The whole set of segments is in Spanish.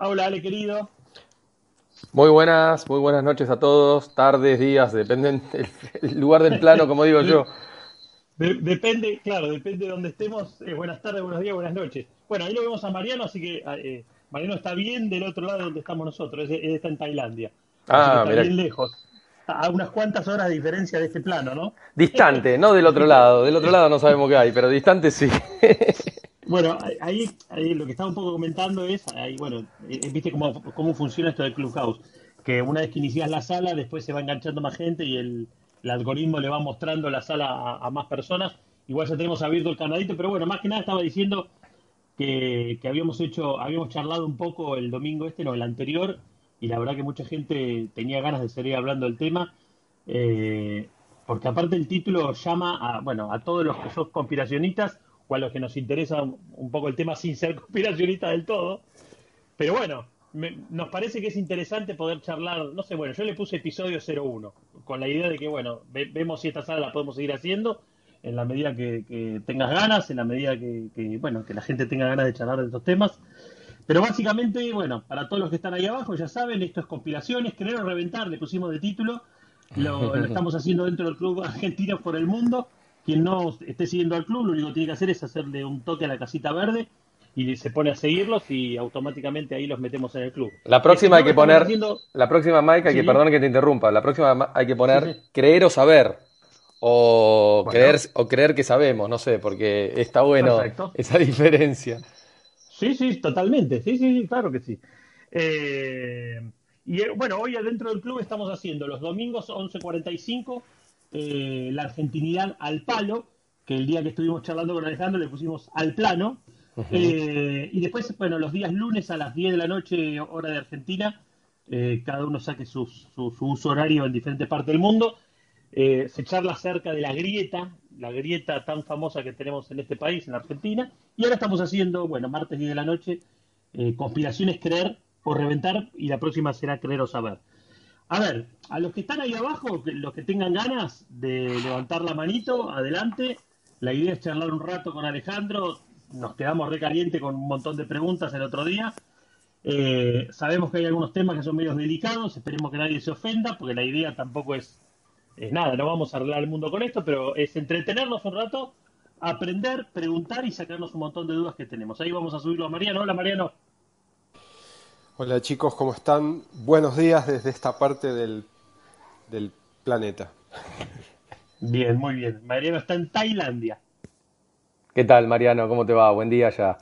Hola, Ale, querido. Muy buenas, muy buenas noches a todos, tardes, días, dependen del lugar del plano, como digo yo. depende, claro, depende de donde estemos. Eh, buenas tardes, buenos días, buenas noches. Bueno, ahí lo vemos a Mariano, así que eh, Mariano está bien del otro lado donde estamos nosotros, él está en Tailandia. Ah, está bien lejos. A unas cuantas horas de diferencia de este plano, ¿no? Distante, no del otro lado. Del otro lado no sabemos qué hay, pero distante sí. Bueno, ahí, ahí, lo que estaba un poco comentando es, ahí, bueno, eh, viste cómo, cómo funciona esto del Clubhouse, que una vez que inicias la sala, después se va enganchando más gente y el, algoritmo le va mostrando la sala a, más personas. Igual ya tenemos abierto el canadito, pero bueno, más que nada estaba diciendo que, que, habíamos hecho, habíamos charlado un poco el domingo este, no, el anterior, y la verdad que mucha gente tenía ganas de seguir hablando del tema, eh, porque aparte el título llama a, bueno, a todos los que son conspiracionistas o a los que nos interesa un poco el tema sin ser conspiracionista del todo. Pero bueno, nos parece que es interesante poder charlar, no sé, bueno, yo le puse episodio 01, con la idea de que, bueno, vemos si esta sala la podemos seguir haciendo en la medida que, tengas ganas, en la medida que, bueno, que la gente tenga ganas de charlar de estos temas. Pero básicamente, bueno, para todos los que están ahí abajo, ya saben, esto es compilaciones, querer o reventar, le pusimos de título, lo, lo estamos haciendo dentro del Club Argentinos por el Mundo, quien no esté siguiendo al club, lo único que tiene que hacer es hacerle un toque a la casita verde y se pone a seguirlos y automáticamente ahí los metemos en el club. La próxima hay que poner, la próxima Mike hay que, perdón que te interrumpa, la próxima hay que poner creer o saber. O, creer, o creer que sabemos, no sé, porque está bueno esa diferencia. Sí, sí, totalmente, sí, sí, claro que sí. Eh, y eh, bueno, hoy adentro del club estamos haciendo los domingos 11.45 eh, la argentinidad al palo, que el día que estuvimos charlando con Alejandro le pusimos al plano. Eh, y después, bueno, los días lunes a las 10 de la noche, hora de Argentina, eh, cada uno saque su, uso horario en diferentes partes del mundo. se charla acerca de la grieta, la grieta tan famosa que tenemos en este país, en Argentina. Y ahora estamos haciendo, bueno, martes 10 de la noche, conspiraciones creer o reventar, y la próxima será creer o saber. A ver, a los que están ahí abajo, los que tengan ganas de levantar la manito, adelante. La idea es charlar un rato con Alejandro. Nos quedamos recaliente con un montón de preguntas el otro día. Eh, sabemos que hay algunos temas que son medios delicados. Esperemos que nadie se ofenda, porque la idea tampoco es, es nada. No vamos a arreglar el mundo con esto, pero es entretenernos un rato, aprender, preguntar y sacarnos un montón de dudas que tenemos. Ahí vamos a subirlo a Mariano. Hola, Mariano. Hola chicos, ¿cómo están? Buenos días desde esta parte del, planeta. Bien, muy bien. Mariano está en Tailandia. ¿Qué tal, Mariano? ¿Cómo te va? Buen día ya.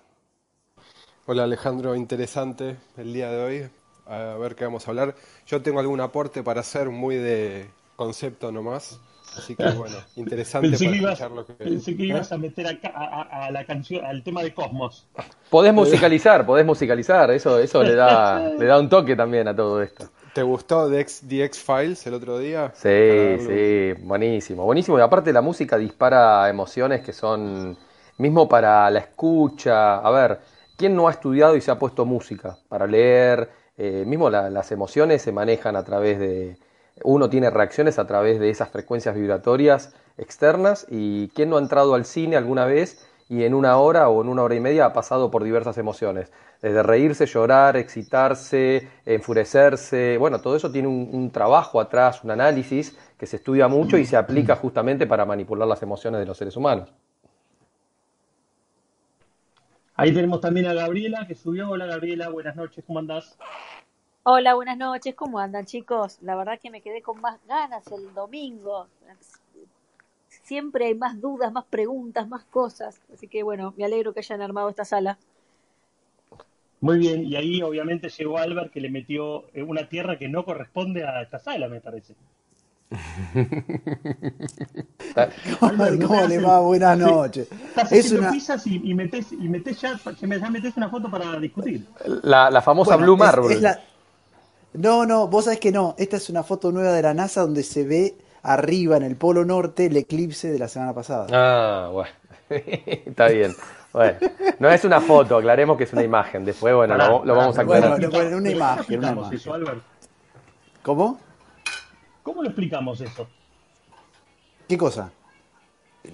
Hola Alejandro, interesante el día de hoy. A ver qué vamos a hablar. Yo tengo algún aporte para hacer muy de concepto nomás. Así que bueno, interesante pensé para que ibas, lo que... Pensé que ibas ¿Eh? a meter a, la canción, al tema de Cosmos. Podés musicalizar, podés musicalizar, eso, eso le da, le da un toque también a todo esto. ¿Te gustó The X-Files el otro día? Sí, sí, buenísimo, buenísimo. Y aparte la música dispara emociones que son, mismo para la escucha, a ver, ¿quién no ha estudiado y se ha puesto música para leer? Eh, mismo las emociones se manejan a través de, uno tiene reacciones a través de esas frecuencias vibratorias externas y quién no ha entrado al cine alguna vez y en una hora o en una hora y media ha pasado por diversas emociones, desde reírse, llorar, excitarse, enfurecerse, bueno, todo eso tiene un, trabajo atrás, un análisis que se estudia mucho y se aplica justamente para manipular las emociones de los seres humanos. Ahí tenemos también a Gabriela que subió. Hola Gabriela, buenas noches, ¿cómo andás? Hola, buenas noches, ¿cómo andan chicos? La verdad que me quedé con más ganas el domingo. Siempre hay más dudas, más preguntas, más cosas. Así que bueno, me alegro que hayan armado esta sala. Muy bien, y ahí obviamente llegó Albert que le metió una tierra que no corresponde a esta sala, me parece. ¿Cómo, le va? Buenas noches. Estás es una... pisas y, metes, y metes ya, ya metes una foto para discutir. La, famosa Blue Marble. No, no, vos sabés que no. Esta es una foto nueva de la NASA donde se ve arriba en el polo norte el eclipse de la semana pasada. Ah, bueno. Está bien. Bueno, no es una foto, aclaremos que es una imagen. Después, bueno, lo, vamos a aclarar. Bueno, una imagen, una imagen. Eso, ¿Cómo? ¿Cómo lo explicamos eso? ¿Qué cosa?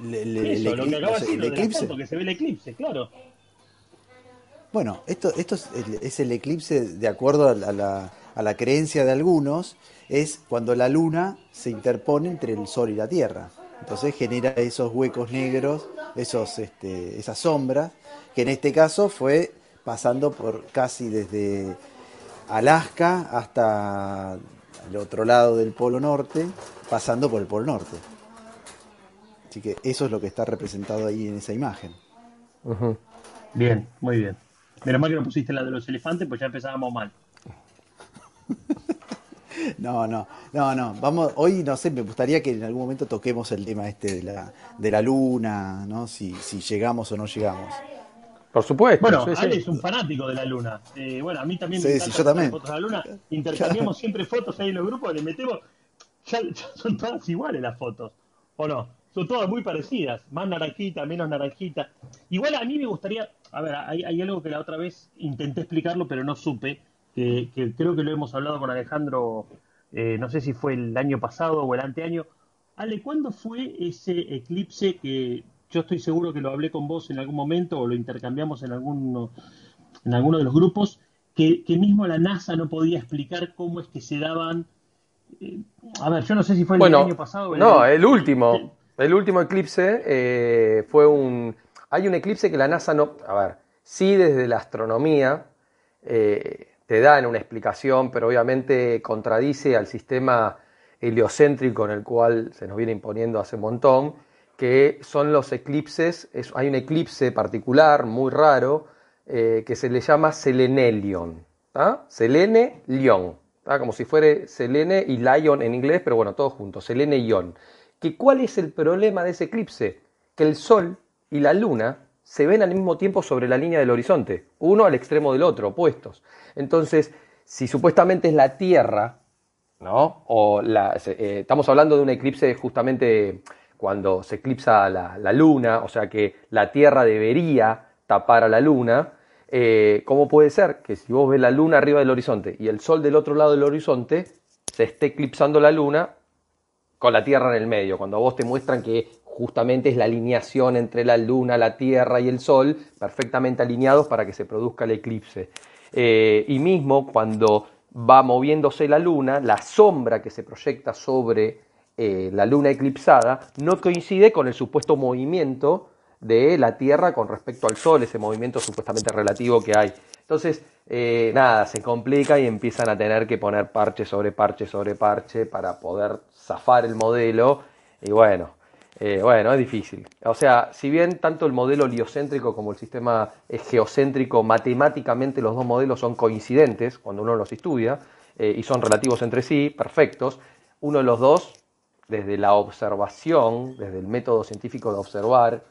Le, eso, lo que acaba de decir, el eclipse. que se ve el eclipse, claro. Bueno, esto, esto es, el, es el eclipse de acuerdo a la, a la creencia de algunos, es cuando la luna se interpone entre el sol y la tierra. Entonces genera esos huecos negros, esos, este, esas sombras, que en este caso fue pasando por casi desde Alaska hasta el otro lado del Polo Norte, pasando por el Polo Norte. Así que eso es lo que está representado ahí en esa imagen. Bien, muy bien. Menos mal que no pusiste la de los elefantes, pues ya empezábamos mal. No, no, no, no. Vamos, hoy no sé, me gustaría que en algún momento toquemos el tema este de la, de la luna, ¿no? Si, si llegamos o no llegamos. Por supuesto. Bueno, sí, sí. Ale es un fanático de la luna. Eh, bueno, a mí también me Sí, encanta sí, yo también. fotos de la luna. Intercambiamos siempre fotos ahí en los grupos, le metemos. Ya, ya son todas iguales las fotos, ¿o no? Son todas muy parecidas, más naranjita, menos naranjita. Igual a mí me gustaría, a ver, hay, hay algo que la otra vez intenté explicarlo, pero no supe, que, que creo que lo hemos hablado con Alejandro, eh, no sé si fue el año pasado o el anteaño. Ale, ¿cuándo fue ese eclipse que yo estoy seguro que lo hablé con vos en algún momento o lo intercambiamos en alguno, en alguno de los grupos, que, que mismo la NASA no podía explicar cómo es que se daban. eh, a ver, yo no sé si fue el Bueno, año pasado el no, el último, el último eclipse eh, fue un... Hay un eclipse que la NASA no... A ver, sí desde la astronomía eh, te dan una explicación, pero obviamente contradice al sistema heliocéntrico en el cual se nos viene imponiendo hace un montón, que son los eclipses, es- hay un eclipse particular, muy raro, eh, que se le llama Selenelion, ¿tá? Selene-Lion, ¿tá? como si fuera Selene y Lion en inglés, pero bueno, todos juntos, Selene-Ion. ¿Que ¿Cuál es el problema de ese eclipse? Que el Sol y la Luna se ven al mismo tiempo sobre la línea del horizonte, uno al extremo del otro, opuestos. Entonces, si supuestamente es la Tierra, ¿no? O la- eh, estamos hablando de un eclipse justamente cuando se eclipsa la, la luna, o sea que la Tierra debería tapar a la luna. eh, ¿Cómo puede ser que si vos ves la luna arriba del horizonte y el sol del otro lado del horizonte, se esté eclipsando la luna con la Tierra en el medio? Cuando a vos te muestran que justamente es la alineación entre la luna, la Tierra y el sol, perfectamente alineados para que se produzca el eclipse. Eh, y mismo cuando va moviéndose la luna, la sombra que se proyecta sobre eh, la luna eclipsada no coincide con el supuesto movimiento de la Tierra con respecto al Sol, ese movimiento supuestamente relativo que hay. Entonces, eh, nada, se complica y empiezan a tener que poner parche sobre parche sobre parche para poder zafar el modelo. Y bueno, eh, bueno, es difícil. O sea, si bien tanto el modelo heliocéntrico como el sistema eh, geocéntrico, matemáticamente los dos modelos son coincidentes cuando uno los estudia eh, y son relativos entre sí, perfectos, uno de los dos, desde la observación, desde el método científico de observar,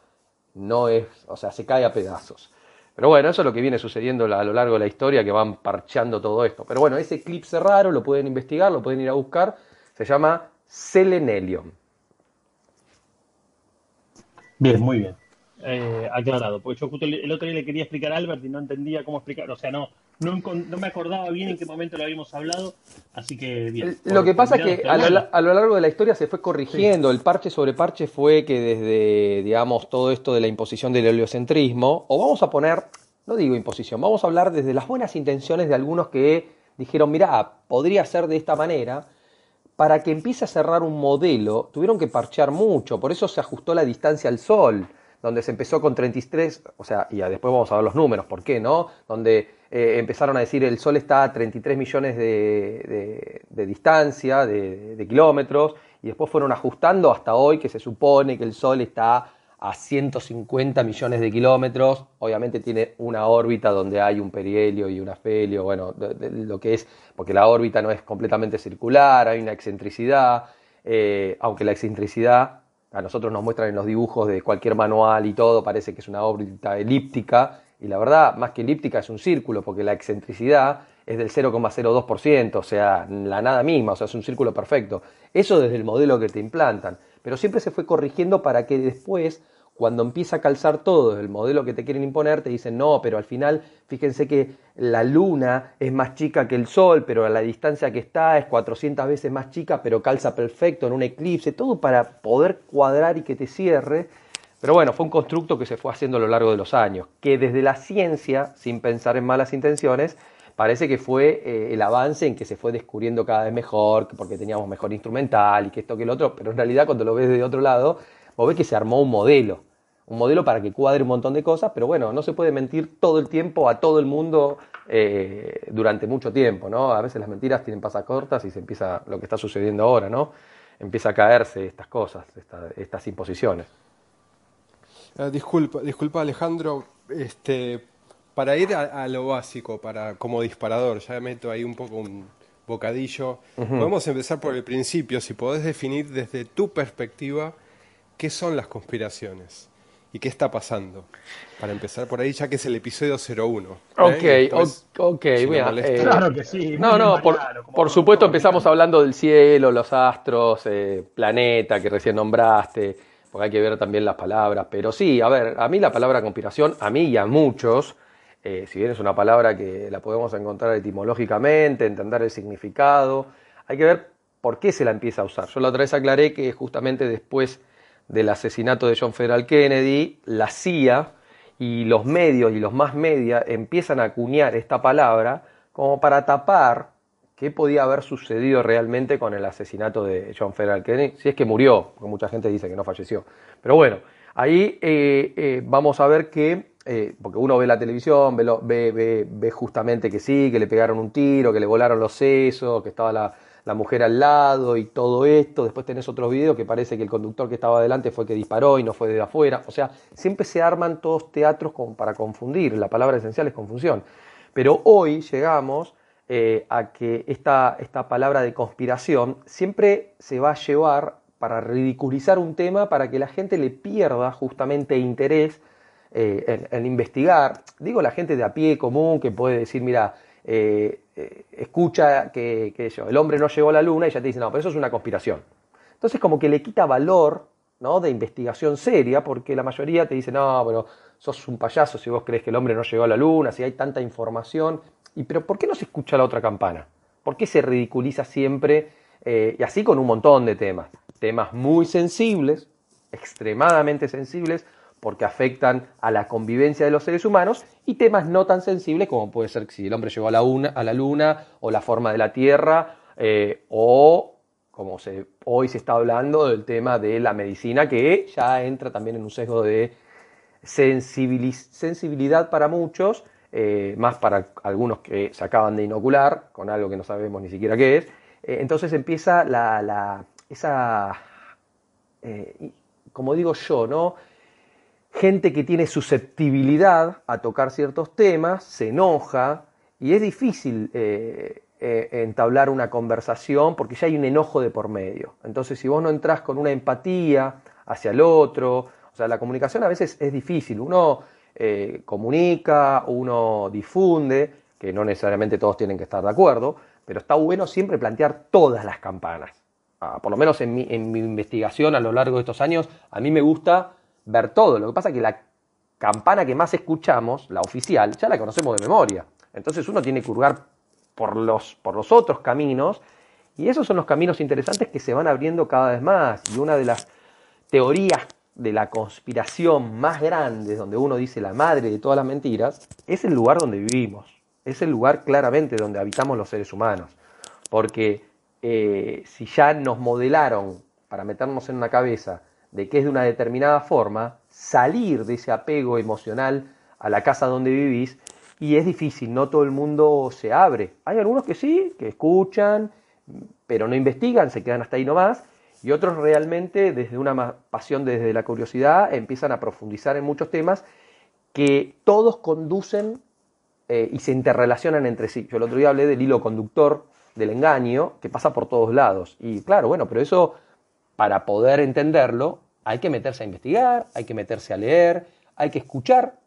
no es, o sea, se cae a pedazos. Pero bueno, eso es lo que viene sucediendo a lo largo de la historia, que van parcheando todo esto. Pero bueno, ese eclipse raro lo pueden investigar, lo pueden ir a buscar, se llama Selenelion. Bien, muy bien. Eh, aclarado, porque yo justo el, otro día le quería explicar a Albert y no entendía cómo explicar, o sea, no, no, no me acordaba bien en qué momento lo habíamos hablado, así que bien. Lo que pasa es que a lo, a lo largo de la historia se fue corrigiendo. El parche sobre parche fue que desde, digamos, todo esto de la imposición del heliocentrismo, o vamos a poner, no digo imposición, vamos a hablar desde las buenas intenciones de algunos que dijeron, mira, podría ser de esta manera. Para que empiece a cerrar un modelo, tuvieron que parchear mucho, por eso se ajustó la distancia al Sol, donde se empezó con 33, o sea, y después vamos a ver los números, ¿por qué no? Donde eh, empezaron a decir el Sol está a 33 millones de, de- de distancia, de, de kilómetros, y después fueron ajustando hasta hoy que se supone que el Sol está a 150 millones de kilómetros. Obviamente tiene una órbita donde hay un perihelio y un afelio, bueno, lo que es, porque la órbita no es completamente circular, hay una excentricidad, eh, aunque la excentricidad a nosotros nos muestran en los dibujos de cualquier manual y todo, parece que es una órbita elíptica, y la verdad, más que elíptica es un círculo, porque la excentricidad es del 0,02%, o sea, la nada misma, o sea, es un círculo perfecto. Eso desde el modelo que te implantan, pero siempre se fue corrigiendo para que después, cuando empieza a calzar todo el modelo que te quieren imponer, te dicen, no, pero al final, fíjense que la luna es más chica que el sol, pero a la distancia que está es 400 veces más chica, pero calza perfecto en un eclipse, todo para poder cuadrar y que te cierre. Pero bueno, fue un constructo que se fue haciendo a lo largo de los años, que desde la ciencia, sin pensar en malas intenciones, parece que fue eh, el avance en que se fue descubriendo cada vez mejor, porque teníamos mejor instrumental y que esto que el otro, pero en realidad cuando lo ves de otro lado, vos ves que se armó un modelo, un modelo para que cuadre un montón de cosas, pero bueno, no se puede mentir todo el tiempo a todo el mundo eh, durante mucho tiempo, ¿no? A veces las mentiras tienen pasacortas y se empieza lo que está sucediendo ahora, ¿no? Empieza a caerse estas cosas, estas imposiciones. Ah, disculpa, disculpa Alejandro, este, para ir a, lo básico, para como disparador, ya meto ahí un poco un bocadillo, podemos empezar por el principio, si podés definir desde tu perspectiva qué son las conspiraciones y qué está pasando. Para empezar por ahí, ya que es el episodio 01. ¿eh? Ok, ok, eh, claro que sí. No, no, por, supuesto empezamos hablando del cielo, los astros, eh, planeta que recién nombraste, porque hay que ver también las palabras. Pero sí, a ver, a mí la palabra conspiración, a mí y a muchos, eh, si bien es una palabra que la podemos encontrar etimológicamente, entender el significado, hay que ver por qué se la empieza a usar. Yo la otra vez aclaré que justamente después del asesinato de John Federal Kennedy, la CIA y los medios y los más media empiezan a acuñar esta palabra como para tapar qué podía haber sucedido realmente con el asesinato de John Federal Kennedy, si es que murió, porque mucha gente dice que no falleció. Pero bueno, ahí eh, eh, vamos a ver que, eh, porque uno ve la televisión, ve, ve, ve, justamente que sí, que le pegaron un tiro, que le volaron los sesos, que estaba la, la mujer al lado y todo esto. Después tenés otros videos que parece que el conductor que estaba adelante fue que disparó y no fue de afuera. O sea, siempre se arman todos teatros para confundir. La palabra esencial es confusión. Pero hoy llegamos eh, a que esta, esta palabra de conspiración siempre se va a llevar para ridiculizar un tema para que la gente le pierda justamente interés eh, en, investigar. Digo la gente de a pie común que puede decir, mira, eh, escucha que, el hombre no llegó a la luna y ya te dice, no, pero eso es una conspiración. Entonces como que le quita valor ¿no? de investigación seria porque la mayoría te dice, no, pero sos un payaso si vos crees que el hombre no llegó a la luna, si hay tanta información. ¿Y pero por qué no se escucha la otra campana? ¿Por qué se ridiculiza siempre? Eh, y así con un montón de temas. Temas muy sensibles, extremadamente sensibles, porque afectan a la convivencia de los seres humanos, y temas no tan sensibles como puede ser si el hombre llegó a la, a la luna, o la forma de la Tierra, eh, o como hoy se está hablando del tema de la medicina, que ya entra también en un sesgo de sensibilidad para muchos, eh, más para algunos que se acaban de inocular con algo que no sabemos ni siquiera qué es. Eh, entonces empieza la, esa, como digo yo, ¿no? Gente que tiene susceptibilidad a tocar ciertos temas, se enoja y es difícil entablar una conversación porque ya hay un enojo de por medio. Entonces, si vos no entras con una empatía hacia el otro, o sea, la comunicación a veces es difícil. Uno eh, comunica, uno difunde, que no necesariamente todos tienen que estar de acuerdo, pero está bueno siempre plantear todas las campanas. Ah, por lo menos en mi, en mi investigación a lo largo de estos años, a mí me gusta ver todo. Lo que pasa es que la campana que más escuchamos, la oficial, ya la conocemos de memoria. Entonces uno tiene que hurgar por los, por los otros caminos y esos son los caminos interesantes que se van abriendo cada vez más. Y una de las teorías de la conspiración más grande, donde uno dice la madre de todas las mentiras, es el lugar donde vivimos, es el lugar claramente donde habitamos los seres humanos. Porque eh, si ya nos modelaron para meternos en una cabeza de que es de una determinada forma, salir de ese apego emocional a la casa donde vivís, y es difícil, no todo el mundo se abre. Hay algunos que sí, que escuchan, pero no investigan, se quedan hasta ahí nomás, y otros realmente desde una pasión, desde la curiosidad, empiezan a profundizar en muchos temas que todos conducen eh, y se interrelacionan entre sí. Yo el otro día hablé del hilo conductor del engaño que pasa por todos lados. Y claro, bueno, pero eso, para poder entenderlo, hay que meterse a investigar, hay que meterse a leer, hay que escuchar.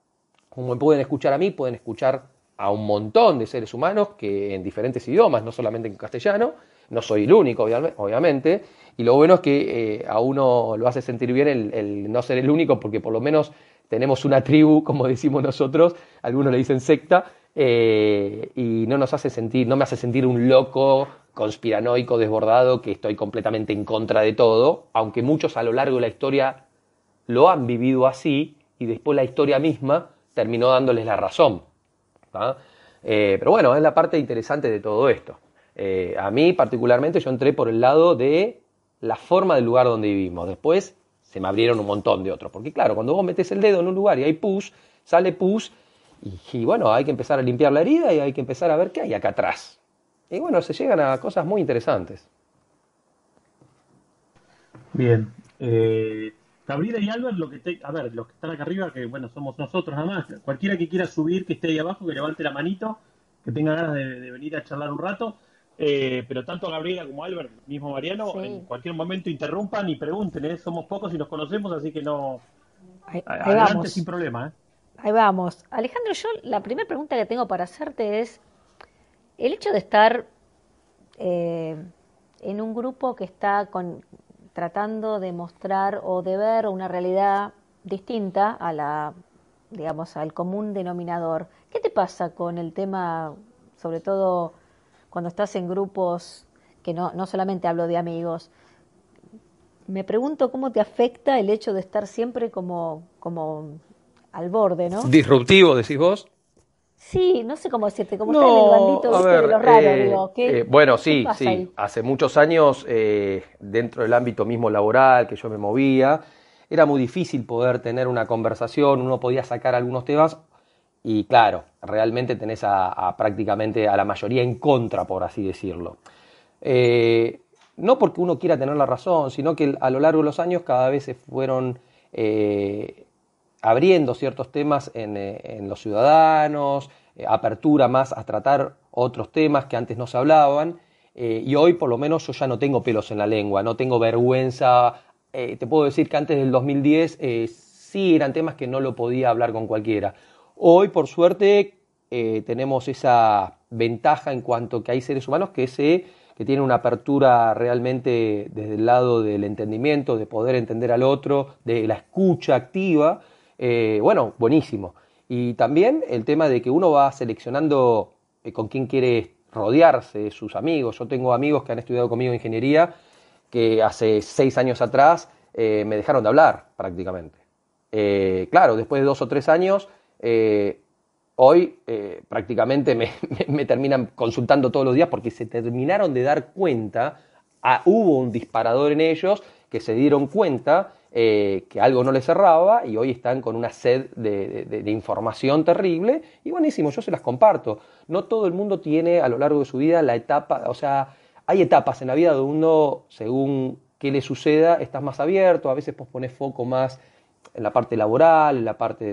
Como pueden escuchar a mí, pueden escuchar a un montón de seres humanos que en diferentes idiomas, no solamente en castellano, no soy el único, obviamente, y lo bueno es que eh, a uno lo hace sentir bien el, no ser el único, porque por lo menos tenemos una tribu, como decimos nosotros, algunos le dicen secta, eh, y no nos hace sentir, no me hace sentir un loco conspiranoico desbordado que estoy completamente en contra de todo, aunque muchos a lo largo de la historia lo han vivido así y después la historia misma terminó dándoles la razón. Eh, pero bueno, es la parte interesante de todo esto. Eh, a mí particularmente yo entré por el lado de la forma del lugar donde vivimos. Después se me abrieron un montón de otros. Porque claro, cuando vos metes el dedo en un lugar y hay pus, sale pus y, bueno, hay que empezar a limpiar la herida y hay que empezar a ver qué hay acá atrás. Y bueno, se llegan a cosas muy interesantes. Bien. Eh, Gabriela y Albert, lo que a ver, los que están acá arriba, que bueno, somos nosotros nada más. Cualquiera que quiera subir, que esté ahí abajo, que levante la manito, que tenga ganas de, venir a charlar un rato. Eh, pero tanto Gabriela como Albert, mismo Mariano, en cualquier momento interrumpan y pregunten. ¿eh? Somos pocos y nos conocemos, así que no. adelante sin problema. ¿eh? Ahí vamos. Alejandro, yo la primera pregunta que tengo para hacerte es, el hecho de estar eh, en un grupo que está con, tratando de mostrar o de ver una realidad distinta a la, digamos, al común denominador, ¿qué te pasa con el tema, sobre todo cuando estás en grupos que no, no solamente hablo de amigos, me pregunto cómo te afecta el hecho de estar siempre como, como al borde, ¿no? Disruptivo, decís vos. Sí, no sé cómo decirte, como está en el bandito de los raros, eh, digo. Eh, bueno, sí, sí. Hace muchos años, eh, dentro del ámbito mismo laboral que yo me movía, era muy difícil poder tener una conversación, uno podía sacar algunos temas y claro, realmente tenés a, prácticamente a la mayoría en contra, por así decirlo. no porque uno quiera tener la razón, sino que a lo largo de los años cada vez se fueron abriendo ciertos temas en, eh, los ciudadanos, eh, apertura más a tratar otros temas que antes no se hablaban. Eh, y hoy por lo menos yo ya no tengo pelos en la lengua, no tengo vergüenza. te puedo decir que antes del 2010 sí eran temas que no lo podía hablar con cualquiera. Hoy por suerte tenemos esa ventaja en cuanto que hay seres humanos que, se, que tienen una apertura realmente desde el lado del entendimiento, de poder entender al otro, de la escucha activa, eh, bueno, buenísimo. Y también el tema de que uno va seleccionando eh, con quién quiere rodearse, sus amigos. Yo tengo amigos que han estudiado conmigo ingeniería que hace seis años atrás eh, me dejaron de hablar prácticamente. claro, después de dos o tres años, hoy prácticamente me, terminan consultando todos los días porque se terminaron de dar cuenta, ah, hubo un disparador en ellos que se dieron cuenta eh, que algo no les cerraba y hoy están con una sed de, información terrible y buenísimo, yo se las comparto. No todo el mundo tiene a lo largo de su vida la etapa, o sea, hay etapas en la vida donde uno, según qué le suceda, estás más abierto, a veces pones foco más en la parte laboral, en la parte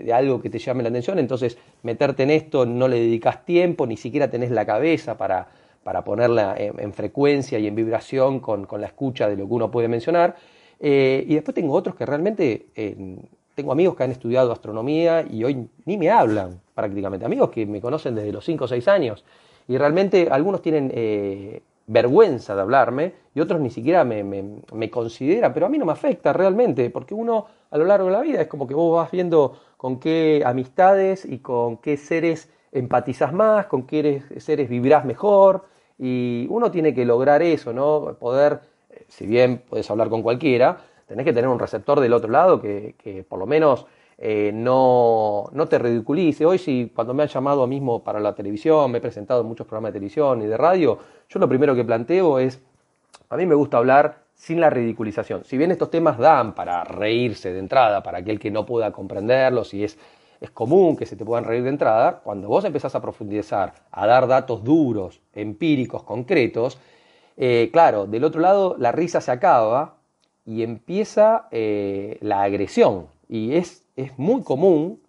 de, algo que te llame la atención, entonces meterte en esto no le dedicas tiempo, ni siquiera tenés la cabeza para, para ponerla en, frecuencia y en vibración con la escucha de lo que uno puede mencionar. Eh, y después tengo otros que realmente, eh, tengo amigos que han estudiado astronomía y hoy ni me hablan prácticamente, amigos que me conocen desde los 5 o 6 años. Y realmente algunos tienen eh, vergüenza de hablarme y otros ni siquiera me, consideran, pero a mí no me afecta realmente, porque uno a lo largo de la vida es como que vos vas viendo con qué amistades y con qué seres empatizas más, con qué seres vibrás mejor, y uno tiene que lograr eso, ¿no? Poder si bien puedes hablar con cualquiera, tenés que tener un receptor del otro lado que, por lo menos eh, no, no, te ridiculice. Hoy, si cuando me han llamado mismo para la televisión, me he presentado en muchos programas de televisión y de radio, yo lo primero que planteo es, a mí me gusta hablar sin la ridiculización. Si bien estos temas dan para reírse de entrada, para aquel que no pueda comprenderlos y es, es común que se te puedan reír de entrada, cuando vos empezás a profundizar, a dar datos duros, empíricos, concretos, eh, claro, del otro lado la risa se acaba y empieza eh, la agresión. Y es, es, muy común,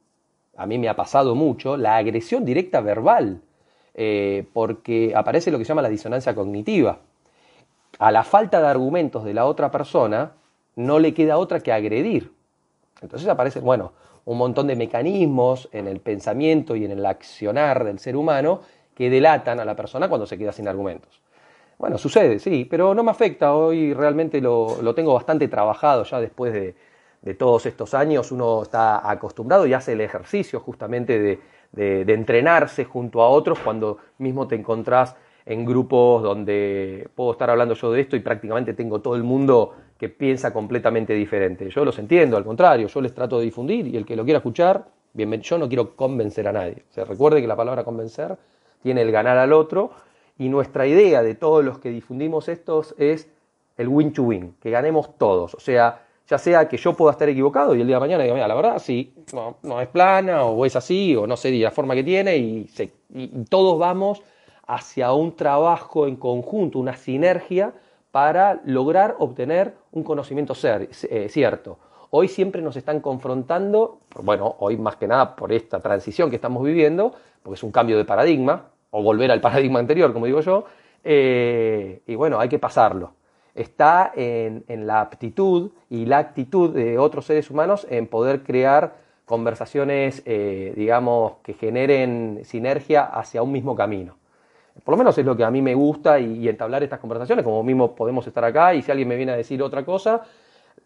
a mí me ha pasado mucho, la agresión directa verbal, eh, porque aparece lo que se llama la disonancia cognitiva. A la falta de argumentos de la otra persona, no le queda otra que agredir. Entonces aparecen, bueno, un montón de mecanismos en el pensamiento y en el accionar del ser humano que delatan a la persona cuando se queda sin argumentos. Bueno, sucede, sí, pero no me afecta. Hoy realmente lo, lo tengo bastante trabajado ya después de, de, todos estos años. Uno está acostumbrado y hace el ejercicio justamente de, de, entrenarse junto a otros cuando mismo te encontrás en grupos donde puedo estar hablando yo de esto y prácticamente tengo todo el mundo que piensa completamente diferente. Yo los entiendo, al contrario, yo les trato de difundir y el que lo quiera escuchar, bien, yo no quiero convencer a nadie. Se recuerde que la palabra convencer tiene el ganar al otro y nuestra idea de todos los que difundimos estos es el win to win, que ganemos todos. O sea, ya sea que yo pueda estar equivocado y el día de mañana diga, mira, la verdad sí, no, es plana o es así o no sé la forma que tiene y, todos vamos hacia un trabajo en conjunto, una sinergia para lograr obtener un conocimiento eh, cierto. Hoy siempre nos están confrontando, bueno, hoy más que nada por esta transición que estamos viviendo, porque es un cambio de paradigma, o volver al paradigma anterior, como digo yo, eh, y bueno, hay que pasarlo. Está en, la aptitud y la actitud de otros seres humanos en poder crear conversaciones, eh, digamos, que generen sinergia hacia un mismo camino. Por lo menos es lo que a mí me gusta y, entablar estas conversaciones, como mismo podemos estar acá y si alguien me viene a decir otra cosa,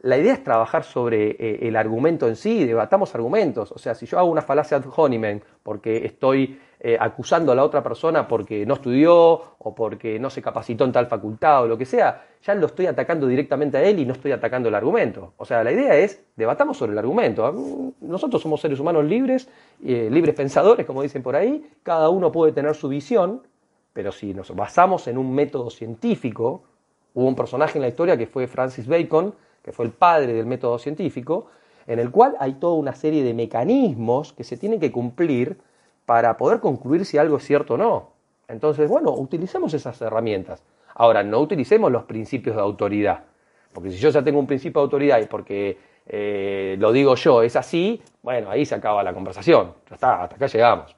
la idea es trabajar sobre eh, el argumento en sí, debatamos argumentos. O sea, si yo hago una falacia ad hominem porque estoy eh, acusando a la otra persona porque no estudió o porque no se capacitó en tal facultad o lo que sea, ya lo estoy atacando directamente a él y no estoy atacando el argumento. O sea, la idea es debatamos sobre el argumento. Nosotros somos seres humanos libres, eh, libres pensadores, como dicen por ahí, cada uno puede tener su visión pero si nos basamos en un método científico, hubo un personaje en la historia que fue Francis Bacon, que fue el padre del método científico, en el cual hay toda una serie de mecanismos que se tienen que cumplir para poder concluir si algo es cierto o no. Entonces, bueno, utilicemos esas herramientas. Ahora, no utilicemos los principios de autoridad, porque si yo ya tengo un principio de autoridad y porque eh, lo digo yo es así, bueno, ahí se acaba la conversación. Ya está, hasta acá llegamos.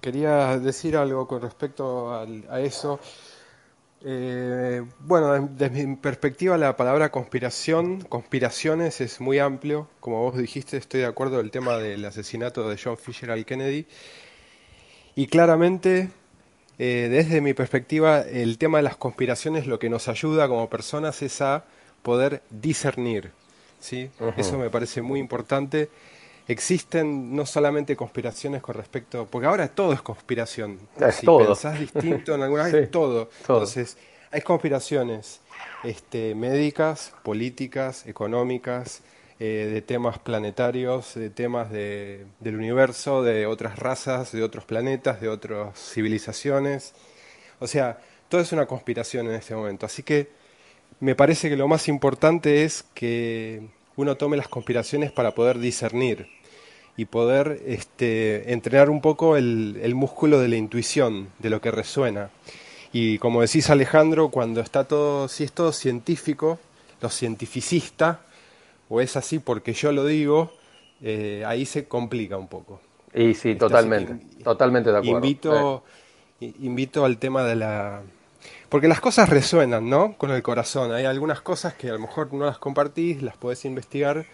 Quería decir algo con respecto a, eso. Eh, bueno, desde mi perspectiva la palabra conspiración, conspiraciones es muy amplio. Como vos dijiste, estoy de acuerdo el tema del asesinato de John Fisher al Kennedy. Y claramente, eh, desde mi perspectiva, el tema de las conspiraciones lo que nos ayuda como personas es a poder discernir. ¿sí? Eso me parece muy importante existen no solamente conspiraciones con respecto, porque ahora todo es conspiración. si pensás distinto en alguna vez, todo. Entonces, hay conspiraciones este, médicas, políticas, económicas, eh, de temas planetarios, de temas de, del universo, de otras razas, de otros planetas, de otras civilizaciones. O sea, todo es una conspiración en este momento. Así que me parece que lo más importante es que uno tome las conspiraciones para poder discernir y poder este, entrenar un poco el, músculo de la intuición, de lo que resuena. Y como decís Alejandro, cuando está todo, si es todo científico, lo cientificista, o es así porque yo lo digo, eh, ahí se complica un poco. Y sí, totalmente, totalmente de acuerdo. Invito, invito al tema de la... Porque las cosas resuenan, ¿no? Con el corazón. Hay algunas cosas que a lo mejor no las compartís, las podés investigar,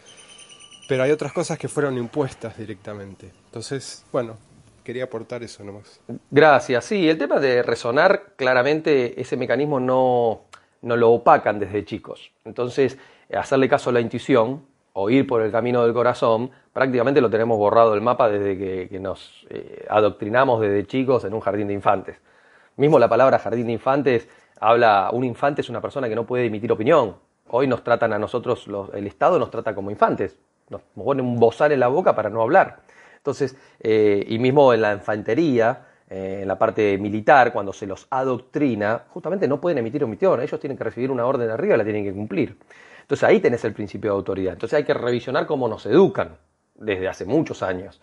pero hay otras cosas que fueron impuestas directamente. Entonces, bueno, quería aportar eso nomás. Gracias. Sí, el tema de resonar, claramente ese mecanismo no, no lo opacan desde chicos. Entonces, hacerle caso a la intuición o ir por el camino del corazón, prácticamente lo tenemos borrado del mapa desde que, nos eh, adoctrinamos desde chicos en un jardín de infantes. Mismo la palabra jardín de infantes habla, un infante es una persona que no puede emitir opinión. Hoy nos tratan a nosotros, el Estado nos trata como infantes nos ponen un bozal en la boca para no hablar. Entonces, eh, y mismo en la infantería, eh, en la parte militar, cuando se los adoctrina, justamente no pueden emitir omisión, ellos tienen que recibir una orden de arriba y la tienen que cumplir. Entonces ahí tenés el principio de autoridad. Entonces hay que revisionar cómo nos educan desde hace muchos años.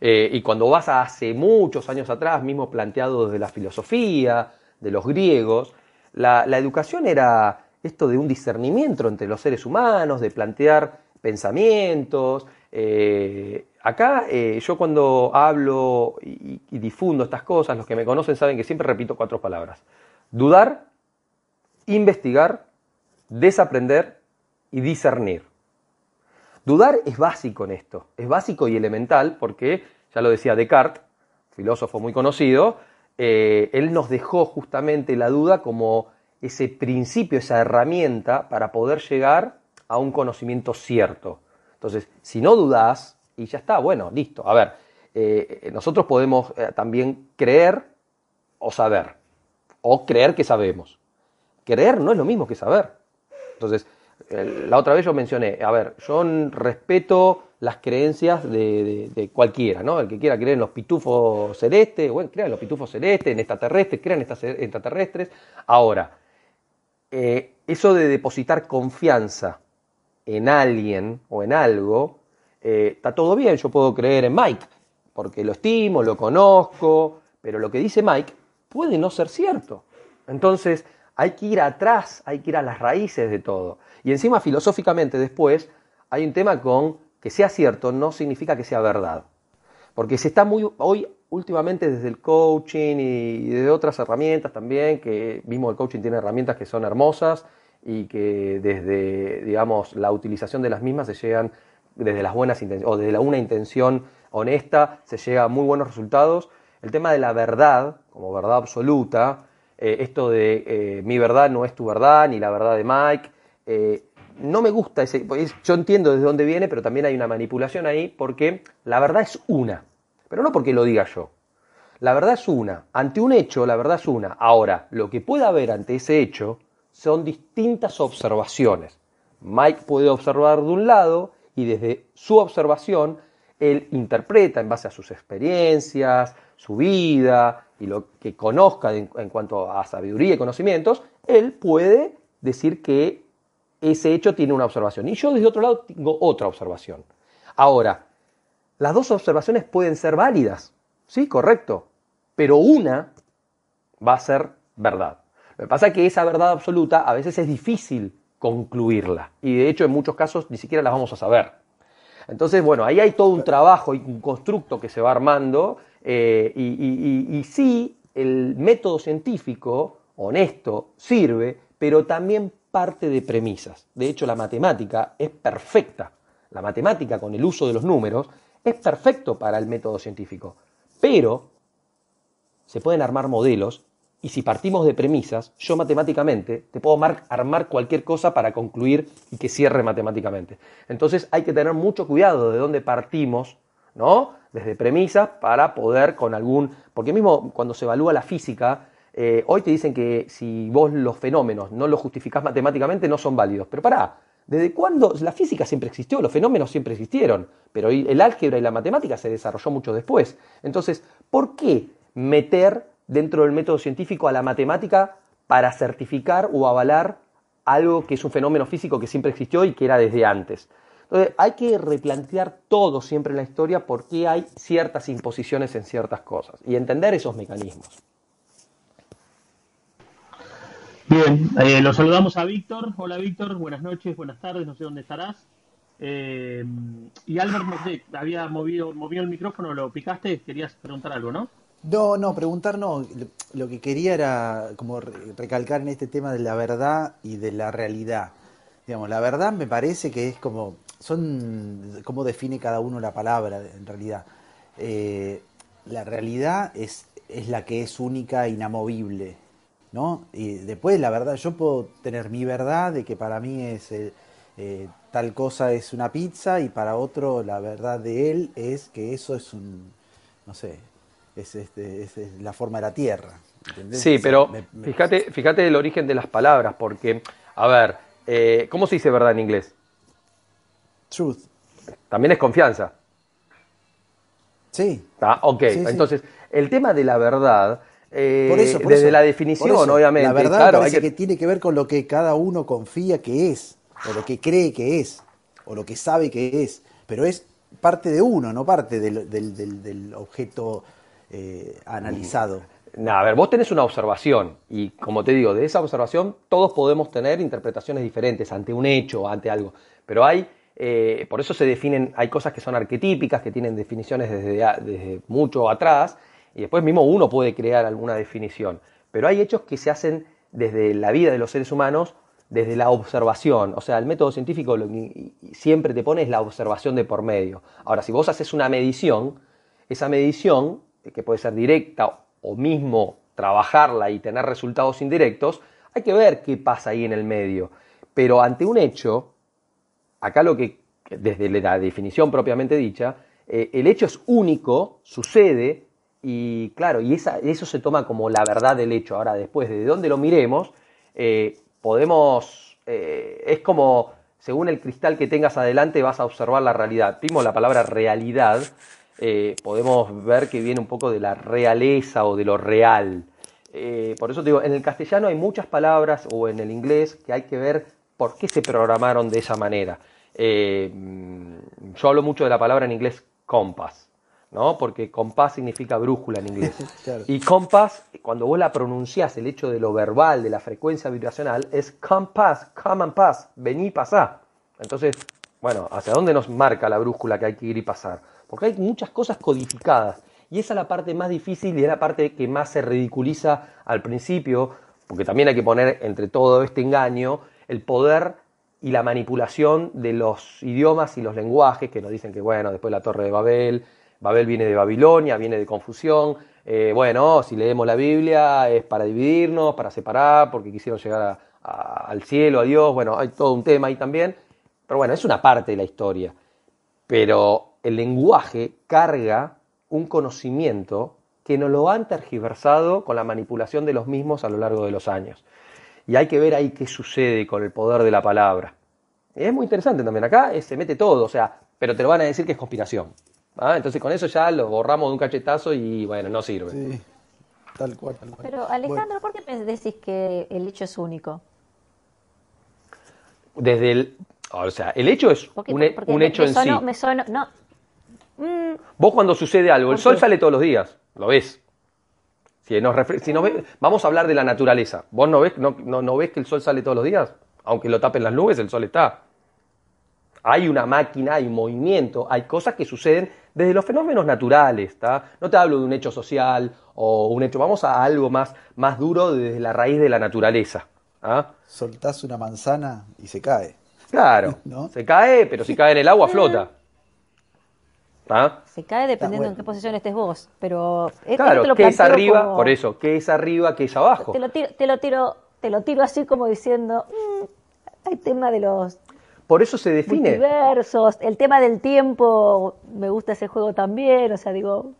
Eh, y cuando vas a hace muchos años atrás, mismo planteado desde la filosofía, de los griegos, la, educación era esto de un discernimiento entre los seres humanos, de plantear pensamientos. Eh, acá eh, yo cuando hablo y, difundo estas cosas, los que me conocen saben que siempre repito cuatro palabras. Dudar, investigar, desaprender y discernir. Dudar es básico en esto, es básico y elemental porque, ya lo decía Descartes, filósofo muy conocido, eh, él nos dejó justamente la duda como ese principio, esa herramienta para poder llegar a un conocimiento cierto. Entonces, si no dudas, y ya está, bueno, listo. A ver, eh, nosotros podemos eh, también creer o saber, o creer que sabemos. Creer no es lo mismo que saber. Entonces, la otra vez yo mencioné, a ver, yo respeto las creencias de, cualquiera, ¿no? El que quiera creer en los pitufos celestes, bueno, crea en los pitufos celestes, en extraterrestres, crea en extraterrestres. Ahora, eh, eso de depositar confianza en alguien o en algo, eh, está todo bien, yo puedo creer en Mike, porque lo estimo, lo conozco, pero lo que dice Mike puede no ser cierto. Entonces, hay que ir atrás, hay que ir a las raíces de todo. Y encima, filosóficamente, después, hay un tema con que sea cierto no significa que sea verdad. Porque se está muy, hoy, últimamente, desde el coaching y de otras herramientas también, que mismo el coaching tiene herramientas que son hermosas y que desde, digamos, la utilización de las mismas se llegan, desde las buenas intenciones, o desde una intención honesta, se llega a muy buenos resultados. El tema de la verdad, como verdad absoluta, eh, esto de eh, mi verdad no es tu verdad, ni la verdad de Mike. Eh, no me gusta ese. Yo entiendo desde dónde viene, pero también hay una manipulación ahí porque la verdad es una. Pero no porque lo diga yo. La verdad es una. Ante un hecho, la verdad es una. Ahora, lo que puede haber ante ese hecho son distintas observaciones. Mike puede observar de un lado y desde su observación él interpreta en base a sus experiencias, su vida, y lo que conozca en, cuanto a sabiduría y conocimientos, él puede decir que ese hecho tiene una observación. Y yo desde otro lado tengo otra observación. Ahora, las dos observaciones pueden ser válidas, sí, correcto, pero una va a ser verdad. Lo que pasa es que esa verdad absoluta a veces es difícil concluirla y de hecho en muchos casos ni siquiera la vamos a saber. Entonces, bueno, ahí hay todo un trabajo y un constructo que se va armando eh, y, sí, el método científico honesto sirve, pero también parte de premisas. De hecho, la matemática es perfecta. La matemática con el uso de los números es perfecto para el método científico. Pero se pueden armar modelos y si partimos de premisas, yo matemáticamente te puedo armar cualquier cosa para concluir y que cierre matemáticamente. Entonces hay que tener mucho cuidado de dónde partimos, ¿no? Desde premisas para poder con algún, porque mismo cuando se evalúa la física, eh, hoy te dicen que si vos los fenómenos no los justificás matemáticamente no son válidos, pero pará, ¿desde cuándo? La física siempre existió, los fenómenos siempre existieron, pero el álgebra y la matemática se desarrolló mucho después. Entonces, ¿por qué meter dentro del método científico a la matemática para certificar o avalar algo que es un fenómeno físico que siempre existió y que era desde antes? Entonces, hay que replantear todo siempre en la historia por qué hay ciertas imposiciones en ciertas cosas y entender esos mecanismos. Bien, eh, lo saludamos a Víctor. Hola Víctor, buenas noches, buenas tardes, no sé dónde estarás. Eh, y Albert, no sé, había movido, movido el micrófono, lo picaste, querías preguntar algo, ¿no? No, no, preguntar no. Lo que quería era como recalcar en este tema de la verdad y de la realidad. Digamos, la verdad me parece que es como son cómo define cada uno la palabra en realidad. Eh, la realidad es, es la que es única, inamovible, ¿no? Y después la verdad, yo puedo tener mi verdad de que para mí es eh, eh, tal cosa es una pizza y para otro la verdad de él es que eso es un, no sé, es, este, es, la forma de la tierra. Sí, pero fíjate, fíjate el origen de las palabras, porque, a ver, ¿cómo se dice verdad en inglés? Truth. También es confianza. Sí. Ah, ok, entonces el tema de la verdad, eh, desde la definición, obviamente. La verdad parece que... tiene que ver con lo que cada uno confía que es, o lo que cree que es, o lo que sabe que es, pero es parte de uno, no parte del, objeto eh, analizado. No, a ver, vos tenés una observación y como te digo, de esa observación todos podemos tener interpretaciones diferentes ante un hecho, ante algo, pero hay eh, por eso se definen, hay cosas que son arquetípicas, que tienen definiciones desde, mucho atrás, y después mismo uno puede crear alguna definición. Pero hay hechos que se hacen desde la vida de los seres humanos, desde la observación. O sea, el método científico lo que siempre te pone es la observación de por medio. Ahora, si vos haces una medición, esa medición, eh, que puede ser directa o mismo trabajarla y tener resultados indirectos, hay que ver qué pasa ahí en el medio. Pero ante un hecho, acá lo que, desde la definición propiamente dicha, eh, el hecho es único, sucede, y claro, y eso se toma como la verdad del hecho. Ahora, después de dónde lo miremos, eh, podemos, eh, es como, según el cristal que tengas adelante, vas a observar la realidad. Primo, la palabra realidad, podemos ver que viene un poco de la realeza o de lo real. por eso te digo, en el castellano hay muchas palabras, o en el inglés, que hay que ver por qué se programaron de esa manera. yo hablo mucho de la palabra en inglés compass, ¿no? Porque compás significa brújula en inglés. Y compás, cuando vos la pronunciás, el hecho de lo verbal, de la frecuencia vibracional, es compass, come and pass, vení y pasá. Entonces, bueno, ¿hacia dónde nos marca la brújula que hay que ir y pasar? Porque hay muchas cosas codificadas. Y esa es la parte más difícil y es la parte que más se ridiculiza al principio, porque también hay que poner entre todo este engaño el poder y la manipulación de los idiomas y los lenguajes, que nos dicen que, bueno, después la Torre de Babel, Babel viene de Babilonia, viene de confusión, eh, bueno, si leemos la Biblia es para dividirnos, para separar, porque quisieron llegar al cielo, a Dios, bueno, hay todo un tema ahí también, pero bueno, es una parte de la historia, pero el lenguaje carga un conocimiento que nos lo han tergiversado con la manipulación de los mismos a lo largo de los años. Y hay que ver ahí qué sucede con el poder de la palabra. es muy interesante también. Acá se mete todo, o sea, pero te lo van a decir que es conspiración. ¿ah? Entonces con eso ya lo borramos de un cachetazo y bueno, no sirve. Sí, tal cual, tal cual. Pero Alejandro, ¿por qué decís que el hecho es único? Desde el... O sea, el hecho es un, hecho en sí. Me no. Mm. Vos cuando sucede algo, el sol sale todos los días, lo ves. Si, nos si vamos a hablar de la naturaleza. ¿Vos no ves, no, no, ves que el sol sale todos los días? Aunque lo tapen las nubes, el sol está. Hay una máquina, hay movimiento, hay cosas que suceden desde los fenómenos naturales. ¿está? No te hablo de un hecho social o un hecho, vamos a algo más, más duro desde la raíz de la naturaleza. ¿ah? Soltás una manzana y se cae. Claro, ¿No? se cae, pero si cae en el agua flota. ¿Ah? Se cae dependiendo en qué posición estés vos, pero claro, ¿qué es arriba? Por eso, ¿qué es arriba, qué es abajo? Te lo tiro, te lo tiro, te lo tiro así como diciendo, mm, hay tema de los por eso se define. Multiversos, el tema del tiempo, me gusta ese juego también, o sea, digo,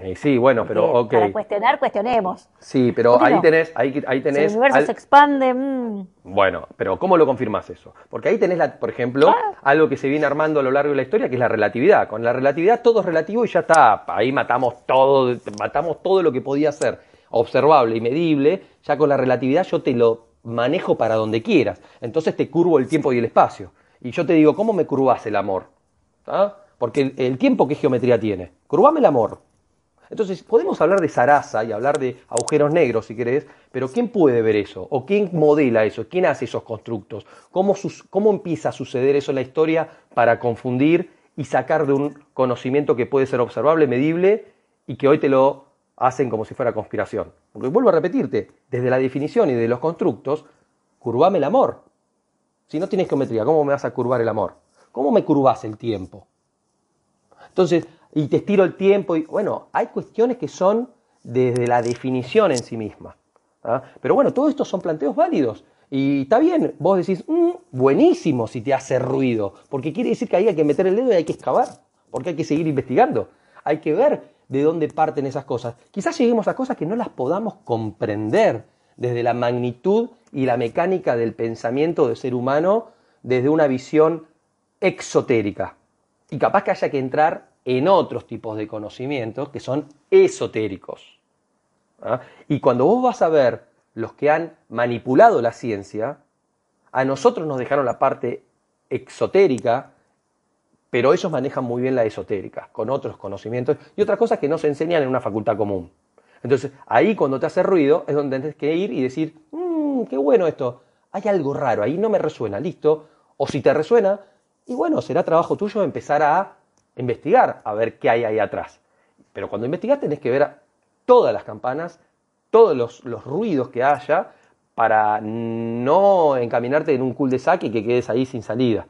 eh, sí, bueno, pero ok. Para cuestionar, cuestionemos. Sí, pero ahí tenés, ahí, ahí tenés. Si el universo se expande. Mm. Bueno, pero ¿cómo lo confirmas eso? Porque ahí tenés, la, por ejemplo, algo que se viene armando a lo largo de la historia, que es la relatividad. Con la relatividad todo es relativo y ya está. Ahí matamos todo, matamos todo lo que podía ser observable y medible. Ya con la relatividad yo te lo manejo para donde quieras. Entonces te curvo el tiempo y el espacio. Y yo te digo, ¿cómo me curvas el amor? ¿Ah? Porque el, el tiempo, ¿qué geometría tiene? Curvame el amor. Entonces, podemos hablar de zaraza y hablar de agujeros negros, si querés, pero ¿quién puede ver eso? ¿O quién modela eso? ¿Quién hace esos constructos? ¿Cómo, cómo empieza a suceder eso en la historia para confundir y sacar de un conocimiento que puede ser observable, medible y que hoy te lo hacen como si fuera conspiración? Porque vuelvo a repetirte, desde la definición y de los constructos, curvame el amor. Si no tienes geometría, ¿cómo me vas a curvar el amor? ¿Cómo me curvas el tiempo? Entonces, y te estiro el tiempo. Y, bueno, hay cuestiones que son desde la definición en sí misma. ¿ah? Pero bueno, todo esto son planteos válidos. Y está bien, vos decís, mm, buenísimo si te hace ruido, porque quiere decir que ahí hay que meter el dedo y hay que excavar, porque hay que seguir investigando. Hay que ver de dónde parten esas cosas. Quizás lleguemos a cosas que no las podamos comprender desde la magnitud y la mecánica del pensamiento del ser humano desde una visión exotérica. Y capaz que haya que entrar en otros tipos de conocimientos que son esotéricos. ¿ah? Y cuando vos vas a ver los que han manipulado la ciencia, a nosotros nos dejaron la parte exotérica, pero ellos manejan muy bien la esotérica, con otros conocimientos y otras cosas que no se enseñan en una facultad común. Entonces, ahí cuando te hace ruido es donde tienes que ir y decir, mmm, qué bueno esto, hay algo raro, ahí no me resuena, listo. O si te resuena, y bueno, será trabajo tuyo empezar a investigar a ver qué hay ahí atrás. Pero cuando investigas tenés que ver todas las campanas, todos los, ruidos que haya para no encaminarte en un cul de saque y que quedes ahí sin salida.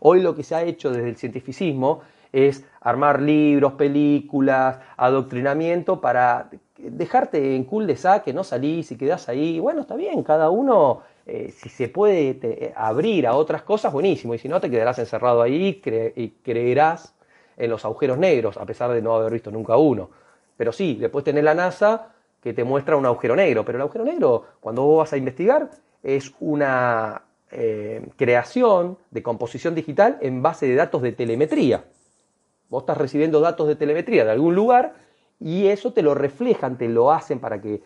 Hoy lo que se ha hecho desde el cientificismo es armar libros, películas, adoctrinamiento para dejarte en cul de saque, no salís y quedás ahí. Bueno, está bien, cada uno, eh, si se puede abrir a otras cosas, buenísimo. Y si no, te quedarás encerrado ahí y creerás en los agujeros negros, a pesar de no haber visto nunca uno. Pero sí, después tenés la NASA que te muestra un agujero negro, pero el agujero negro, cuando vos vas a investigar, es una eh, creación de composición digital en base de datos de telemetría. Vos estás recibiendo datos de telemetría de algún lugar y eso te lo reflejan, te lo hacen para que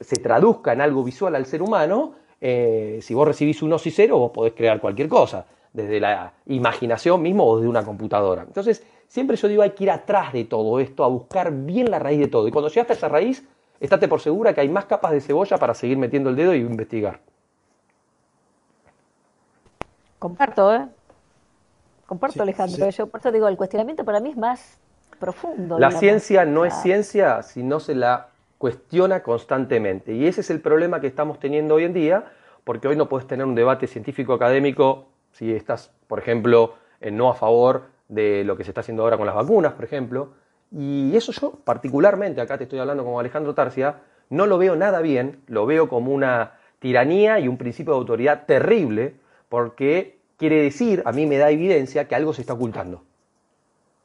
se traduzca en algo visual al ser humano. Eh, si vos recibís unos y cero, vos podés crear cualquier cosa, desde la imaginación mismo o desde una computadora. Entonces, siempre yo digo, hay que ir atrás de todo esto, a buscar bien la raíz de todo. Y cuando llegaste a esa raíz, estate por segura que hay más capas de cebolla para seguir metiendo el dedo y investigar. Comparto, ¿eh? Comparto, Alejandro. Yo por eso digo, el cuestionamiento para mí es más profundo. La ciencia no es ciencia si no se la cuestiona constantemente. Y ese es el problema que estamos teniendo hoy en día, porque hoy no puedes tener un debate científico académico si estás, por ejemplo, en no a favor de lo que se está haciendo ahora con las vacunas, por ejemplo. Y eso yo, particularmente, acá te estoy hablando como Alejandro Tarcia, no lo veo nada bien, lo veo como una tiranía y un principio de autoridad terrible, porque quiere decir, a mí me da evidencia que algo se está ocultando.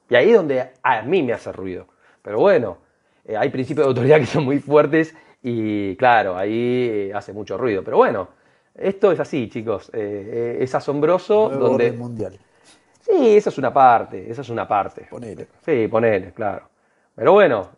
Y ahí es donde a mí me hace ruido. Pero bueno, eh, hay principios de autoridad que son muy fuertes y claro, ahí eh, hace mucho ruido. Pero bueno, esto es así, chicos. Eh, es asombroso. donde... mundial. Sí, esa es una parte, esa es una parte. Ponele. Sí, ponele, claro. Pero bueno,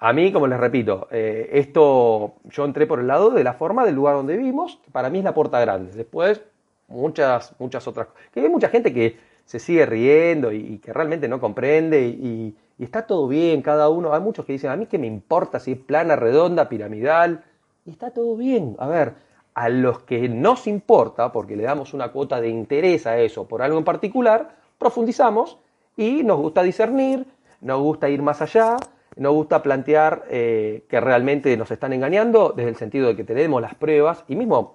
a mí, como les repito, esto yo entré por el lado de la forma del lugar donde vivimos. Para mí es la puerta grande. Después muchas, muchas otras cosas. Que hay mucha gente que se sigue riendo y, que realmente no comprende y, está todo bien, cada uno. Hay muchos que dicen, a mí que me importa si es plana, redonda, piramidal. Y está todo bien. A ver, a los que nos importa, porque le damos una cuota de interés a eso por algo en particular, profundizamos y nos gusta discernir, nos gusta ir más allá, nos gusta plantear eh, que realmente nos están engañando desde el sentido de que tenemos las pruebas y mismo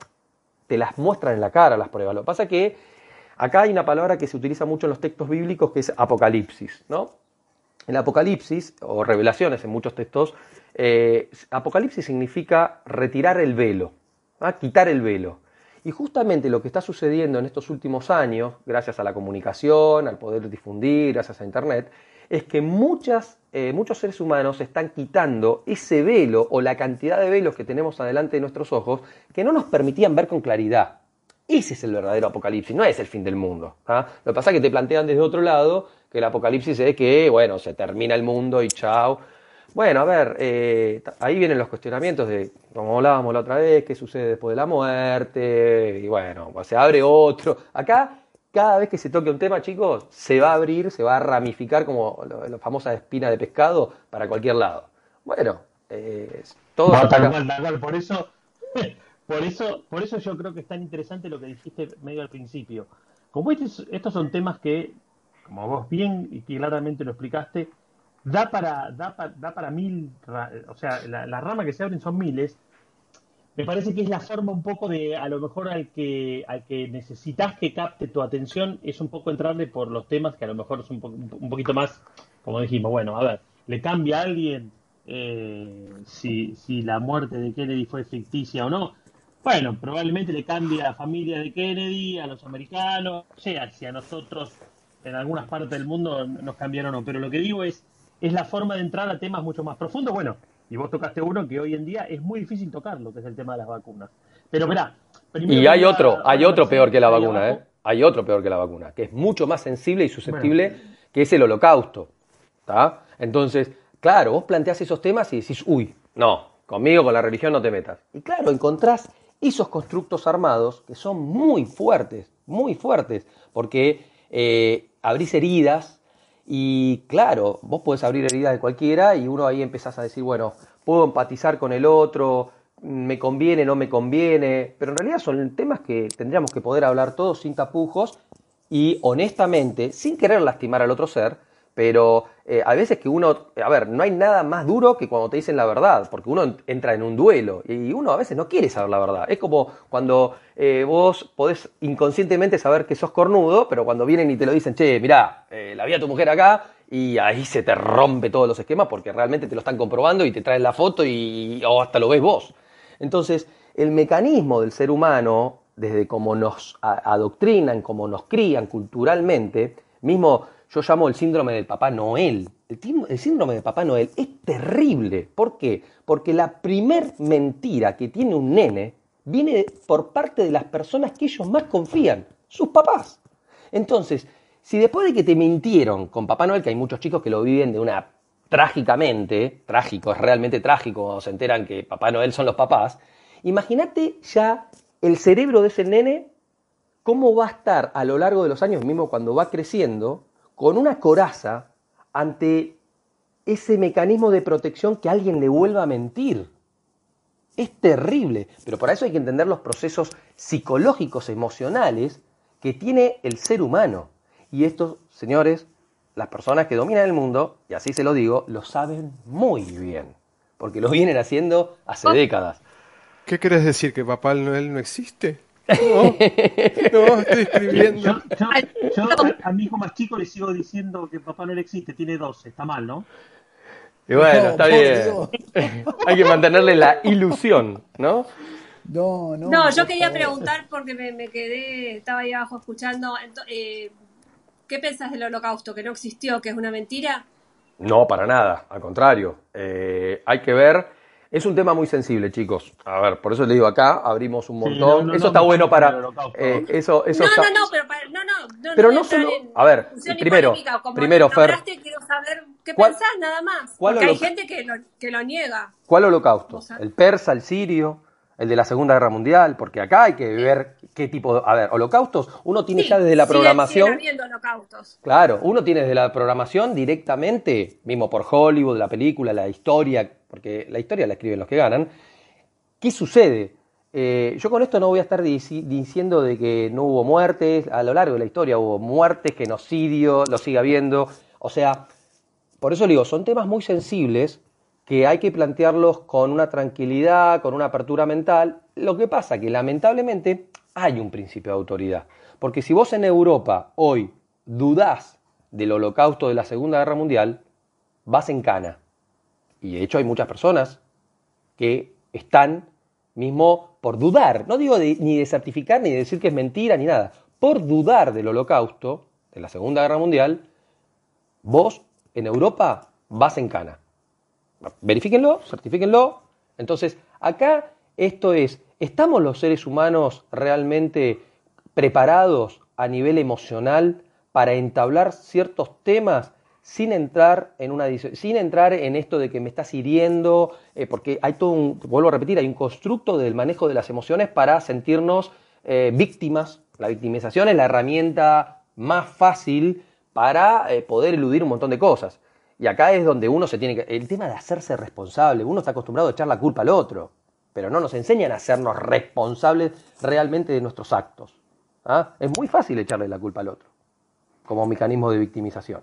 te las muestran en la cara las pruebas. Lo que pasa que acá hay una palabra que se utiliza mucho en los textos bíblicos que es apocalipsis, ¿no? En Apocalipsis, o revelaciones en muchos textos, eh, Apocalipsis significa retirar el velo, quitar el velo. Y justamente lo que está sucediendo en estos últimos años, gracias a la comunicación, al poder difundir, gracias a Internet, es que muchas, eh, muchos seres humanos están quitando ese velo o la cantidad de velos que tenemos adelante de nuestros ojos que no nos permitían ver con claridad. Ese es el verdadero apocalipsis, no es el fin del mundo. ¿ah? Lo que pasa es que te plantean desde otro lado que el apocalipsis es que, bueno, se termina el mundo y chao. Bueno, a ver, eh, ahí vienen los cuestionamientos de, como hablábamos la otra vez, qué sucede después de la muerte, y bueno, se abre otro. Acá cada vez que se toque un tema, chicos, se va a abrir, se va a ramificar como la famosa espina de pescado para cualquier lado. Bueno, eh, todo Por eso, por eso, por eso yo creo que es tan interesante lo que dijiste medio al principio. Como estos, estos son temas que, como vos bien y claramente lo explicaste, da para, da, da para mil, o sea, las ramas que se abren son miles, me parece que es la forma un poco de, a lo mejor al que, al que necesitas que capte tu atención, es un poco entrarle por los temas que a lo mejor son un, poquito más, como dijimos, bueno, a ver, ¿le cambia a alguien eh, si, si la muerte de Kennedy fue ficticia o no? Bueno, probablemente le cambia a la familia de Kennedy, a los americanos, sea, si a nosotros en algunas partes del mundo nos cambiaron o no, pero lo que digo es, es la forma de entrar a temas mucho más profundos. Bueno, y vos tocaste uno que hoy en día es muy difícil tocarlo, que es el tema de las vacunas. Pero mirá, y hay otro, hay otro peor que la vacuna, ¿eh? Hay otro peor que la vacuna, que es mucho más sensible y susceptible, que es el holocausto. ¿Está? Entonces, claro, vos planteás esos temas y decís, uy, no, conmigo, con la religión no te metas. Y claro, encontrás esos constructos armados que son muy fuertes, muy fuertes, porque eh, abrís heridas y claro, vos podés abrir heridas de cualquiera y uno ahí empezás a decir, bueno, puedo empatizar con el otro, me conviene, no me conviene, pero en realidad son temas que tendríamos que poder hablar todos sin tapujos y honestamente, sin querer lastimar al otro ser, pero eh, a veces que uno, a ver, no hay nada más duro que cuando te dicen la verdad, porque uno entra en un duelo y uno a veces no quiere saber la verdad. Es como cuando eh, vos podés inconscientemente saber que sos cornudo, pero cuando vienen y te lo dicen, che, mirá, eh, la vi a tu mujer acá, y ahí se te rompe todos los esquemas porque realmente te lo están comprobando y te traen la foto y hasta lo ves vos. Entonces, el mecanismo del ser humano, desde cómo nos adoctrinan, cómo nos crían culturalmente, mismo yo llamo el síndrome del Papá Noel. El, síndrome del Papá Noel es terrible. ¿Por qué? Porque la primer mentira que tiene un nene viene por parte de las personas que ellos más confían, sus papás. Entonces, si después de que te mintieron con Papá Noel, que hay muchos chicos que lo viven de una trágicamente, trágico, es realmente trágico cuando se enteran que Papá Noel son los papás, imagínate ya el cerebro de ese nene, cómo va a estar a lo largo de los años, mismo cuando va creciendo, con una coraza ante ese mecanismo de protección que alguien le vuelva a mentir. Es terrible, pero para eso hay que entender los procesos psicológicos, emocionales que tiene el ser humano. Y estos, señores, las personas que dominan el mundo, y así se lo digo, lo saben muy bien, porque lo vienen haciendo hace ah. décadas. ¿Qué querés decir? ¿Que Papá Noel no existe? No, no estoy escribiendo. Yo, a, mi hijo más chico le sigo diciendo que Papá Noel existe, tiene 12, está mal, ¿no? Y bueno, está bien. Hay que mantenerle la ilusión, ¿no? No, no. No, yo quería preguntar porque me, quedé, estaba ahí abajo escuchando. Eh, ¿Qué pensás del holocausto? ¿Que no existió? ¿Que es una mentira? No, para nada. Al contrario. Eh, hay que ver es un tema muy sensible, chicos. A ver, por eso les digo acá, abrimos un montón. eso está bueno para. Eh, eso, eso no, está... no, no, pero no, no, no. Pero no solo. A ver, primero, primero, Fer. quiero saber qué pensás nada más. Porque hay gente que lo, que lo niega. ¿Cuál holocausto? ¿El persa, el sirio? el de la Segunda Guerra Mundial, porque acá hay que ver qué tipo de... A ver, holocaustos, uno tiene ya desde la programación... holocaustos. Claro, uno tiene desde la programación directamente, mismo por Hollywood, la película, la historia, porque la historia la escriben los que ganan. ¿Qué sucede? Eh, yo con esto no voy a estar diciendo de que no hubo muertes, a lo largo de la historia hubo muertes, genocidio, lo sigue habiendo. O sea, por eso digo, son temas muy sensibles que hay que plantearlos con una tranquilidad, con una apertura mental. Lo que pasa que lamentablemente hay un principio de autoridad. Porque si vos en Europa hoy dudás del holocausto de la Segunda Guerra Mundial, vas en cana. Y de hecho hay muchas personas que están mismo por dudar, no digo ni de certificar ni de decir que es mentira ni nada, por dudar del holocausto de la Segunda Guerra Mundial, vos en Europa vas en cana verifíquenlo, certifíquenlo. Entonces, acá esto es, ¿estamos los seres humanos realmente preparados a nivel emocional para entablar ciertos temas sin entrar en una sin entrar en esto de que me estás hiriendo, eh, porque hay todo un, vuelvo a repetir, hay un constructo del manejo de las emociones para sentirnos eh, víctimas. La victimización es la herramienta más fácil para eh, poder eludir un montón de cosas. Y acá es donde uno se tiene que... El tema de hacerse responsable, uno está acostumbrado a echar la culpa al otro, pero no nos enseñan a hacernos responsables realmente de nuestros actos. ¿ah? Es muy fácil echarle la culpa al otro, como mecanismo de victimización.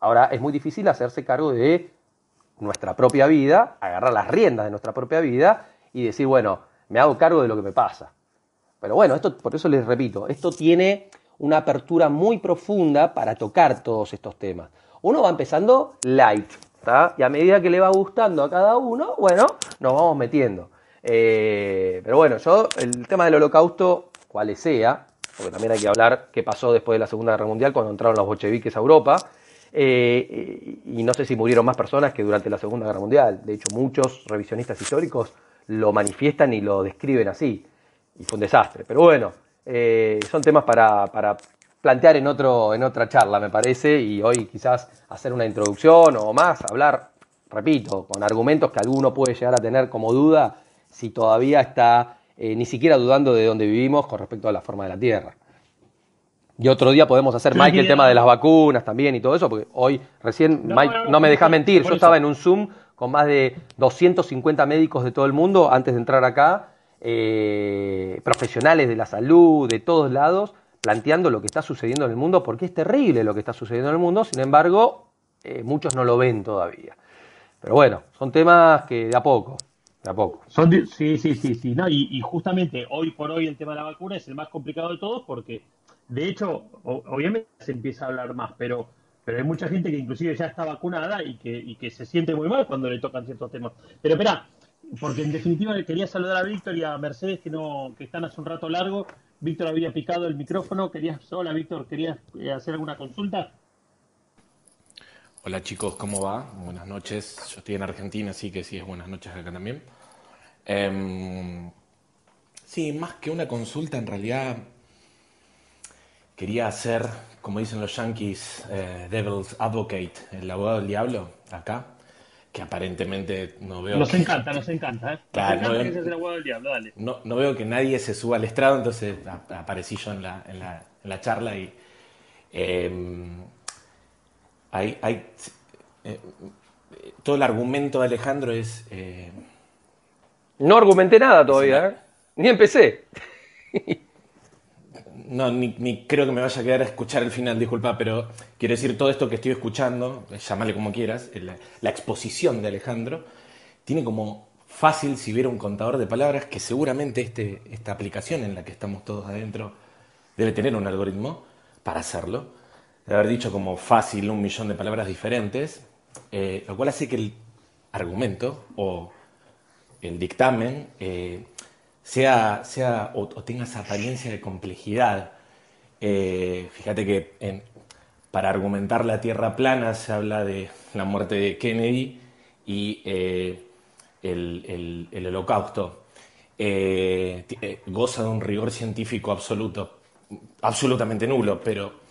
Ahora, es muy difícil hacerse cargo de nuestra propia vida, agarrar las riendas de nuestra propia vida y decir, bueno, me hago cargo de lo que me pasa. Pero bueno, esto, por eso les repito, esto tiene una apertura muy profunda para tocar todos estos temas. Uno va empezando light. Y a medida que le va gustando a cada uno, bueno, nos vamos metiendo. Eh, pero bueno, yo, el tema del holocausto, cual sea, porque también hay que hablar qué pasó después de la Segunda Guerra Mundial cuando entraron los bolcheviques a Europa. Eh, y no sé si murieron más personas que durante la Segunda Guerra Mundial. De hecho, muchos revisionistas históricos lo manifiestan y lo describen así. Y fue un desastre. Pero bueno, eh, son temas para, plantear en, otro, en otra charla, me parece, y hoy quizás hacer una introducción o más, hablar, repito, con argumentos que alguno puede llegar a tener como duda si todavía está eh, ni siquiera dudando de dónde vivimos con respecto a la forma de la Tierra. Y otro día podemos hacer, Mike, el tema de las vacunas también y todo eso, porque hoy recién, Mike, no, me deja mentir, yo estaba en un Zoom con más de 250 médicos de todo el mundo antes de entrar acá, eh, profesionales de la salud, de todos lados, planteando lo que está sucediendo en el mundo, porque es terrible lo que está sucediendo en el mundo, sin embargo, eh, muchos no lo ven todavía. Pero bueno, son temas que de a poco, de a poco. Son sí, sí, sí, sí. No, y, justamente hoy por hoy el tema de la vacuna es el más complicado de todos porque, de hecho, obviamente se empieza a hablar más, pero pero hay mucha gente que inclusive ya está vacunada y que, y que se siente muy mal cuando le tocan ciertos temas. Pero espera, porque en definitiva quería saludar a Víctor y a Mercedes que no que están hace un rato largo Víctor había picado el micrófono. Querías, hola Víctor, ¿querías eh, hacer alguna consulta? Hola chicos, ¿cómo va? Buenas noches. Yo estoy en Argentina, así que sí es buenas noches acá también. Em, sí, más que una consulta, en realidad quería hacer, como dicen los yankees, eh, Devil's Advocate, el abogado del diablo, acá, que aparentemente no veo. Nos encanta, nos encanta, ¿eh? Claro, no, veo, que el abogado del diablo, dale. No, no, veo que nadie se suba al estrado, entonces aparecí yo en la, en la, en la charla y. Em, hay, hay eh, todo el argumento de Alejandro es... Eh, no argumenté nada todavía, ¿eh? ni empecé. no, ni, creo que me vaya a quedar a escuchar el final, disculpa, pero quiero decir, todo esto que estoy escuchando, llámale como quieras, la, exposición de Alejandro, tiene como fácil, si hubiera un contador de palabras, que seguramente este, esta aplicación en la que estamos todos adentro debe tener un algoritmo para hacerlo. De haber dicho como fácil un millón de palabras diferentes, eh, lo cual hace que el argumento o el dictamen eh, sea, sea o, tenga esa apariencia de complejidad. Eh, fíjate que para argumentar la Tierra plana se habla de la muerte de Kennedy y el, el, holocausto. goza de un rigor científico absoluto, absolutamente nulo, pero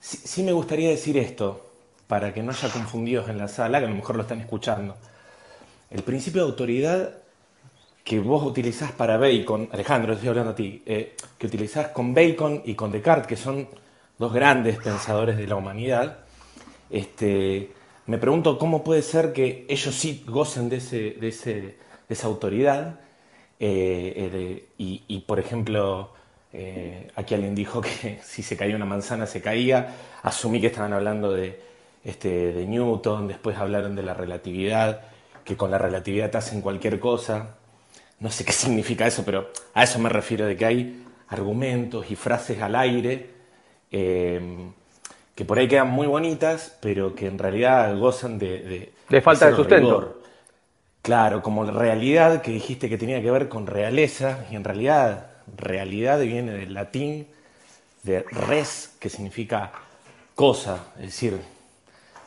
Sí, me gustaría decir esto, para que no haya confundidos en la sala, que a lo mejor lo están escuchando. El principio de autoridad que vos utilizás para Bacon, Alejandro, estoy hablando a ti, eh, que utilizás con Bacon y con Descartes, que son dos grandes pensadores de la humanidad, este, me pregunto cómo puede ser que ellos sí gocen de, ese, de, ese, de esa autoridad eh, eh, y, por ejemplo, aquí alguien dijo que si se caía una manzana se caía. Asumí que estaban hablando de, este, de Newton, después hablaron de la relatividad, que con la relatividad te hacen cualquier cosa. No sé qué significa eso, pero a eso me refiero, de que hay argumentos y frases al aire eh, que por ahí quedan muy bonitas, pero que en realidad gozan de... De, falta de, sustento. Claro, como realidad que dijiste que tenía que ver con realeza, y en realidad realidad viene del latín de res, que significa cosa, es decir,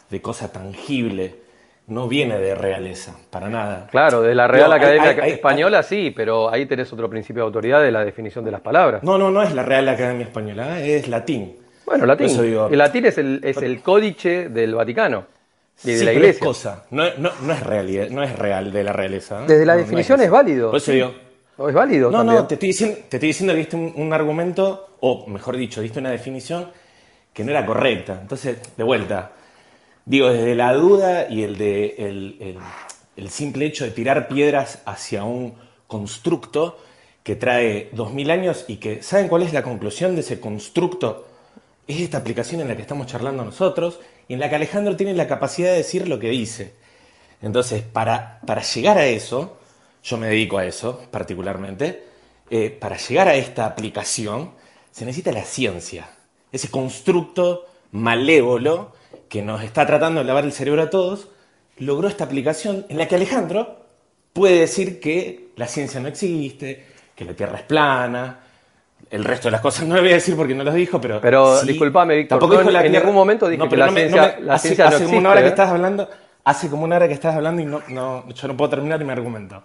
de cosa tangible, no viene de realeza, para nada. Claro, de la Real Academia Española sí, pero ahí tenés otro principio de autoridad de la definición de las palabras. No, no, no es la Real Academia Española, es latín. Bueno, latín. el latín es el, es el códice del Vaticano. Y de la iglesia. es cosa, no, no, no, es realidad, no es real de la realeza. Desde la definición es, válido. Por eso digo, ¿O es válido? No, no, te estoy, diciendo, te estoy diciendo que diste un, argumento, o mejor dicho, diste una definición que no era correcta. Entonces, de vuelta, digo, desde la duda y el, de, el, simple hecho de tirar piedras hacia un constructo que trae dos mil años y que, ¿saben cuál es la conclusión de ese constructo? Es esta aplicación en la que estamos charlando nosotros y en la que Alejandro tiene la capacidad de decir lo que dice. Entonces, para, para llegar a eso, yo me dedico a eso particularmente, eh, para llegar a esta aplicación se necesita la ciencia, ese constructo malévolo que nos está tratando de lavar el cerebro a todos, logró esta aplicación en la que Alejandro puede decir que la ciencia no existe, que la Tierra es plana, el resto de las cosas no lo voy a decir porque no los dijo, pero. Pero disculpame, Víctor. Tampoco en, ningún momento dije que la, ciencia, la ciencia hace, no existe. una hora que ¿eh? estás hablando, hace como una hora que estás hablando y no, no yo no puedo terminar mi argumento.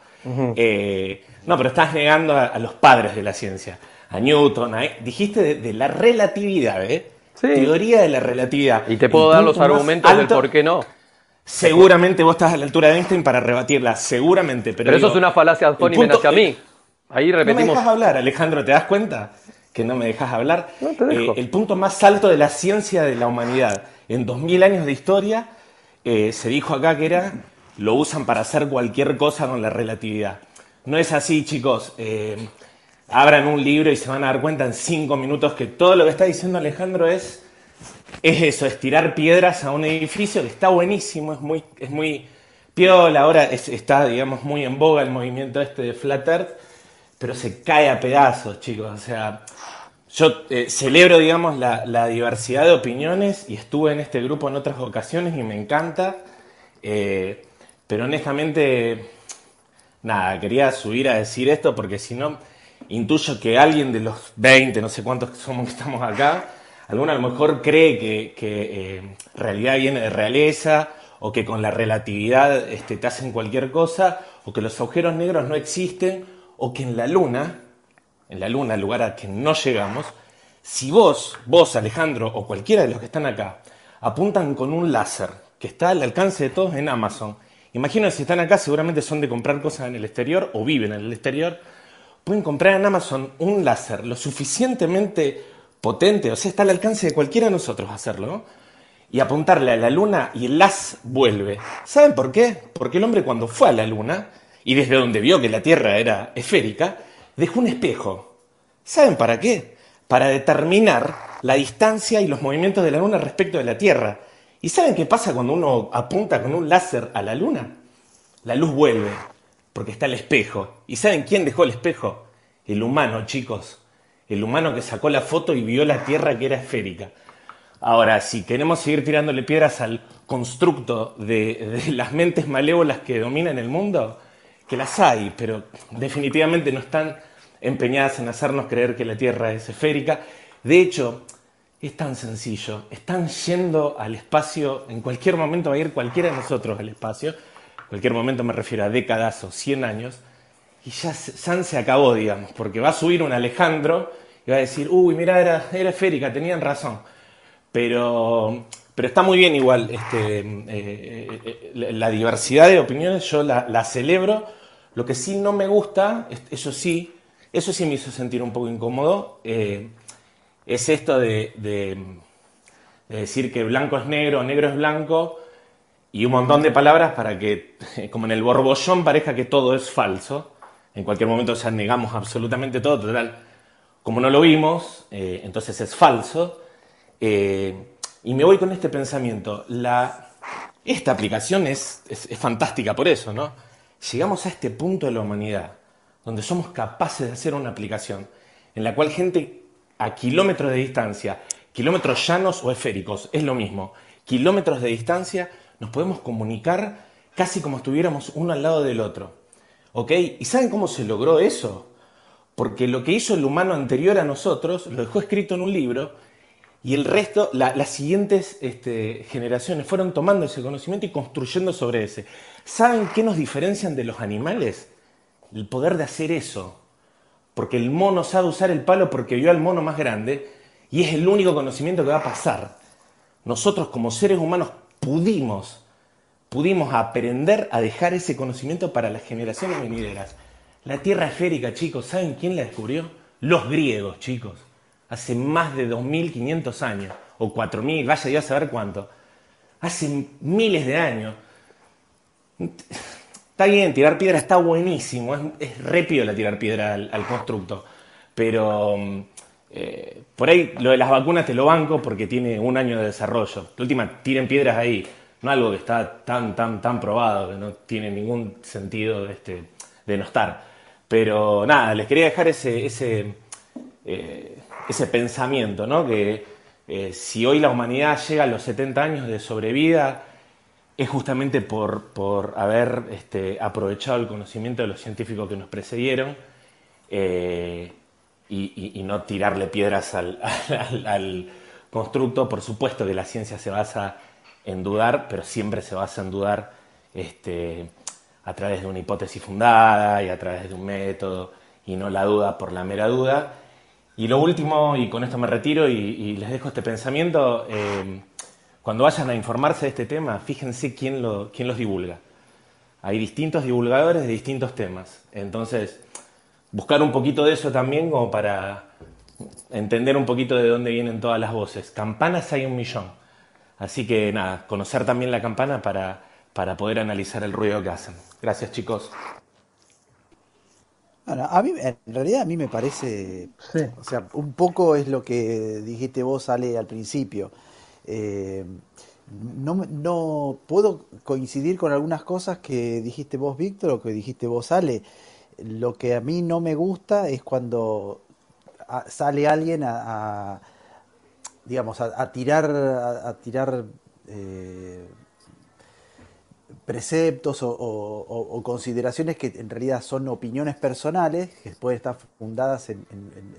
Eh, no, pero estás negando a, los padres de la ciencia, a Newton, dijiste de, la relatividad, ¿eh? Teoría de la relatividad. Y te puedo dar los argumentos del por qué no. Seguramente vos estás a la altura de Einstein para rebatirla, seguramente. Pero, eso es una falacia ad hominem hacia mí. Ahí repetimos. No me dejas hablar, Alejandro, ¿te das cuenta? Que no me dejas hablar. Eh, el punto más alto de la ciencia de la humanidad en 2000 años de historia eh, se dijo acá que era, lo usan para hacer cualquier cosa con la relatividad. No es así, chicos. Eh, abran un libro y se van a dar cuenta en cinco minutos que todo lo que está diciendo Alejandro es, es eso, es tirar piedras a un edificio que está buenísimo, es muy, es muy piola, ahora está, digamos, muy en boga el movimiento este de Flat Earth, pero se cae a pedazos, chicos. O sea, yo eh, celebro, digamos, la, diversidad de opiniones y estuve en este grupo en otras ocasiones y me encanta. Eh, pero honestamente, nada, quería subir a decir esto porque si no, intuyo que alguien de los 20, no sé cuántos somos que estamos acá, Alguno a lo mejor cree que, eh, realidad viene de realeza, o que con la relatividad este, te hacen cualquier cosa, o que los agujeros negros no existen, o que en la luna, en la luna, el lugar al que no llegamos, si vos, vos Alejandro, o cualquiera de los que están acá, apuntan con un láser que está al alcance de todos en Amazon, imagino si están acá seguramente son de comprar cosas en el exterior o viven en el exterior, pueden comprar en Amazon un láser lo suficientemente potente, o sea, está al alcance de cualquiera de nosotros hacerlo, y apuntarle a la luna y el las vuelve. ¿Saben por qué? Porque el hombre cuando fue a la luna, y desde donde vio que la Tierra era esférica, dejó un espejo. ¿Saben para qué? Para determinar la distancia y los movimientos de la luna respecto de la Tierra. ¿Y saben qué pasa cuando uno apunta con un láser a la luna? La luz vuelve porque está el espejo. ¿Y saben quién dejó el espejo? El humano, chicos. El humano que sacó la foto y vio la Tierra que era esférica. Ahora, si queremos seguir tirándole piedras al constructo de, las mentes malévolas que dominan el mundo, que las hay, pero definitivamente no están empeñadas en hacernos creer que la Tierra es esférica. De hecho, es tan sencillo. Están yendo al espacio, en cualquier momento va a ir cualquiera de nosotros al espacio, cualquier momento me refiero a décadas o 100 años, y ya San se acabó, digamos, porque va a subir un Alejandro y va a decir, uy, mira, era, era esférica, tenían razón. Pero, pero está muy bien igual este, eh, eh, eh, la diversidad de opiniones, yo la, celebro. Lo que sí no me gusta, eso sí, eso sí me hizo sentir un poco incómodo, es esto de, de decir que blanco es negro, negro es blanco, y un montón de palabras para que, como en el borbollón, parezca que todo es falso. En cualquier momento ya negamos absolutamente todo, total. Como no lo vimos, eh, entonces es falso. Eh, y me voy con este pensamiento. La, esta aplicación es, es, fantástica por eso, ¿no? Llegamos a este punto de la humanidad, donde somos capaces de hacer una aplicación en la cual gente a kilómetros de distancia, kilómetros llanos o esféricos, es lo mismo, kilómetros de distancia, nos podemos comunicar casi como estuviéramos uno al lado del otro. ¿Ok? ¿Y saben cómo se logró eso? Porque lo que hizo el humano anterior a nosotros lo dejó escrito en un libro y el resto, las siguientes este, generaciones fueron tomando ese conocimiento y construyendo sobre ese. ¿Saben qué nos diferencian de los animales? El poder de hacer eso. Porque el mono sabe usar el palo porque vio al mono más grande y es el único conocimiento que va a pasar. Nosotros como seres humanos pudimos, pudimos aprender a dejar ese conocimiento para las generaciones venideras. La Tierra esférica, chicos, ¿saben quién la descubrió? Los griegos, chicos. Hace más de 2.500 años, o 4.000, vaya Dios a saber cuánto. Hace miles de años. Está bien, tirar piedra está buenísimo, es, es tirar piedra al, constructo, pero eh, por ahí lo de las vacunas te lo banco porque tiene un año de desarrollo. La última, tiren piedras ahí. No algo que está tan, tan, tan probado, que no tiene ningún sentido este, de no estar. Pero nada, les quería dejar ese, ese, eh, ese pensamiento, ¿no? Que eh, si hoy la humanidad llega a los 70 años de sobrevida, es justamente por, por haber este, aprovechado el conocimiento de los científicos que nos precedieron y, no tirarle piedras al, constructo. Por supuesto que la ciencia se basa en dudar, pero siempre se basa en dudar este, a través de una hipótesis fundada y a través de un método y no la duda por la mera duda. Y lo último, y con esto me retiro y, les dejo este pensamiento, eh, cuando vayan a informarse de este tema, fíjense quién, lo, quién los divulga. Hay distintos divulgadores de distintos temas. Entonces, buscar un poquito de eso también como para entender un poquito de dónde vienen todas las voces. Campanas hay un millón. Así que nada, conocer también la campana para, para poder analizar el ruido que hacen. Gracias chicos. a mí, en realidad a mí me parece, o sea, un poco es lo que dijiste vos, Ale, al principio. Eh, no, no puedo coincidir con algunas cosas que dijiste vos, Víctor, o que dijiste vos, Ale lo que a mí no me gusta es cuando sale alguien a, digamos a, tirar a, tirar eh, preceptos o, consideraciones que en realidad son opiniones personales que pueden estar fundadas en,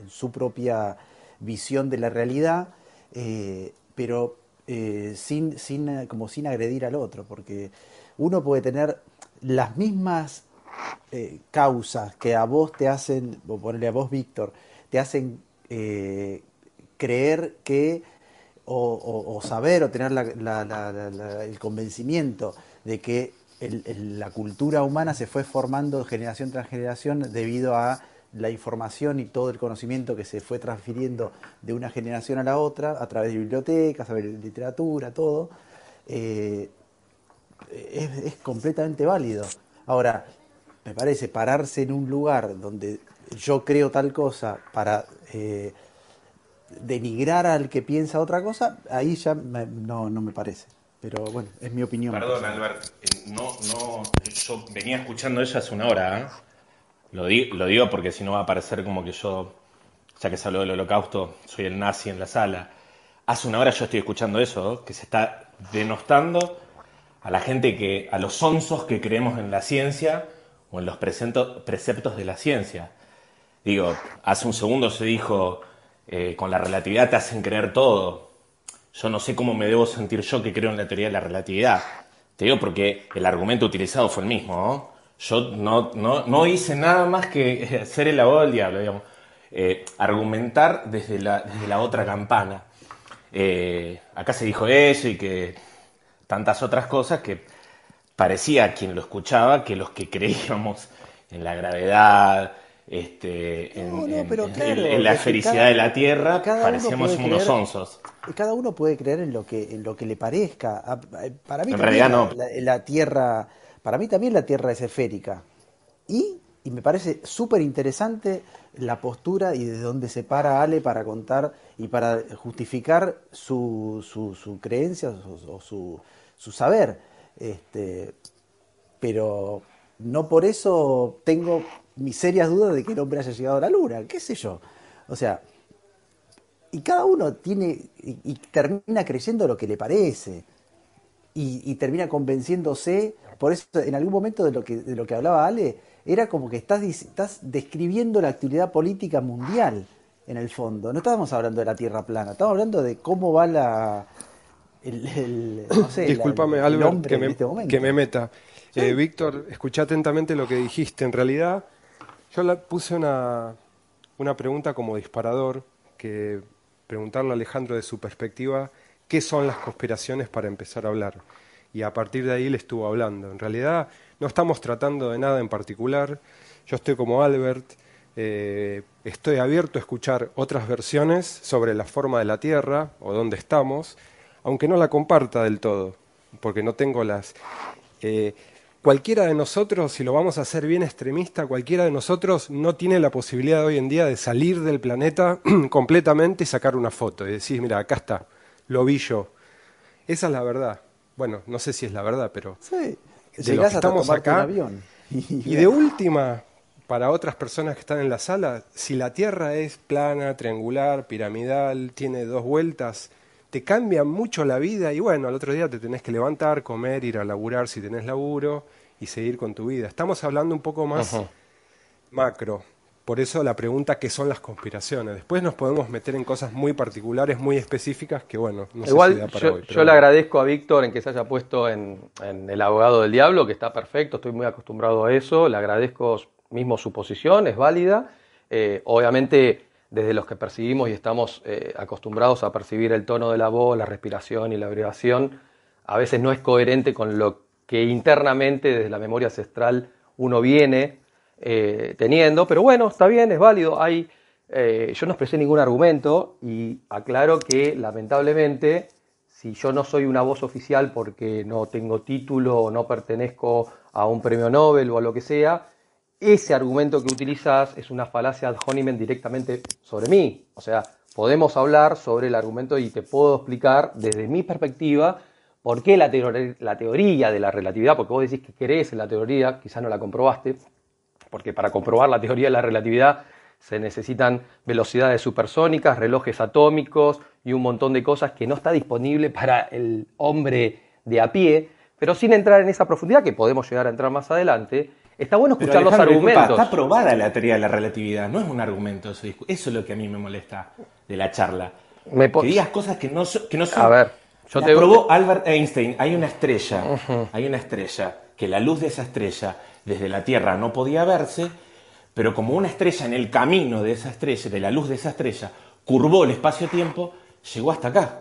su propia visión de la realidad eh, pero eh, sin, sin, como sin agredir al otro, porque uno puede tener las mismas eh, causas que a vos te hacen, ponerle a vos, Víctor, te hacen creer que, o, saber, o tener el convencimiento de que la cultura humana se fue formando generación tras generación debido a la información y todo el conocimiento que se fue transfiriendo de una generación a la otra a través de bibliotecas, a través de literatura, todo, eh, es, completamente válido. Ahora, me parece pararse en un lugar donde yo creo tal cosa para eh, denigrar al que piensa otra cosa, ahí ya no, no me parece. Pero bueno, es mi opinión. Perdón, Albert, eh, no, no, yo venía escuchando eso hace una hora, ¿eh? Lo, lo digo porque si no va a parecer como que yo, ya que se habló del holocausto, soy el nazi en la sala. Hace una hora yo estoy escuchando eso, que se está denostando a la gente que, a los onzos que creemos en la ciencia o en los preceptos de la ciencia. Digo, hace un segundo se dijo, eh, con la relatividad te hacen creer todo. Yo no sé cómo me debo sentir yo que creo en la teoría de la relatividad. Te digo porque el argumento utilizado fue el mismo, ¿no? Yo no, no, no hice nada más que ser el abogado del diablo, digamos. Eh, argumentar desde la, desde la, otra campana. Eh, acá se dijo eso y que tantas otras cosas que parecía a quien lo escuchaba que los que creíamos en la gravedad, este, en, la felicidad de la Tierra, parecíamos unos onzos. Cada uno puede creer en lo que, en lo que le parezca. Para mí, en realidad no. la Tierra para mí también la Tierra es esférica. Y, y me parece súper interesante la postura y de dónde se para Ale para contar y para justificar su, su, creencia o su, su, saber. Este, pero no por eso tengo mis serias dudas de que el hombre haya llegado a la luna, qué sé yo. O sea, y cada uno tiene y, termina creyendo lo que le parece y, termina convenciéndose por eso, en algún momento de lo que, de lo que hablaba Ale, era como que estás, estás describiendo la actividad política mundial, en el fondo. No estábamos hablando de la Tierra plana, estábamos hablando de cómo va la... El, no sé, Discúlpame, Albert, que, me, este que me meta. Eh, Víctor, escuché atentamente lo que dijiste. En realidad, yo la, puse una, una pregunta como disparador, que preguntarle a Alejandro de su perspectiva, ¿qué son las conspiraciones para empezar a hablar? y a partir de ahí le estuvo hablando. En realidad no estamos tratando de nada en particular. Yo estoy como Albert, eh, estoy abierto a escuchar otras versiones sobre la forma de la Tierra o dónde estamos, aunque no la comparta del todo, porque no tengo las... Eh, cualquiera de nosotros, si lo vamos a hacer bien extremista, cualquiera de nosotros no tiene la posibilidad hoy en día de salir del planeta completamente y sacar una foto y decir, mira, acá está, lo vi yo. Esa es la verdad. Bueno, no sé si es la verdad, pero sí. de estamos acá. Y, de última, para otras personas que están en la sala, si la Tierra es plana, triangular, piramidal, tiene dos vueltas, te cambia mucho la vida y bueno, al otro día te tenés que levantar, comer, ir a laburar si tenés laburo y seguir con tu vida. Estamos hablando un poco más macro. Por eso la pregunta, ¿qué son las conspiraciones? Después nos podemos meter en cosas muy particulares, muy específicas, que bueno, no Igual, sé si para yo, hoy. Yo le agradezco a Víctor en que se haya puesto en, el abogado del diablo, que está perfecto, estoy muy acostumbrado a eso, le agradezco mismo su posición, es válida. Eh, obviamente, desde los que percibimos y estamos eh, acostumbrados a percibir el tono de la voz, la respiración y la abreviación, a veces no es coherente con lo que internamente desde la memoria ancestral uno viene eh, teniendo, pero bueno, está bien, es válido. Hay, eh, yo no expresé ningún argumento y aclaro que lamentablemente, si yo no soy una voz oficial porque no tengo título o no pertenezco a un premio Nobel o a lo que sea, ese argumento que utilizas es una falacia ad hominem directamente sobre mí. O sea, podemos hablar sobre el argumento y te puedo explicar desde mi perspectiva por qué la, la teoría de la relatividad, porque vos decís que crees en la teoría, quizás no la comprobaste, porque para comprobar la teoría de la relatividad se necesitan velocidades supersónicas, relojes atómicos y un montón de cosas que no está disponible para el hombre de a pie, pero sin entrar en esa profundidad, que podemos llegar a entrar más adelante, está bueno escuchar los argumentos. está probada la teoría de la relatividad, no es un argumento, eso, eso es lo que a mí me molesta de la charla. que digas cosas que no, que no son... A ver, yo te... probó Albert Einstein, hay una estrella, hay una estrella, que la luz de esa estrella desde la Tierra no podía verse, pero como una estrella en el camino de esa estrella, de la luz de esa estrella, curvó el espacio-tiempo, llegó hasta acá.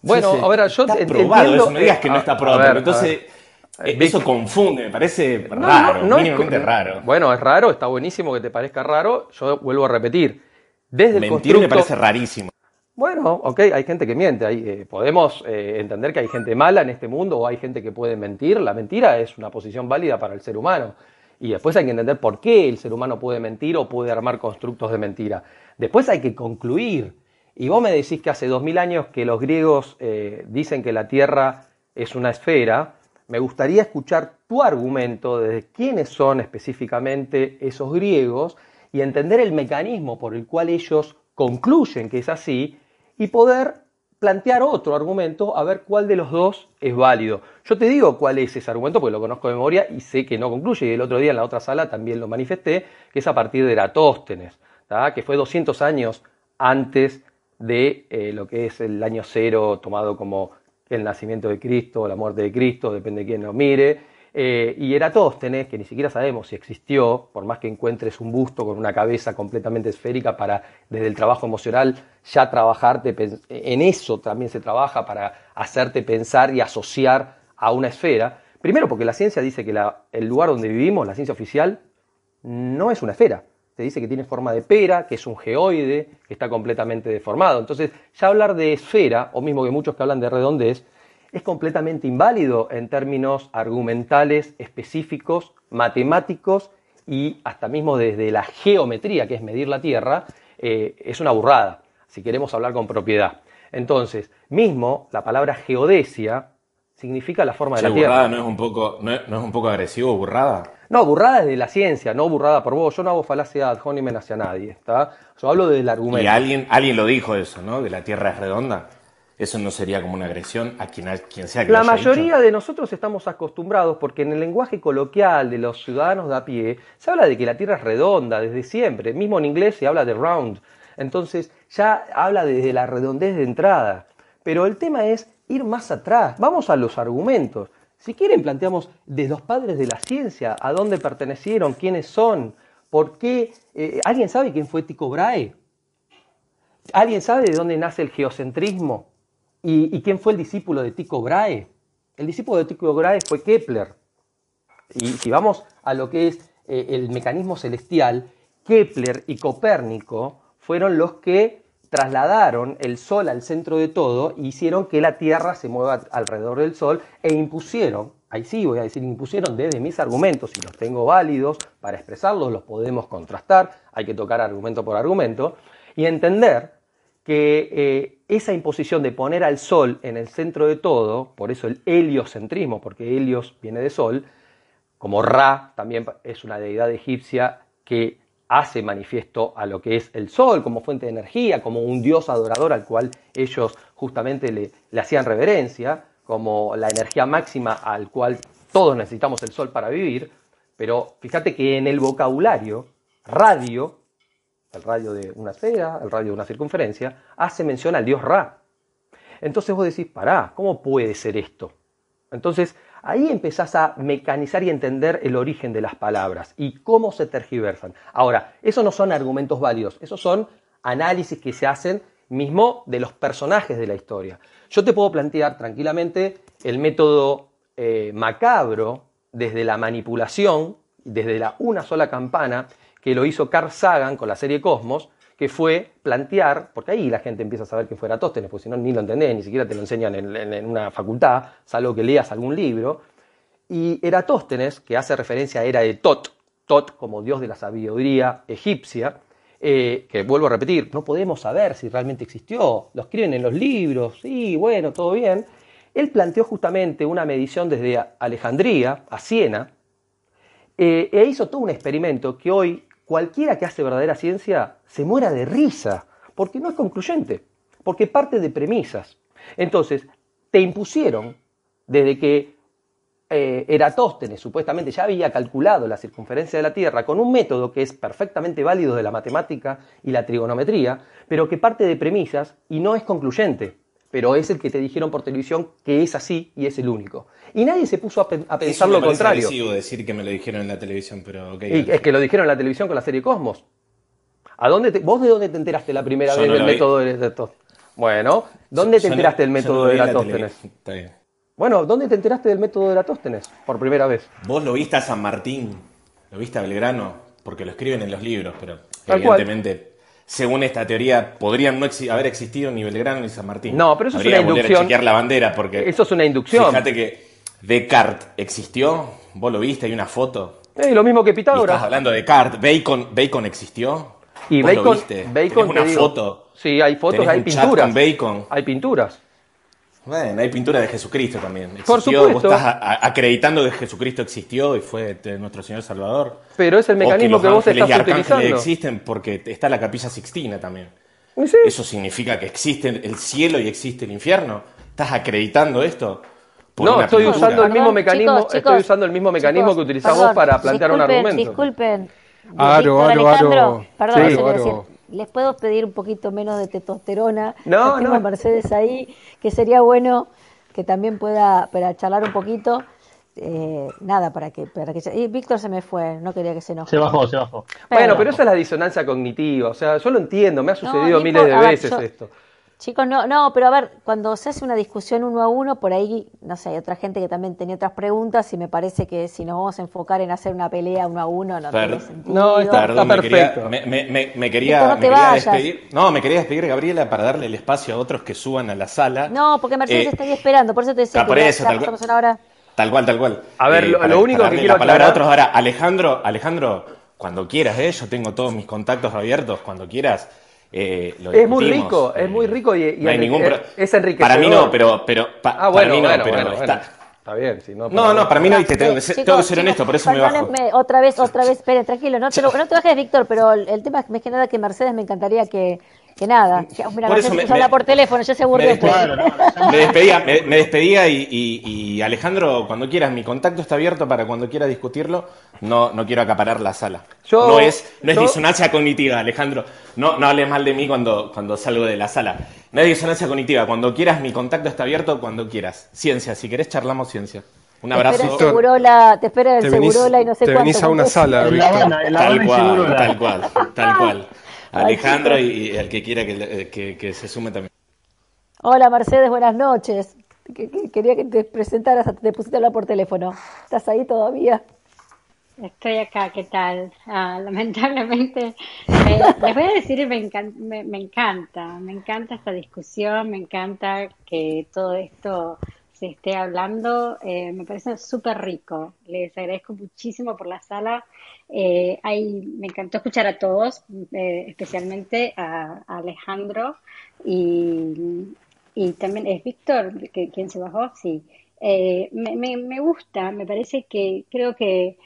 Bueno, a ver, yo está probado, eso no digas que no está probado, entonces eh, eso confunde, me parece raro, mínimamente raro. Bueno, es raro, está buenísimo que te parezca raro, yo vuelvo a repetir. Desde Mentir el constructo, me parece rarísimo. Bueno, ok, hay gente que miente, eh, podemos eh, entender que hay gente mala en este mundo o hay gente que puede mentir, la mentira es una posición válida para el ser humano. Y después hay que entender por qué el ser humano puede mentir o puede armar constructos de mentira. Después hay que concluir. Y vos me decís que hace dos mil años que los griegos dicen que la Tierra es una esfera, me gustaría escuchar tu argumento de quiénes son específicamente esos griegos y entender el mecanismo por el cual ellos concluyen que es así y poder plantear otro argumento a ver cuál de los dos es válido. Yo te digo cuál es ese argumento porque lo conozco de memoria y sé que no concluye. Y el otro día en la otra sala también lo manifesté, que es a partir de Eratóstenes, que fue 200 años antes de eh, lo que es el año cero tomado como el nacimiento de Cristo la muerte de Cristo, depende de quién lo mire. Eh, y Eratóstenes, que ni siquiera sabemos si existió, por más que encuentres un busto con una cabeza completamente esférica para, desde el trabajo emocional, ya trabajarte, en eso también se trabaja para hacerte pensar y asociar a una esfera. Primero porque la ciencia dice que el lugar donde vivimos, la ciencia oficial, no es una esfera. Se dice que tiene forma de pera, que es un geoide, que está completamente deformado. Entonces, ya hablar de esfera, o mismo que muchos que hablan de redondez, es completamente inválido en términos argumentales específicos, matemáticos y hasta mismo desde la geometría, que es medir la Tierra, eh, es una burrada, si queremos hablar con propiedad. Entonces, mismo la palabra geodesia significa la forma de la Tierra. ¿no es, un poco, no, es, un poco agresivo, burrada? No, burrada es de la ciencia, no burrada por vos. Yo no hago falacia ad hominem hacia nadie, ¿está? Yo hablo del argumento. Y alguien, alguien lo dijo eso, ¿no? De la Tierra es redonda. ¿Eso no sería como una agresión a quien, quien sea que La mayoría de nosotros estamos acostumbrados porque en el lenguaje coloquial de los ciudadanos de a pie se habla de que la Tierra es redonda desde siempre. Mismo en inglés se habla de round. Entonces ya habla desde la redondez de entrada. Pero el tema es ir más atrás. Vamos a los argumentos. Si quieren, planteamos de los padres de la ciencia, a dónde pertenecieron, quiénes son, por qué. Eh, ¿Alguien sabe quién fue Tycho Brahe? ¿Alguien sabe de dónde nace el geocentrismo? ¿Y, quién fue el discípulo de Tycho Brahe? El discípulo de Tycho Brahe fue Kepler. Y si vamos a lo que es eh, el mecanismo celestial, Kepler y Copérnico fueron los que trasladaron el Sol al centro de todo e hicieron que la Tierra se mueva alrededor del Sol e impusieron, ahí sí voy a decir, impusieron desde mis argumentos, y los tengo válidos para expresarlos, los podemos contrastar, hay que tocar argumento por argumento, y entender que eh, esa imposición de poner al Sol en el centro de todo, por eso el heliocentrismo, porque Helios viene de Sol, como Ra también es una deidad egipcia que hace manifiesto a lo que es el Sol como fuente de energía, como un dios adorador al cual ellos justamente le, hacían reverencia, como la energía máxima al cual todos necesitamos el Sol para vivir, pero fíjate que en el vocabulario, radio el radio de una esfera, el radio de una circunferencia, hace mención al dios Ra. Entonces vos decís, pará, ¿cómo puede ser esto? Entonces ahí empezás a mecanizar y entender el origen de las palabras y cómo se tergiversan. Ahora, esos no son argumentos válidos, esos son análisis que se hacen mismo de los personajes de la historia. Yo te puedo plantear tranquilamente el método eh, macabro desde la manipulación, desde la una sola campana, que lo hizo Carl Sagan con la serie Cosmos, que fue plantear, porque ahí la gente empieza a saber que fuera Eratóstenes, porque si no ni lo entendés, ni siquiera te lo enseñan en, una facultad, salvo que leas algún libro. Y Eratóstenes, que hace referencia a era de Tot, Tot como dios de la sabiduría egipcia, eh, que vuelvo a repetir, no podemos saber si realmente existió, lo escriben en los libros, sí, bueno, todo bien. Él planteó justamente una medición desde Alejandría a Siena, eh, e hizo todo un experimento que hoy cualquiera que hace verdadera ciencia se muera de risa, porque no es concluyente, porque parte de premisas. Entonces, te impusieron desde que eh, Eratóstenes supuestamente ya había calculado la circunferencia de la Tierra con un método que es perfectamente válido de la matemática y la trigonometría, pero que parte de premisas y no es concluyente, pero es el que te dijeron por televisión que es así y es el único. Y nadie se puso a, pensar Eso me lo contrario. decir que me lo dijeron en la televisión, pero y es que lo dijeron en la televisión con la serie Cosmos. ¿A dónde ¿Vos de dónde te enteraste la primera vez del método de Eratóstenes? Bueno, ¿dónde te enteraste del método de Eratóstenes? Está bien. Bueno, ¿dónde te enteraste del método de Eratóstenes por primera vez? Vos lo viste a San Martín, lo viste a Belgrano, porque lo escriben en los libros, pero evidentemente, según esta teoría, podrían no haber existido ni Belgrano ni San Martín. No, pero eso es una inducción. chequear la bandera, porque. Eso es una inducción. Fíjate que Descartes existió, vos lo viste, hay una foto. Eh, lo mismo que Pitágoras. estás hablando de Descartes, Bacon, Bacon existió. Y Bacon, lo viste? Bacon una foto. Sí, hay fotos, hay pinturas. Bacon. Hay pinturas. Bueno, hay pintura de Jesucristo también. Por supuesto. Vos estás acreditando que Jesucristo existió y fue nuestro Señor Salvador. Pero es el mecanismo que, vos estás utilizando. existen porque está la capilla Sixtina también. Eso significa que existe el cielo y existe el infierno. ¿Estás acreditando esto? no, estoy usando, el mismo mecanismo, estoy usando el mismo mecanismo que utilizás vos para plantear un argumento. Disculpen. Aro, aro, aro. Perdón, les puedo pedir un poquito menos de testosterona. No, tengo no. Mercedes ahí, que sería bueno que también pueda para charlar un poquito. Eh, nada, para que, para que y Víctor se me fue, no quería que se enoje. Se bajó, se bajó. bueno, pero esa es la disonancia cognitiva, o sea, yo lo entiendo, me ha sucedido miles de veces esto. Chicos, no, no, pero a ver, cuando se hace una discusión uno a uno, por ahí, no sé, hay otra gente que también tenía otras preguntas y me parece que si nos vamos a enfocar en hacer una pelea uno a uno, no tiene sentido. No, está, perfecto. Me quería, me, quería, despedir. No, me quería despedir, Gabriela, para darle el espacio a otros que suban a la sala. No, porque Mercedes eh, está ahí esperando, por eso te decía que eso, tal, cual, ahora. tal cual, tal cual. A ver, eh, lo, único que quiero la palabra a otros ahora, Alejandro, Alejandro, cuando quieras, ¿eh? yo tengo todos mis contactos abiertos, cuando quieras eh, es muy rico, es muy rico y, no hay ningún es enriquecedor. Para mí no, pero, pero ah, bueno, para mí no, bueno, pero bueno, está, está, bien. Si no, no, no, para mí no, y te tengo, que ser, tengo que ser honesto, por eso me bajo. Otra vez, otra vez, esperen, tranquilo, no te, lo, no te bajes, Víctor, pero el tema es que nada que Mercedes me encantaría que, que nada. Mira, por eso me, habla por teléfono, ya se aburrió. Me despedía, me despedía, me, despedía y, y, y, Alejandro, cuando quieras, mi contacto está abierto para cuando quieras discutirlo. No, no quiero acaparar la sala. no es, no es disonancia cognitiva, Alejandro. No, no hables mal de mí cuando, cuando salgo de la sala. No es disonancia cognitiva. Cuando quieras, mi contacto está abierto cuando quieras. Ciencia, si querés charlamos ciencia. Un abrazo. Te espera el te espera el Segurola y no sé te cuánto. venís a una sala, tal cual, tal cual, tal cual. Alejandro y, el que quiera que, que, que, se sume también. Hola Mercedes, buenas noches. Quería que te presentaras, te pusiste a hablar por teléfono. ¿Estás ahí todavía? Estoy acá, ¿qué tal? Ah, lamentablemente, eh, les voy a decir, me, me, me, encanta, me encanta esta discusión, me encanta que todo esto se esté hablando, eh, me parece súper rico. Les agradezco muchísimo por la sala. Eh, me encantó escuchar a todos, eh, especialmente a, Alejandro y, también es Víctor, que, quien se bajó, sí. Me, me, me, gusta, me parece que creo que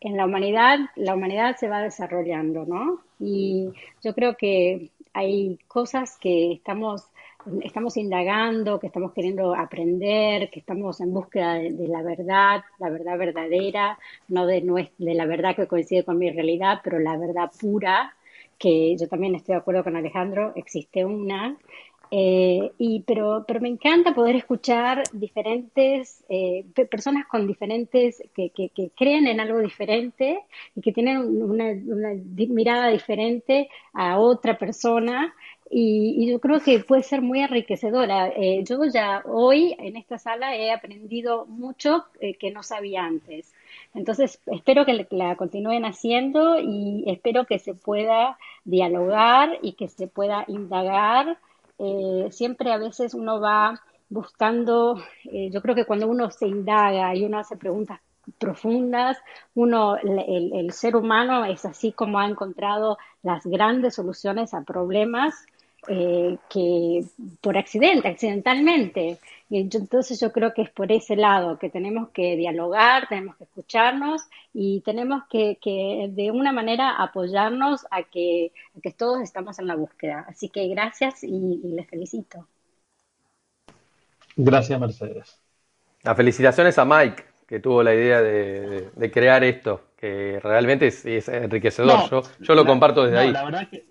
en la humanidad, la humanidad se va desarrollando, ¿no? Y yo creo que hay cosas que estamos estamos indagando, que estamos queriendo aprender, que estamos en búsqueda de, la verdad, la verdad verdadera, no de, de la verdad que coincide con mi realidad, pero la verdad pura, que yo también estoy de acuerdo con Alejandro, existe una. Eh, y, pero, pero me encanta poder escuchar diferentes eh, personas con diferentes, que, que, que, creen en algo diferente y que tienen una, una mirada diferente a otra persona y, yo creo que puede ser muy enriquecedora. Eh, yo ya hoy en esta sala he aprendido mucho eh, que no sabía antes. Entonces, espero que la continúen haciendo y espero que se pueda dialogar y que se pueda indagar. Eh, siempre a veces uno va buscando, yo creo que cuando uno se indaga y uno hace preguntas profundas, uno, el, el ser humano es así como ha encontrado las grandes soluciones a problemas eh, que por accidente, accidentalmente. Y entonces yo creo que es por ese lado que tenemos que dialogar, tenemos que escucharnos y tenemos que, de una manera apoyarnos a que, que, todos estamos en la búsqueda. Así que gracias y, les felicito. Gracias, Mercedes. Las felicitaciones a Mike, que tuvo la idea de, crear esto, que realmente es, enriquecedor. yo, yo lo comparto desde ahí. La verdad que,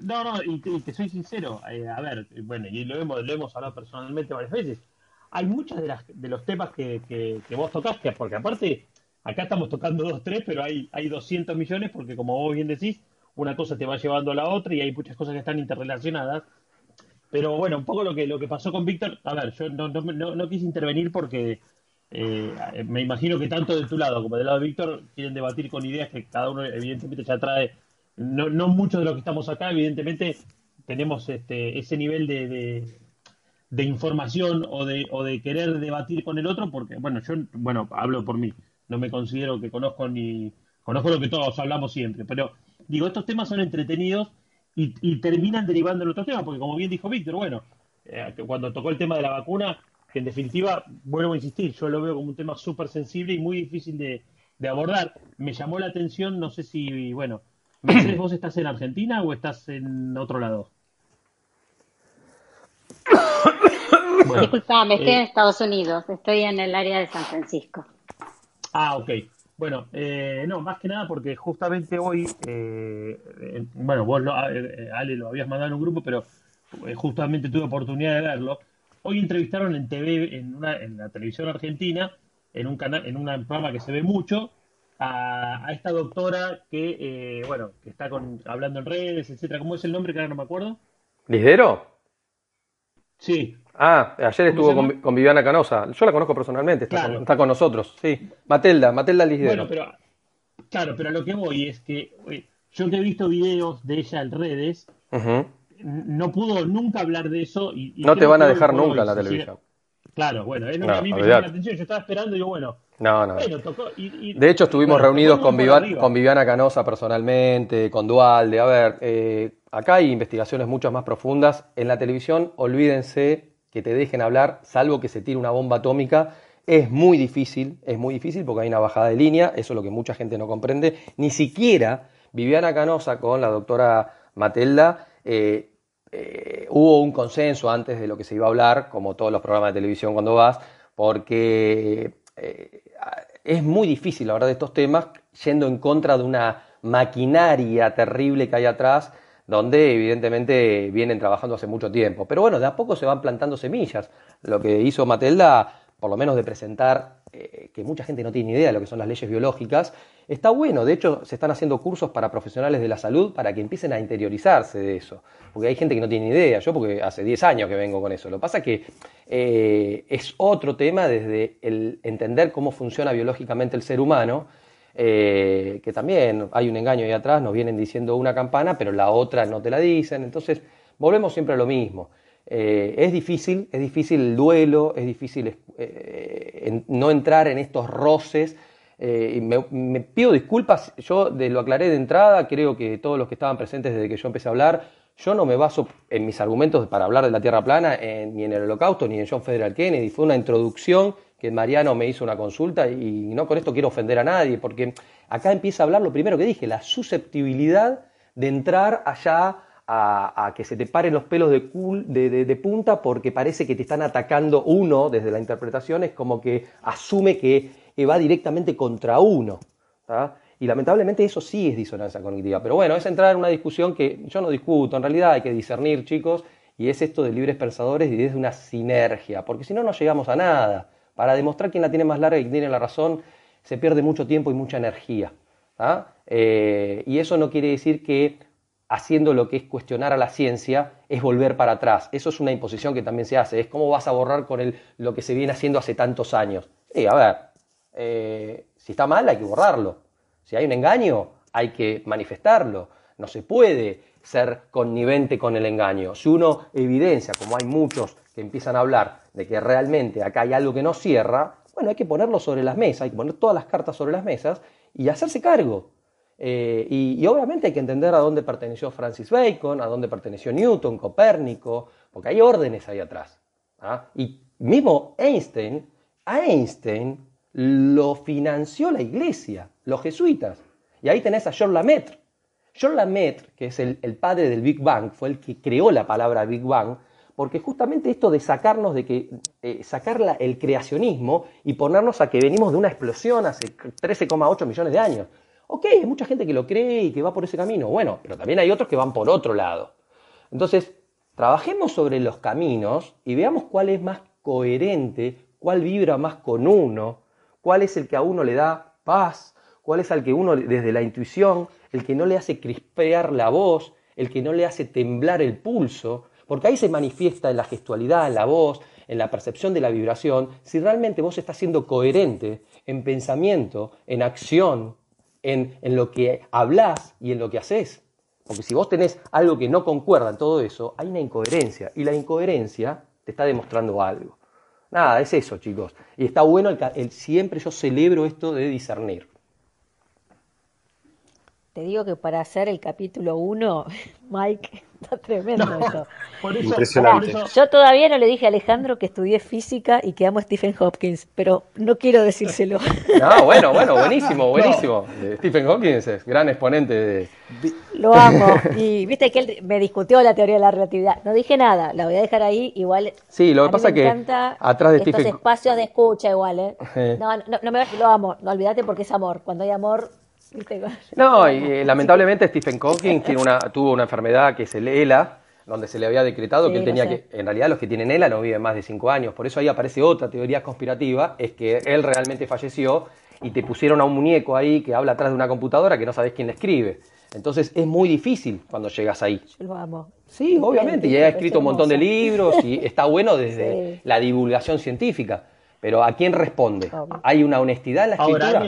no, no, y te, soy sincero. Eh, a ver, bueno, y lo hemos, lo hemos hablado personalmente varias veces. Hay muchos de, las, de los temas que, que, vos tocaste, porque aparte, acá estamos tocando dos, tres, pero hay, hay 200 millones, porque como vos bien decís, una cosa te va llevando a la otra y hay muchas cosas que están interrelacionadas. Pero bueno, un poco lo que, lo que pasó con Víctor, a ver, yo no, no, no, quise intervenir porque eh, me imagino que tanto de tu lado como del lado de Víctor quieren debatir con ideas que cada uno evidentemente ya trae no, no muchos de los que estamos acá, evidentemente, tenemos este, ese nivel de, de, información o de, o de querer debatir con el otro, porque, bueno, yo, bueno, hablo por mí, no me considero que conozco ni, conozco lo que todos hablamos siempre, pero digo, estos temas son entretenidos y, y terminan derivando en otros temas, porque como bien dijo Víctor, bueno, eh, cuando tocó el tema de la vacuna, que en definitiva, vuelvo a insistir, yo lo veo como un tema súper sensible y muy difícil de, de abordar. Me llamó la atención, no sé si, bueno, ¿vos estás en Argentina o estás en otro lado? Disculpame, estoy en eh, Estados Unidos, estoy en el área de San Francisco. Ah, ok. Bueno, eh, no, más que nada porque justamente hoy, eh, bueno, vos, lo, Ale, lo habías mandado en un grupo, pero justamente tuve oportunidad de verlo. Hoy entrevistaron en TV, en, una, en la televisión argentina, en un canal, en un programa que se ve mucho, a, esta doctora que, eh, bueno, que está con, hablando en redes, etcétera. ¿Cómo es el nombre que ahora no me acuerdo? ¿Lisdero? Sí. Ah, ayer estuvo con, Viviana Canosa. Yo la conozco personalmente, está, con, nosotros. Sí, Matelda, Matelda Lisdero. Bueno, pero, claro, pero a lo que voy es que yo que he visto videos de ella en redes, no pudo nunca hablar de eso. Y, no te van a dejar nunca en la televisión. Claro, bueno, es lo que a mí me llama la atención. Yo estaba esperando y digo, bueno. No, no. de hecho, estuvimos reunidos con, con, Viviana Canosa personalmente, con Dualde. A ver, eh, acá hay investigaciones mucho más profundas. En la televisión, olvídense que te dejen hablar, salvo que se tire una bomba atómica. Es muy difícil, es muy difícil porque hay una bajada de línea, eso es lo que mucha gente no comprende. Ni siquiera Viviana Canosa con la doctora Matelda eh, eh, hubo un consenso antes de lo que se iba a hablar, como todos los programas de televisión cuando vas, porque eh, es muy difícil hablar de estos temas yendo en contra de una maquinaria terrible que hay atrás, donde evidentemente vienen trabajando hace mucho tiempo. Pero bueno, de a poco se van plantando semillas. Lo que hizo Matelda, por lo menos de presentar eh, que mucha gente no tiene idea de lo que son las leyes biológicas, está bueno. De hecho, se están haciendo cursos para profesionales de la salud para que empiecen a interiorizarse de eso. Porque hay gente que no tiene idea. Yo porque hace 10 años que vengo con eso. Lo que pasa es que eh, es otro tema desde el entender cómo funciona biológicamente el ser humano. Eh, que también hay un engaño ahí atrás, nos vienen diciendo una campana, pero la otra no te la dicen. Entonces, volvemos siempre a lo mismo. Eh, es difícil, es difícil el duelo, es difícil eh, no entrar en estos roces. Eh, me, pido disculpas, yo de lo aclaré de entrada, creo que todos los que estaban presentes desde que yo empecé a hablar, yo no me baso en mis argumentos para hablar de la Tierra plana, ni en el Holocausto, ni en John Federal Kennedy, fue una introducción que Mariano me hizo una consulta y no con esto quiero ofender a nadie, porque acá empieza a hablar lo primero que dije, la susceptibilidad de entrar allá a, que se te paren los pelos de, de, punta porque parece que te están atacando uno desde la interpretación, es como que asume que va directamente contra uno. Y lamentablemente eso sí es disonancia cognitiva. Pero bueno, es entrar en una discusión que yo no discuto, en realidad hay que discernir, chicos, y es esto de libres pensadores y desde una sinergia, porque si no, no llegamos a nada. Para demostrar quién la tiene más larga y quién tiene la razón, se pierde mucho tiempo y mucha energía. Eh, y eso no quiere decir que haciendo lo que es cuestionar a la ciencia, es volver para atrás. Eso es una imposición que también se hace. Es cómo vas a borrar con el, lo que se viene haciendo hace tantos años. Y a ver, eh, si está mal hay que borrarlo. Si hay un engaño, hay que manifestarlo. No se puede ser connivente con el engaño. Si uno evidencia, como hay muchos que empiezan a hablar de que realmente acá hay algo que no cierra, bueno, hay que ponerlo sobre las mesas, hay que poner todas las cartas sobre las mesas y hacerse cargo. Eh, y, obviamente hay que entender a dónde perteneció Francis Bacon, a dónde perteneció Newton, Copérnico, porque hay órdenes ahí atrás. ¿ah? Y mismo Einstein, Einstein lo financió la iglesia, los jesuitas. Y ahí tenés a Jean Lemaitre. Jean Lemaitre, que es el, el padre del Big Bang, fue el que creó la palabra Big Bang, porque justamente esto de sacarnos de que, eh, sacar el creacionismo y ponernos a que venimos de una explosión hace 13,8 millones de años. Ok, hay mucha gente que lo cree y que va por ese camino, bueno, pero también hay otros que van por otro lado. Entonces, trabajemos sobre los caminos y veamos cuál es más coherente, cuál vibra más con uno, cuál es el que a uno le da paz, cuál es el que uno desde la intuición, el que no le hace crispear la voz, el que no le hace temblar el pulso, porque ahí se manifiesta en la gestualidad, en la voz, en la percepción de la vibración, si realmente vos estás siendo coherente en pensamiento, en acción, en, en lo que hablas y en lo que haces. Porque si vos tenés algo que no concuerda en todo eso, hay una incoherencia. Y la incoherencia te está demostrando algo. Nada, es eso, chicos. Y está bueno, el, siempre yo celebro esto de discernir. Te digo que para hacer el capítulo 1, Mike, está tremendo eso. Impresionante. yo todavía no le dije a Alejandro que estudié física y que amo a Stephen Hopkins, pero no quiero decírselo. No, bueno, bueno, buenísimo, buenísimo. Stephen Hopkins es gran exponente de... Lo amo. Y viste que él me discutió la teoría de la relatividad. No dije nada, la voy a dejar ahí igual. Sí, lo que pasa es que atrás de estos espacios de escucha igual, ¿eh? No, no, no me, lo amo, no olvídate porque es amor. Cuando hay amor, no, y eh, lamentablemente Stephen Hawking tiene una, tuvo una enfermedad que es el ELA, donde se le había decretado que él tenía que, en realidad los que tienen ELA no viven más de 5 años, por eso ahí aparece otra teoría conspirativa, es que él realmente falleció y te pusieron a un muñeco ahí que habla atrás de una computadora que no sabes quién le escribe. Entonces es muy difícil cuando llegas ahí. Yo lo amo. Sí, obviamente, y ha escrito un montón de libros y está bueno desde la divulgación científica. Pero ¿a quién responde? ¿Hay una honestidad en la escritura?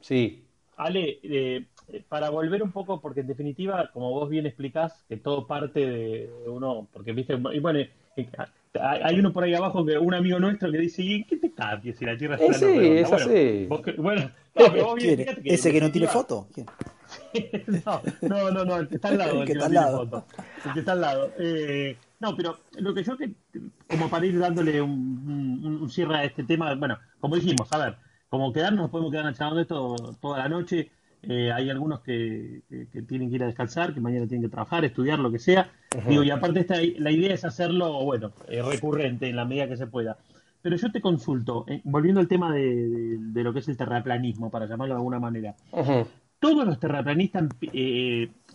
sí. Ale, eh, para volver un poco, porque en definitiva, como vos bien explicás, que todo parte de uno, porque viste, y bueno, eh, hay uno por ahí abajo, que un amigo nuestro que dice, ¿y qué te cambia si la Tierra es plana? Sí, es así. Bueno, ¿Ese que no tiene foto? no, no, no, el que está al lado. El que, está al lado. El que está al lado. Eh, no, pero lo que yo, que como para ir dándole un, un cierre a este tema, bueno, como dijimos, a ver, como quedarnos, podemos quedar charlando esto toda la noche. Eh, hay algunos que, tienen que ir a descansar, que mañana tienen que trabajar, estudiar, lo que sea. Digo, y aparte esta, la idea es hacerlo, bueno, eh, recurrente en la medida que se pueda. Pero yo te consulto, eh, volviendo al tema de, lo que es el terraplanismo, para llamarlo de alguna manera. ¿Todos los terraplanistas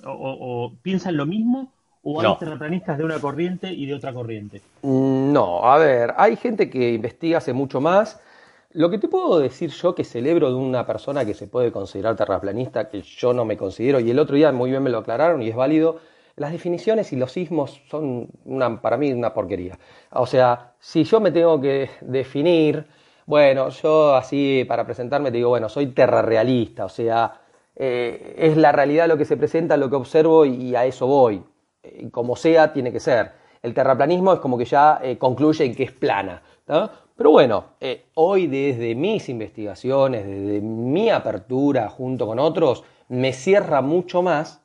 o, piensan lo mismo ¿O hay terraplanistas de una corriente y de otra corriente? Mm, no, a ver, hay gente que investiga hace mucho más lo que te puedo decir yo que celebro de una persona que se puede considerar terraplanista, que yo no me considero, y el otro día muy bien me lo aclararon y es válido, las definiciones y los sismos son una, para mí una porquería. O sea, si yo me tengo que definir, bueno, yo así para presentarme te digo, bueno, soy terrarrealista, o sea, eh, es la realidad lo que se presenta, lo que observo y a eso voy. Y como sea, tiene que ser. El terraplanismo es como que ya eh, concluye en que es plana. Pero bueno, eh, hoy desde mis investigaciones, desde mi apertura junto con otros, me cierra mucho más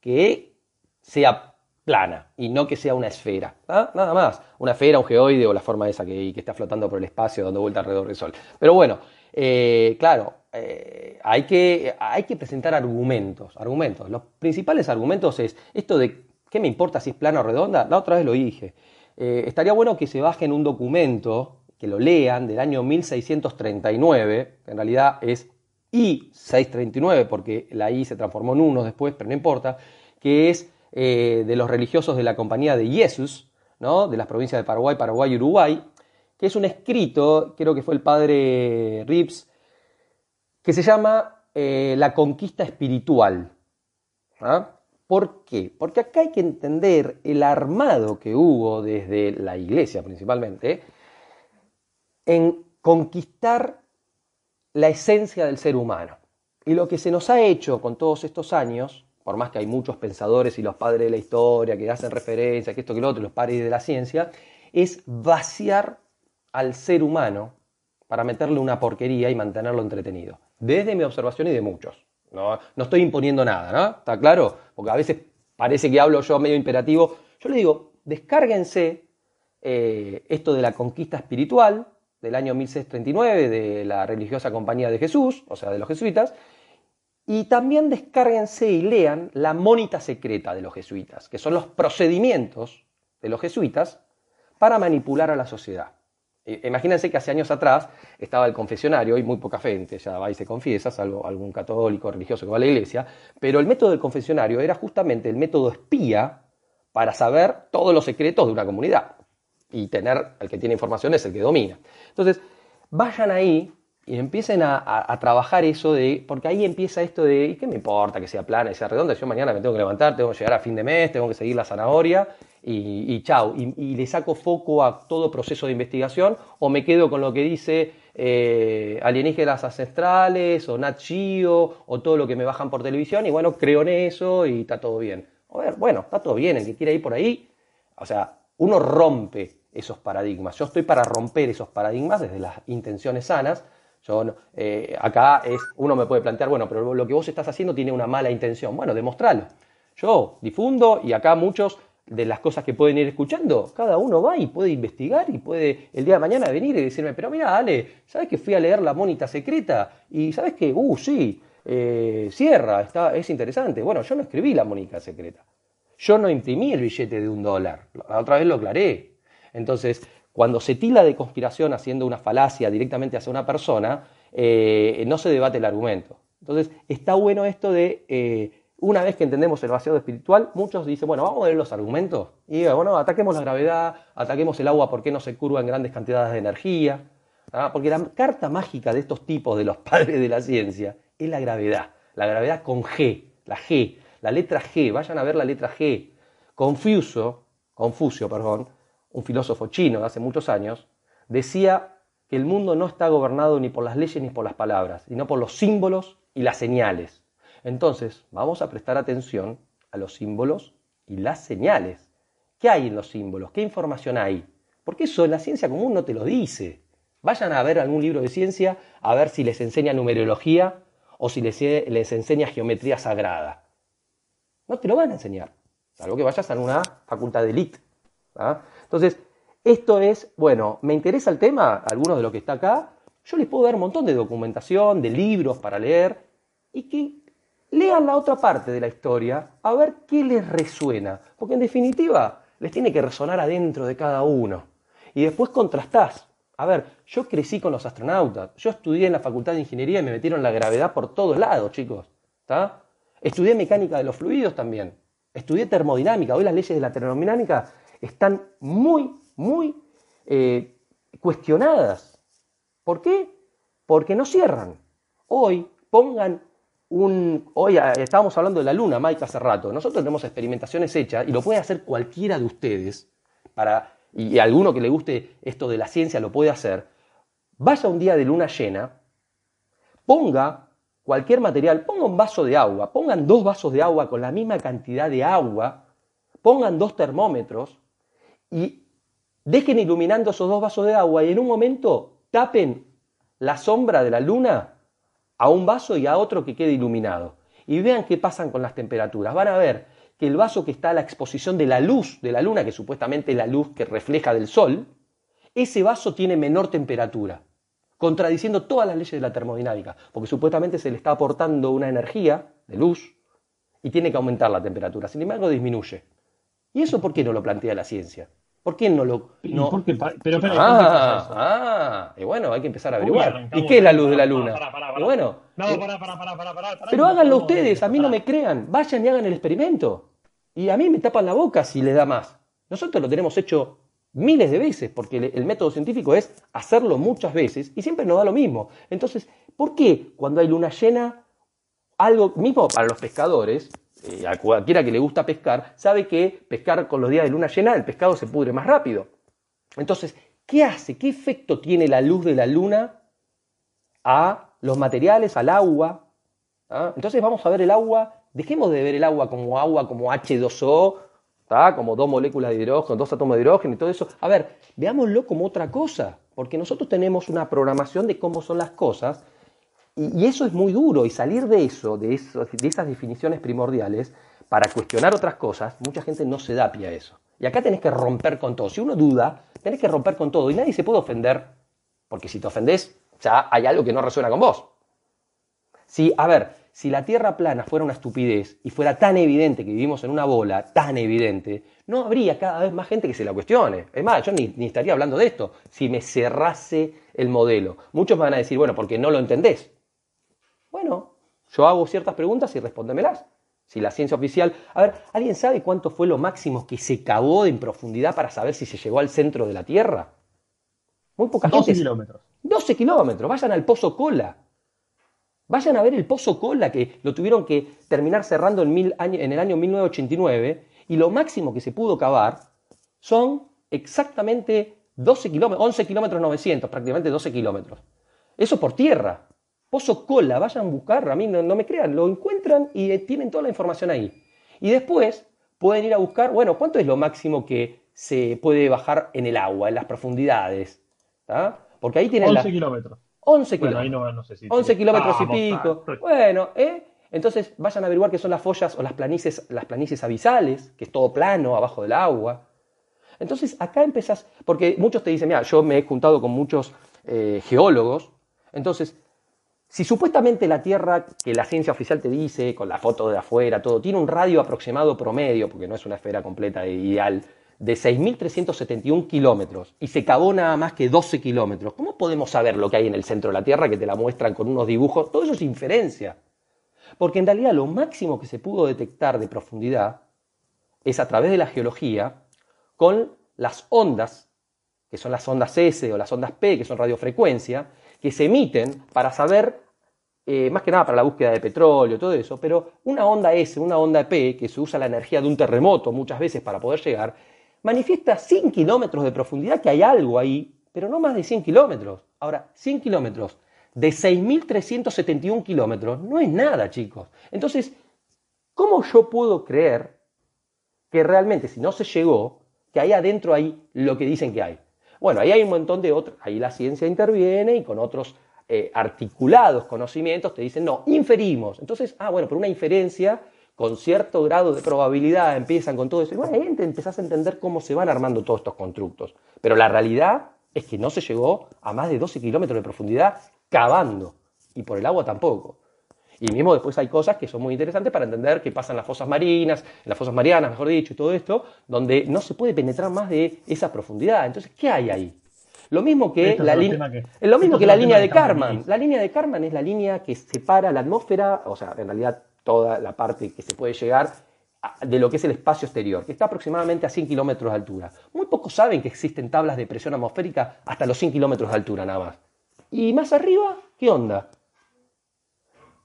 que sea plana y no que sea una esfera. Nada más. Una esfera, un geoide o la forma esa que, que está flotando por el espacio dando vuelta alrededor del Sol. Pero bueno, eh, claro, eh, hay, que, hay que presentar argumentos, argumentos. Los principales argumentos es esto de ¿qué me importa si es plana o redonda? La otra vez lo dije. estaría bueno que se bajen un documento que lo lean, del año 1639, que en realidad es I639, porque la I se transformó en uno después, pero no importa, que es eh, de los religiosos de la Compañía de Jesús, ¿no? de las provincias de Paraguay, Paraguay y Uruguay, que es un escrito, creo que fue el padre Rips, que se llama eh, La conquista espiritual. ¿ah? ¿Por qué? Porque acá hay que entender el armado que hubo desde la iglesia principalmente, en conquistar la esencia del ser humano. Y lo que se nos ha hecho con todos estos años, por más que hay muchos pensadores y los padres de la historia que hacen referencia, que esto, que lo otro, los padres de la ciencia, es vaciar al ser humano para meterle una porquería y mantenerlo entretenido. Desde mi observación y de muchos. No, no estoy imponiendo nada, ¿no? ¿Está claro? Porque a veces parece que hablo yo medio imperativo. Yo le digo, descárguense eh, esto de la conquista espiritual, del año 1639 de la religiosa compañía de Jesús, o sea, de los jesuitas, y también descárguense y lean la mónita secreta de los jesuitas, que son los procedimientos de los jesuitas para manipular a la sociedad. Imagínense que hace años atrás estaba el confesionario y muy poca gente ya va y se confiesa, salvo algún católico religioso que va a la iglesia, pero el método del confesionario era justamente el método espía para saber todos los secretos de una comunidad y tener, el que tiene información es el que domina. Entonces, vayan ahí y empiecen a, trabajar eso de, porque ahí empieza esto de, ¿y qué me importa que sea plana y sea redonda? Yo mañana me tengo que levantar, tengo que llegar a fin de mes, tengo que seguir la zanahoria y, y chau. Y, le saco foco a todo proceso de investigación o me quedo con lo que dice eh, alienígenas ancestrales o Nat Geo o todo lo que me bajan por televisión y bueno, creo en eso y está todo bien. A ver, bueno, está todo bien, el que quiere ir por ahí, o sea, uno rompe esos paradigmas. Yo estoy para romper esos paradigmas desde las intenciones sanas, eh, acá es, uno me puede plantear, bueno, pero lo que vos estás haciendo tiene una mala intención. Bueno, demostralo. Yo difundo y acá muchos de las cosas que pueden ir escuchando, cada uno va y puede investigar y puede el día de mañana venir y decirme, pero mira, Ale, ¿sabes que fui a leer La Mónita Secreta? Y ¿sabes que, uh, sí, eh, cierra, está, es interesante. Bueno, yo no escribí La Mónica Secreta. Yo no imprimí el billete de un dólar. La otra vez lo aclaré. Entonces, cuando se tila de conspiración haciendo una falacia directamente hacia una persona, eh, no se debate el argumento. Entonces, está bueno esto de, eh, una vez que entendemos el vaciado espiritual, muchos dicen, bueno, vamos a ver los argumentos y bueno, ataquemos la gravedad, ataquemos el agua, porque no se curva en grandes cantidades de energía? ¿Ah? Porque la carta mágica de estos tipos, de los padres de la ciencia, es la gravedad. La gravedad con G, la G, la letra G, vayan a ver la letra G. Confucio, Confucio, perdón, un filósofo chino de hace muchos años, decía que el mundo no está gobernado ni por las leyes ni por las palabras, sino por los símbolos y las señales. Entonces, vamos a prestar atención a los símbolos y las señales. ¿Qué hay en los símbolos? ¿Qué información hay? Porque eso en la ciencia común no te lo dice. Vayan a ver algún libro de ciencia a ver si les enseña numerología o si les, les enseña geometría sagrada. No te lo van a enseñar, salvo que vayas a una facultad de élite. ¿ah? Entonces, esto es, bueno, me interesa el tema, algunos de los que está acá, yo les puedo dar un montón de documentación, de libros para leer, y que lean la otra parte de la historia a ver qué les resuena. Porque en definitiva, les tiene que resonar adentro de cada uno. Y después contrastás. A ver, yo crecí con los astronautas, yo estudié en la Facultad de Ingeniería y me metieron la gravedad por todos lados, chicos. ¿Está? Estudié mecánica de los fluidos también. Estudié termodinámica. Hoy las leyes de la termodinámica están muy, muy eh, cuestionadas. ¿Por qué? Porque no cierran. Hoy pongan un... Hoy eh, estábamos hablando de la luna, Mike, hace rato. Nosotros tenemos experimentaciones hechas y lo puede hacer cualquiera de ustedes, para, y, alguno que le guste esto de la ciencia lo puede hacer. Vaya un día de luna llena, ponga cualquier material, ponga un vaso de agua, pongan dos vasos de agua con la misma cantidad de agua, pongan dos termómetros y dejen iluminando esos dos vasos de agua y en un momento tapen la sombra de la luna a un vaso y a otro que quede iluminado. Y vean qué pasan con las temperaturas. Van a ver que el vaso que está a la exposición de la luz de la luna, que supuestamente es la luz que refleja del sol, ese vaso tiene menor temperatura, contradiciendo todas las leyes de la termodinámica, porque supuestamente se le está aportando una energía de luz y tiene que aumentar la temperatura. Sin embargo, disminuye. ¿Y eso por qué no lo plantea la ciencia? ¿Por qué no lo.? No? ¿Por qué? Pero, pero, ah, ah, y bueno, hay que empezar a averiguar. ¿Y qué es la luz de la luna? y bueno. No, para, para, para, para, para, Pero háganlo ustedes, a mí no me crean. Vayan y hagan el experimento. Y a mí me tapan la boca si les da más. Nosotros lo tenemos hecho miles de veces, porque el método científico es hacerlo muchas veces y siempre nos da lo mismo. Entonces, ¿por qué cuando hay luna llena, algo mismo para los pescadores, eh, a cualquiera que le gusta pescar, sabe que pescar con los días de luna llena, el pescado se pudre más rápido. Entonces, ¿qué hace? ¿Qué efecto tiene la luz de la luna a los materiales, al agua? ¿Ah? Entonces vamos a ver el agua, dejemos de ver el agua como agua, como H2O, como dos moléculas de hidrógeno, dos átomos de hidrógeno y todo eso. A ver, veámoslo como otra cosa, porque nosotros tenemos una programación de cómo son las cosas y, eso es muy duro, y salir de eso, de, de esas definiciones primordiales, para cuestionar otras cosas, mucha gente no se da pie a eso. Y acá tenés que romper con todo. Si uno duda, tenés que romper con todo. Y nadie se puede ofender, porque si te ofendés, ya hay algo que no resuena con vos. Si, a ver, si la Tierra plana fuera una estupidez y fuera tan evidente que vivimos en una bola, tan evidente, no habría cada vez más gente que se la cuestione. Es más, yo ni, estaría hablando de esto si me cerrase el modelo. Muchos me van a decir, bueno, porque no lo entendés. Bueno, yo hago ciertas preguntas y respóndemelas. Si la ciencia oficial... A ver, ¿alguien sabe cuánto fue lo máximo que se cavó en profundidad para saber si se llegó al centro de la Tierra? Muy poca 12 kilómetros. 12 kilómetros. Vayan al Pozo Cola. Vayan a ver el Pozo Cola, que lo tuvieron que terminar cerrando en, en el año 1989, y lo máximo que se pudo cavar son exactamente 12 kilómetros, 11 kilómetros 900, prácticamente 12 kilómetros. Eso por tierra. Pozo Cola, vayan a buscar, a mí no, me crean, lo encuentran y eh, tienen toda la información ahí. Y después pueden ir a buscar, bueno, ¿cuánto es lo máximo que se puede bajar en el agua, en las profundidades? Porque ahí tienen 11 kilómetros. 11 kilómetros. 11 kilómetros y pico. Bueno, ¿eh? Entonces vayan a averiguar qué son las follas o las planicies, las planicies abisales, que es todo plano abajo del agua. Entonces acá empezás, porque muchos te dicen, mira, yo me he juntado con muchos eh, geólogos, entonces, si supuestamente la Tierra, que la ciencia oficial te dice, con la foto de afuera, todo, tiene un radio aproximado promedio, porque no es una esfera completa e ideal, de 6.371 kilómetros y se cavó nada más que 12 kilómetros, ¿cómo podemos saber lo que hay en el centro de la Tierra que te la muestran con unos dibujos? Todo eso es inferencia. Porque en realidad lo máximo que se pudo detectar de profundidad es a través de la geología con las ondas, que son las ondas S o las ondas P, que son radiofrecuencia, que se emiten para saber, eh, más que nada para la búsqueda de petróleo, todo eso, pero una onda S, una onda P, que se usa la energía de un terremoto muchas veces para poder llegar, manifiesta 100 kilómetros de profundidad que hay algo ahí, pero no más de 100 kilómetros. Ahora, 100 kilómetros de 6.371 kilómetros no es nada, chicos. Entonces, ¿cómo yo puedo creer que realmente si no se llegó, que ahí adentro hay lo que dicen que hay? Bueno, ahí hay un montón de otros, ahí la ciencia interviene y con otros eh, articulados conocimientos te dicen, no, inferimos. Entonces, ah, bueno, por una inferencia con cierto grado de probabilidad empiezan con todo eso. Y bueno, ahí empezás a entender cómo se van armando todos estos constructos. Pero la realidad es que no se llegó a más de 12 kilómetros de profundidad cavando. Y por el agua tampoco. Y mismo después hay cosas que son muy interesantes para entender qué pasa en las fosas marinas, en las fosas marianas, mejor dicho, y todo esto, donde no se puede penetrar más de esa profundidad. Entonces, ¿qué hay ahí? Lo mismo que la, línea, lo mismo que la línea de Karman. La línea de Karman es la línea que separa la atmósfera, o sea, en realidad toda la parte que se puede llegar de lo que es el espacio exterior, que está aproximadamente a 100 kilómetros de altura. Muy pocos saben que existen tablas de presión atmosférica hasta los 100 kilómetros de altura nada más. Y más arriba, ¿qué onda?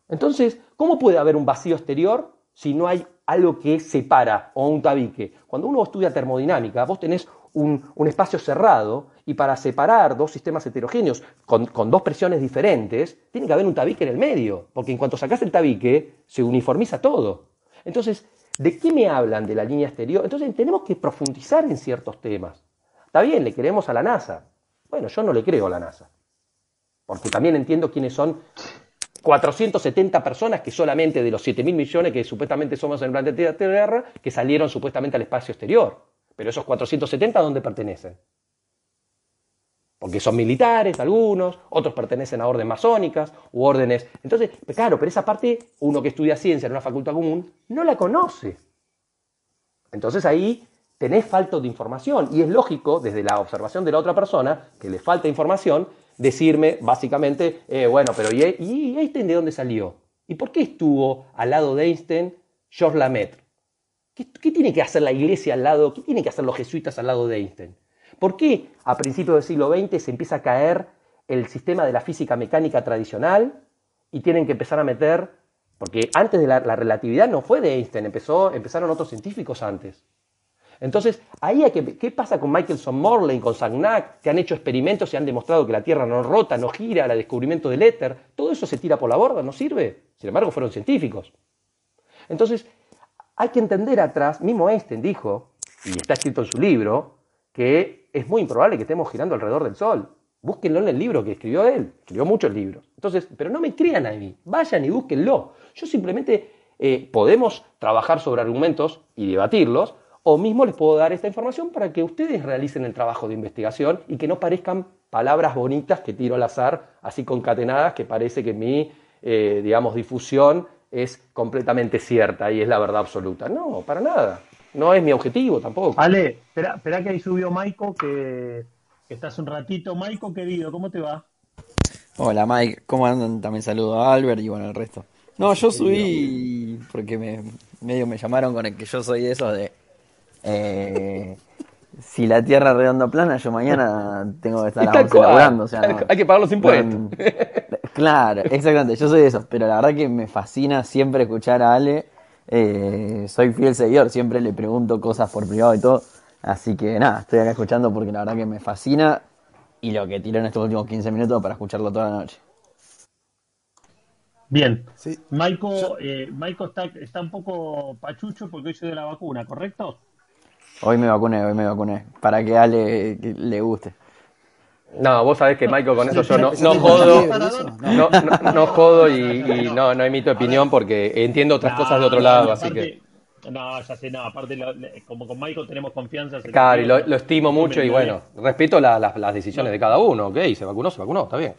Entonces, ¿cómo puede haber un vacío exterior si no hay algo que separa o un tabique? Cuando uno estudia termodinámica, vos tenés un, espacio cerrado y para separar dos sistemas heterogéneos con, dos presiones diferentes, tiene que haber un tabique en el medio, porque en cuanto sacas el tabique, se uniformiza todo. Entonces, ¿de qué me hablan de la línea exterior? Entonces, tenemos que profundizar en ciertos temas. Está bien, le queremos a la NASA. Bueno, yo no le creo a la NASA, porque también entiendo quiénes son 470 personas que solamente de los 7 mil millones que supuestamente somos en el planeta Tierra, que salieron supuestamente al espacio exterior. Pero esos 470, ¿a dónde pertenecen? Porque son militares algunos, otros pertenecen a órdenes masónicas u órdenes. Entonces, pues claro, pero esa parte, uno que estudia ciencia en una facultad común, no la conoce. Entonces ahí tenés falta de información. Y es lógico, desde la observación de la otra persona, que le falta información, decirme básicamente, eh, bueno, pero ¿y, Einstein de dónde salió? ¿Y por qué estuvo al lado de Einstein Georges Lamaitre? ¿Qué, tiene que hacer la iglesia al lado? ¿Qué tienen que hacer los jesuitas al lado de Einstein? ¿Por qué a principios del siglo XX se empieza a caer el sistema de la física mecánica tradicional y tienen que empezar a meter, porque antes de la, relatividad no fue de Einstein, empezó, empezaron otros científicos antes. Entonces, ahí hay que, ¿qué pasa con Michelson Morley, con Sagnac, que han hecho experimentos y han demostrado que la Tierra no rota, no gira, el descubrimiento del éter? Todo eso se tira por la borda, no sirve. Sin embargo, fueron científicos. Entonces, hay que entender atrás, mismo Einstein dijo, y está escrito en su libro, que es muy improbable que estemos girando alrededor del Sol. Búsquenlo en el libro que escribió él, escribió muchos libros. Entonces, pero no me crean a mí, vayan y búsquenlo. Yo simplemente eh, podemos trabajar sobre argumentos y debatirlos, o mismo les puedo dar esta información para que ustedes realicen el trabajo de investigación y que no parezcan palabras bonitas que tiro al azar, así concatenadas, que parece que mi, eh, digamos, difusión es completamente cierta y es la verdad absoluta. No, para nada. No es mi objetivo tampoco. Ale, espera, espera que ahí subió Maiko, que, que estás un ratito. Maiko, querido, ¿cómo te va? Hola Mike, ¿cómo andan? También saludo a Albert y bueno, el resto. No, yo subí porque me, medio me llamaron con el que yo soy eso de eh, si la tierra es redonda plana, yo mañana tengo que estar laburando. O sea, Hay que pagar los impuestos. claro, exactamente, yo soy eso. Pero la verdad que me fascina siempre escuchar a Ale. Eh, soy fiel seguidor, siempre le pregunto cosas por privado y todo. Así que nada, estoy acá escuchando porque la verdad que me fascina y lo que tiré en estos últimos 15 minutos para escucharlo toda la noche. Bien. Sí. Maiko, eh, está, está un poco pachucho porque hoy soy de la vacuna, ¿correcto? Hoy me vacuné, hoy me vacuné. Para que a Ale le guste. No, vos sabés que Maiko con eso yo no, no jodo, no, no, jodo y, no, no emito opinión porque entiendo otras cosas de otro lado, así que... No, ya sé, no, aparte, como con Michael tenemos confianza. Claro, y lo, estimo mucho y bueno, respeto las decisiones de cada uno, ok, se vacunó, se vacunó, está bien.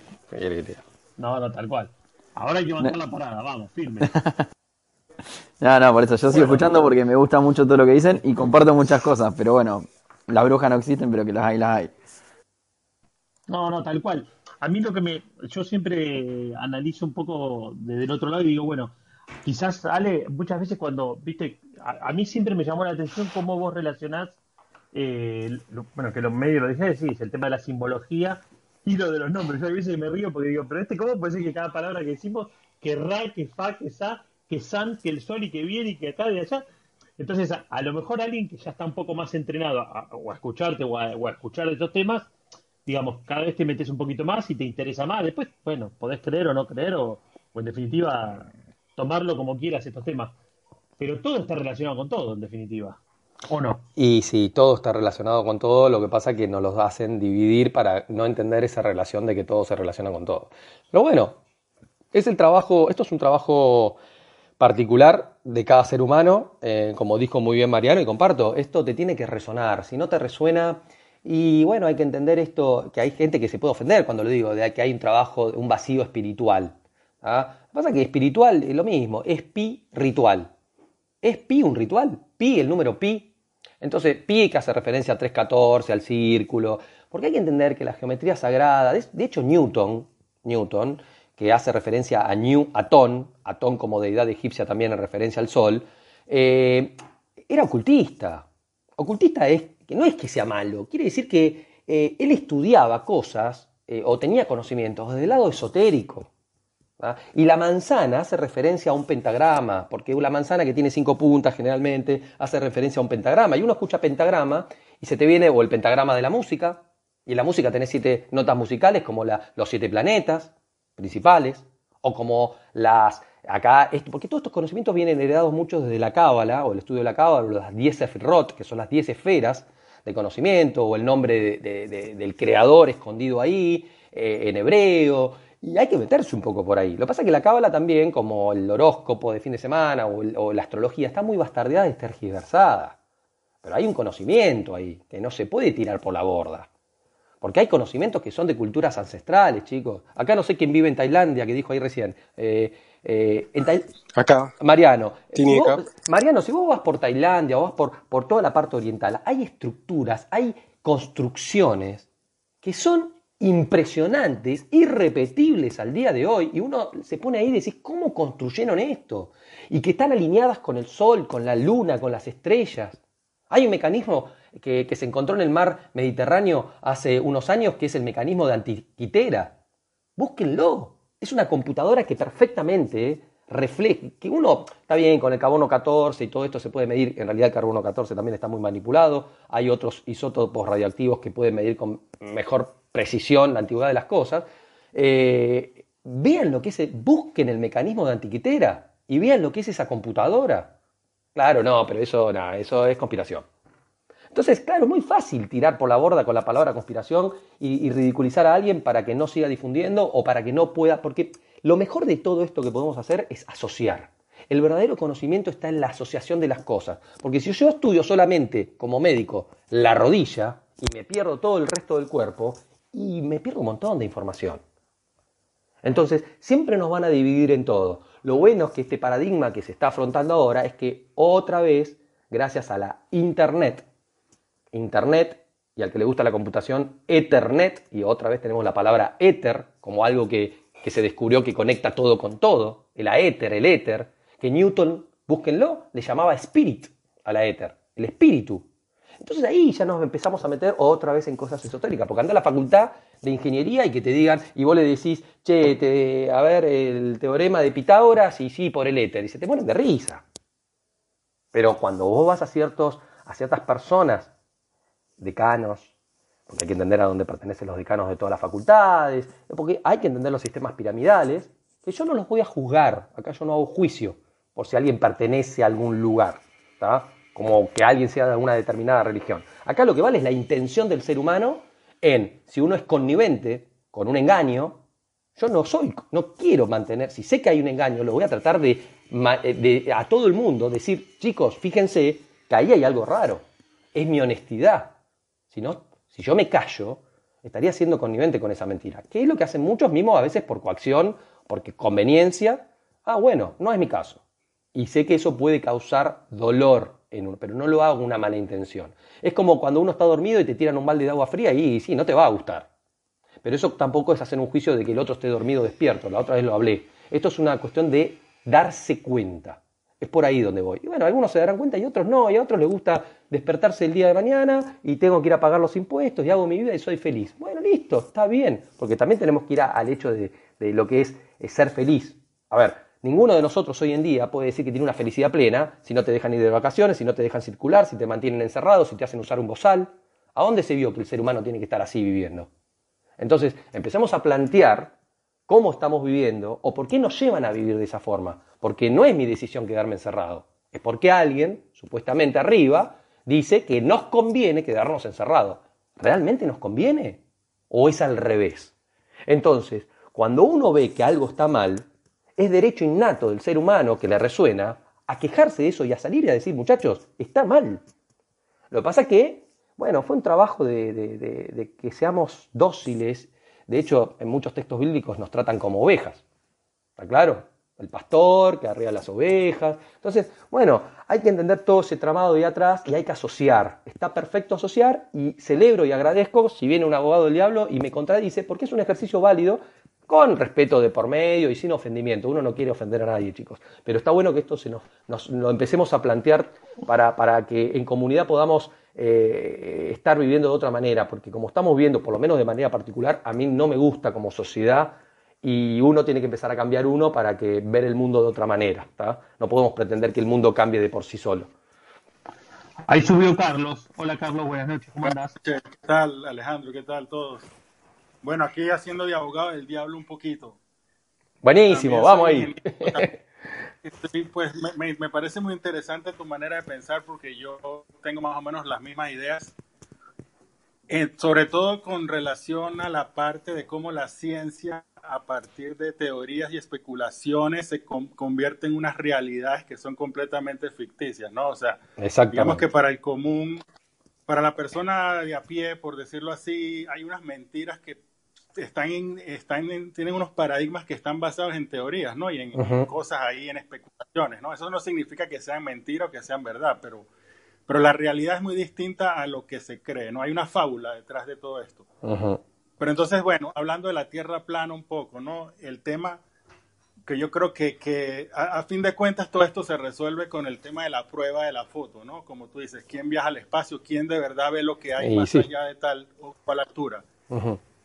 No, no, tal cual. Ahora hay que mandar la parada, vamos, firme. no, no, por eso yo sigo escuchando porque me gusta mucho todo lo que dicen y comparto muchas cosas, pero bueno, las brujas no existen, pero que las hay, las hay. No, no, tal cual. A mí lo que me. Yo siempre analizo un poco desde el otro lado y digo, bueno, quizás, Ale, muchas veces cuando, viste, a, mí siempre me llamó la atención cómo vos relacionás, eh, bueno, que los medios lo dije, sí, es el tema de la simbología y lo de los nombres. Yo a veces me río porque digo, pero este, ¿cómo puede ser que cada palabra que decimos, que ra, que fa, que sa, que san, que el sol y que viene y que acá y allá? Entonces, a, lo mejor alguien que ya está un poco más entrenado a, o a escucharte o a, escuchar estos temas, digamos, cada vez te metes un poquito más y te interesa más. Después, bueno, podés creer o no creer, o en definitiva tomarlo como quieras estos temas. Pero todo está relacionado con todo, en definitiva. ¿O no? Y sí, todo está relacionado con todo, lo que pasa es que nos los hacen dividir para no entender esa relación de que todo se relaciona con todo. Pero bueno, es el trabajo, esto es un trabajo particular de cada ser humano, eh, como dijo muy bien Mariano y comparto, esto te tiene que resonar, si no te resuena, y bueno, hay que entender esto, que hay gente que se puede ofender cuando lo digo, de que hay un trabajo, un vacío espiritual. ¿ah? Lo que pasa es que espiritual es lo mismo, es pi ritual. ¿Es pi un ritual? Pi, el número pi. Entonces, pi que hace referencia a 314, al círculo, porque hay que entender que la geometría sagrada, de hecho Newton, Newton, que hace referencia a New Atón, Atón como deidad egipcia también en referencia al sol, eh, era ocultista. Ocultista es que no es que sea malo, quiere decir que eh, él estudiaba cosas eh, o tenía conocimientos desde el lado esotérico. ¿ah? Y la manzana hace referencia a un pentagrama, porque la manzana que tiene cinco puntas generalmente hace referencia a un pentagrama. Y uno escucha pentagrama y se te viene o el pentagrama de la música, y en la música tenés siete notas musicales como los siete planetas principales, o como las... Acá, porque todos estos conocimientos vienen heredados muchos desde la Cábala, o el estudio de la Cábala, o las diez Sefirot, que son las diez esferas de conocimiento, o el nombre del creador escondido ahí, eh, en hebreo, y hay que meterse un poco por ahí. Lo que pasa es que la cábala también, como el horóscopo de fin de semana o, la astrología, está muy bastardeada y tergiversada. Pero hay un conocimiento ahí que no se puede tirar por la borda. Porque hay conocimientos que son de culturas ancestrales, chicos. Acá no sé quién vive en Tailandia, que dijo ahí recién. Eh, eh, Acá. Mariano. Mariano, si vos vas por Tailandia o vas por, por toda la parte oriental, hay estructuras, hay construcciones que son impresionantes, irrepetibles al día de hoy, y uno se pone ahí y dice, ¿cómo construyeron esto? Y que están alineadas con el sol, con la luna, con las estrellas. Hay un mecanismo que, se encontró en el mar Mediterráneo hace unos años que es el mecanismo de antiquitera. Búsquenlo. Es una computadora que perfectamente refleja, que uno, está bien, con el carbono 14 y todo esto se puede medir, en realidad el carbono 14 también está muy manipulado, hay otros isótopos radioactivos que pueden medir con mejor precisión la antigüedad de las cosas, eh, vean lo que es, busquen el mecanismo de antiquitera y vean lo que es esa computadora. Claro, no, pero eso, eso es conspiración. Entonces, claro, es muy fácil tirar por la borda con la palabra conspiración y, ridiculizar a alguien para que no siga difundiendo o para que no pueda, porque lo mejor de todo esto que podemos hacer es asociar. El verdadero conocimiento está en la asociación de las cosas. Porque si yo estudio solamente como médico la rodilla y me pierdo todo el resto del cuerpo, y me pierdo un montón de información. Entonces, siempre nos van a dividir en todo. Lo bueno es que este paradigma que se está afrontando ahora es que otra vez, gracias a la Internet, Internet y al que le gusta la computación, Ethernet, y otra vez tenemos la palabra éter como algo que, que se descubrió que conecta todo con todo, el éter, el éter, que Newton, búsquenlo, le llamaba spirit a la éter, el espíritu. Entonces ahí ya nos empezamos a meter otra vez en cosas esotéricas, porque anda a la facultad de ingeniería y que te digan, y vos le decís, che, a ver, el teorema de Pitágoras, y sí, por el éter, y se te ponen de risa. Pero cuando vos vas a, ciertos, a ciertas personas, decanos, porque hay que entender a dónde pertenecen los decanos de todas las facultades, porque hay que entender los sistemas piramidales, que yo no los voy a juzgar, acá yo no hago juicio por si alguien pertenece a algún lugar, como que alguien sea de alguna determinada religión. Acá lo que vale es la intención del ser humano en, si uno es connivente con un engaño, yo no soy, no quiero mantener, si sé que hay un engaño, lo voy a tratar de, de a todo el mundo decir, chicos, fíjense que ahí hay algo raro, es mi honestidad. Si, no, si yo me callo, estaría siendo connivente con esa mentira. ¿Qué es lo que hacen muchos mismos a veces por coacción, porque conveniencia? Ah, bueno, no es mi caso. Y sé que eso puede causar dolor en uno, pero no lo hago una mala intención. Es como cuando uno está dormido y te tiran un balde de agua fría y sí, no te va a gustar. Pero eso tampoco es hacer un juicio de que el otro esté dormido despierto. La otra vez lo hablé. Esto es una cuestión de darse cuenta. Es por ahí donde voy. Y bueno, algunos se darán cuenta y otros no. Y a otros les gusta despertarse el día de mañana y tengo que ir a pagar los impuestos y hago mi vida y soy feliz. Bueno, listo, está bien. Porque también tenemos que ir al hecho de, lo que es, ser feliz. A ver, ninguno de nosotros hoy en día puede decir que tiene una felicidad plena si no te dejan ir de vacaciones, si no te dejan circular, si te mantienen encerrado, si te hacen usar un bozal. ¿A dónde se vio que el ser humano tiene que estar así viviendo? Entonces, empecemos a plantear cómo estamos viviendo o por qué nos llevan a vivir de esa forma. Porque no es mi decisión quedarme encerrado. Es porque alguien, supuestamente arriba, dice que nos conviene quedarnos encerrados. ¿Realmente nos conviene? ¿O es al revés? Entonces, cuando uno ve que algo está mal, es derecho innato del ser humano que le resuena a quejarse de eso y a salir y a decir, muchachos, está mal. Lo que pasa que, bueno, fue un trabajo de, de que seamos dóciles de hecho, en muchos textos bíblicos nos tratan como ovejas. ¿Está claro? El pastor que arrea las ovejas. Entonces, bueno, hay que entender todo ese tramado de atrás y hay que asociar. Está perfecto asociar y celebro y agradezco si viene un abogado del diablo y me contradice porque es un ejercicio válido con respeto de por medio y sin ofendimiento. Uno no quiere ofender a nadie, chicos. Pero está bueno que esto se nos, lo empecemos a plantear para, para que en comunidad podamos eh, estar viviendo de otra manera, porque como estamos viendo, por lo menos de manera particular, a mí no me gusta como sociedad y uno tiene que empezar a cambiar uno para que ver el mundo de otra manera. No podemos pretender que el mundo cambie de por sí solo. Ahí subió Carlos. Hola Carlos, buenas noches, ¿cómo andás? ¿Qué tal Alejandro? ¿Qué tal todos? Bueno, aquí haciendo de abogado del diablo un poquito. Buenísimo, vamos ahí. Pues me, me, parece muy interesante tu manera de pensar porque yo tengo más o menos las mismas ideas, eh, sobre todo con relación a la parte de cómo la ciencia a partir de teorías y especulaciones se convierte en unas realidades que son completamente ficticias, ¿no? O sea, digamos que para el común, para la persona de a pie, por decirlo así, hay unas mentiras que están en, están tienen unos paradigmas que están basados en teorías, ¿no? Y en, cosas ahí, en especulaciones, ¿no? Eso no significa que sean mentiras o que sean verdad, pero, pero la realidad es muy distinta a lo que se cree, ¿no? Hay una fábula detrás de todo esto. Pero entonces, bueno, hablando de la Tierra plana un poco, ¿no? El tema que yo creo que, que a, fin de cuentas todo esto se resuelve con el tema de la prueba de la foto, ¿no? Como tú dices, ¿quién viaja al espacio? ¿Quién de verdad ve lo que hay más allá de tal o cual altura?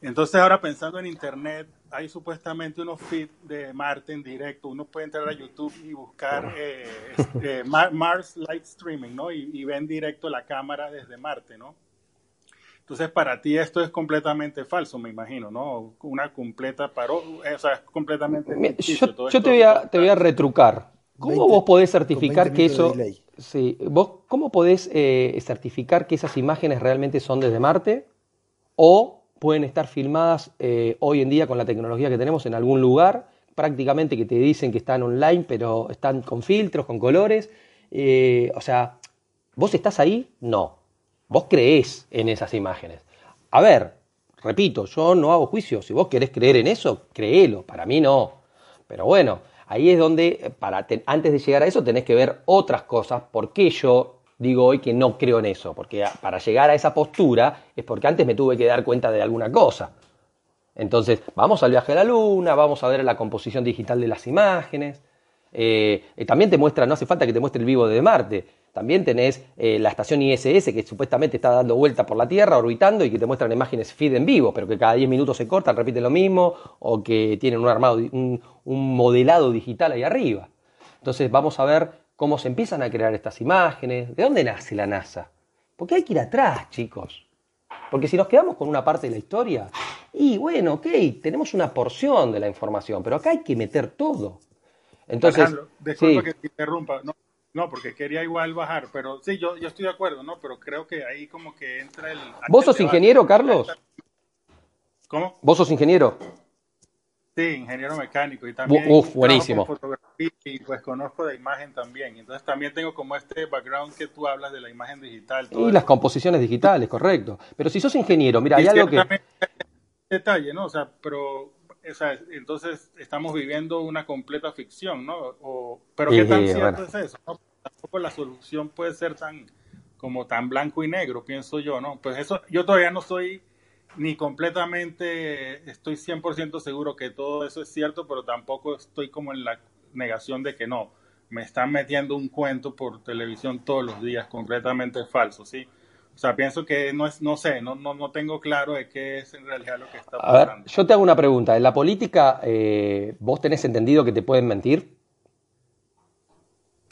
Entonces ahora pensando en Internet, hay supuestamente unos feeds de Marte en directo. Uno puede entrar a YouTube y buscar eh, este, Mars Light Streaming, ¿no? Y, ven directo la cámara desde Marte, ¿no? Entonces para ti esto es completamente falso, me imagino, ¿no? Una completa paro, eh, o sea, es completamente... yo, te, voy a, te voy a retrucar. ¿Cómo vos podés certificar que eso... Sí, vos, ¿cómo podés eh, certificar que esas imágenes realmente son desde Marte? O pueden estar filmadas eh, hoy en día con la tecnología que tenemos en algún lugar, prácticamente que te dicen que están online, pero están con filtros, con colores. Eh, o sea, ¿vos estás ahí? No. Vos creés en esas imágenes. A ver, repito, yo no hago juicio. Si vos querés creer en eso, créelo. Para mí no. Pero bueno, ahí es donde, para antes de llegar a eso, tenés que ver otras cosas. ¿Por qué yo digo hoy que no creo en eso? Porque para llegar a esa postura es porque antes me tuve que dar cuenta de alguna cosa. Entonces, vamos al viaje a la luna, vamos a ver la composición digital de las imágenes. Eh, eh, también te muestra, no hace falta que te muestre el vivo de Marte. También tenés eh, la estación ISS que supuestamente está dando vuelta por la Tierra, orbitando y que te muestran imágenes feed en vivo, pero que cada 10 minutos se cortan, repiten lo mismo, o que tienen un armado, un, un modelado digital ahí arriba. Entonces vamos a ver cómo se empiezan a crear estas imágenes, de dónde nace la NASA. Porque hay que ir atrás, chicos. Porque si nos quedamos con una parte de la historia, y bueno, ok, tenemos una porción de la información, pero acá hay que meter todo. Entonces, Alejandro, disculpa que te interrumpa, no, no, porque quería igual bajar, pero sí, yo, yo estoy de acuerdo, ¿no? Pero creo que ahí como que entra el... ¿Vos sos ingeniero, Carlos? ¿Cómo? ¿Vos sos ingeniero? Sí, ingeniero mecánico y también Uf, buenísimo. fotografía y pues conozco de imagen también. Entonces también tengo como este background que tú hablas de la imagen digital. Y las composiciones digitales, correcto. Pero si sos ingeniero, mira, hay algo que... Detalle, ¿no? O sea, pero o sea, entonces estamos viviendo una completa ficción, ¿no? O, pero qué tan cierto es eso, ¿no? Tampoco la solución puede ser tan como tan blanco y negro, pienso yo, ¿no? Pues eso, yo todavía no soy ni completamente estoy 100% seguro que todo eso es cierto, pero tampoco estoy como en la negación de que no. Me están metiendo un cuento por televisión todos los días completamente falso, ¿sí? O sea, pienso que no es, no sé, no, no, no tengo claro de qué es en realidad lo que está pasando. A ver, yo te hago una pregunta. En la política, eh, ¿vos tenés entendido que te pueden mentir?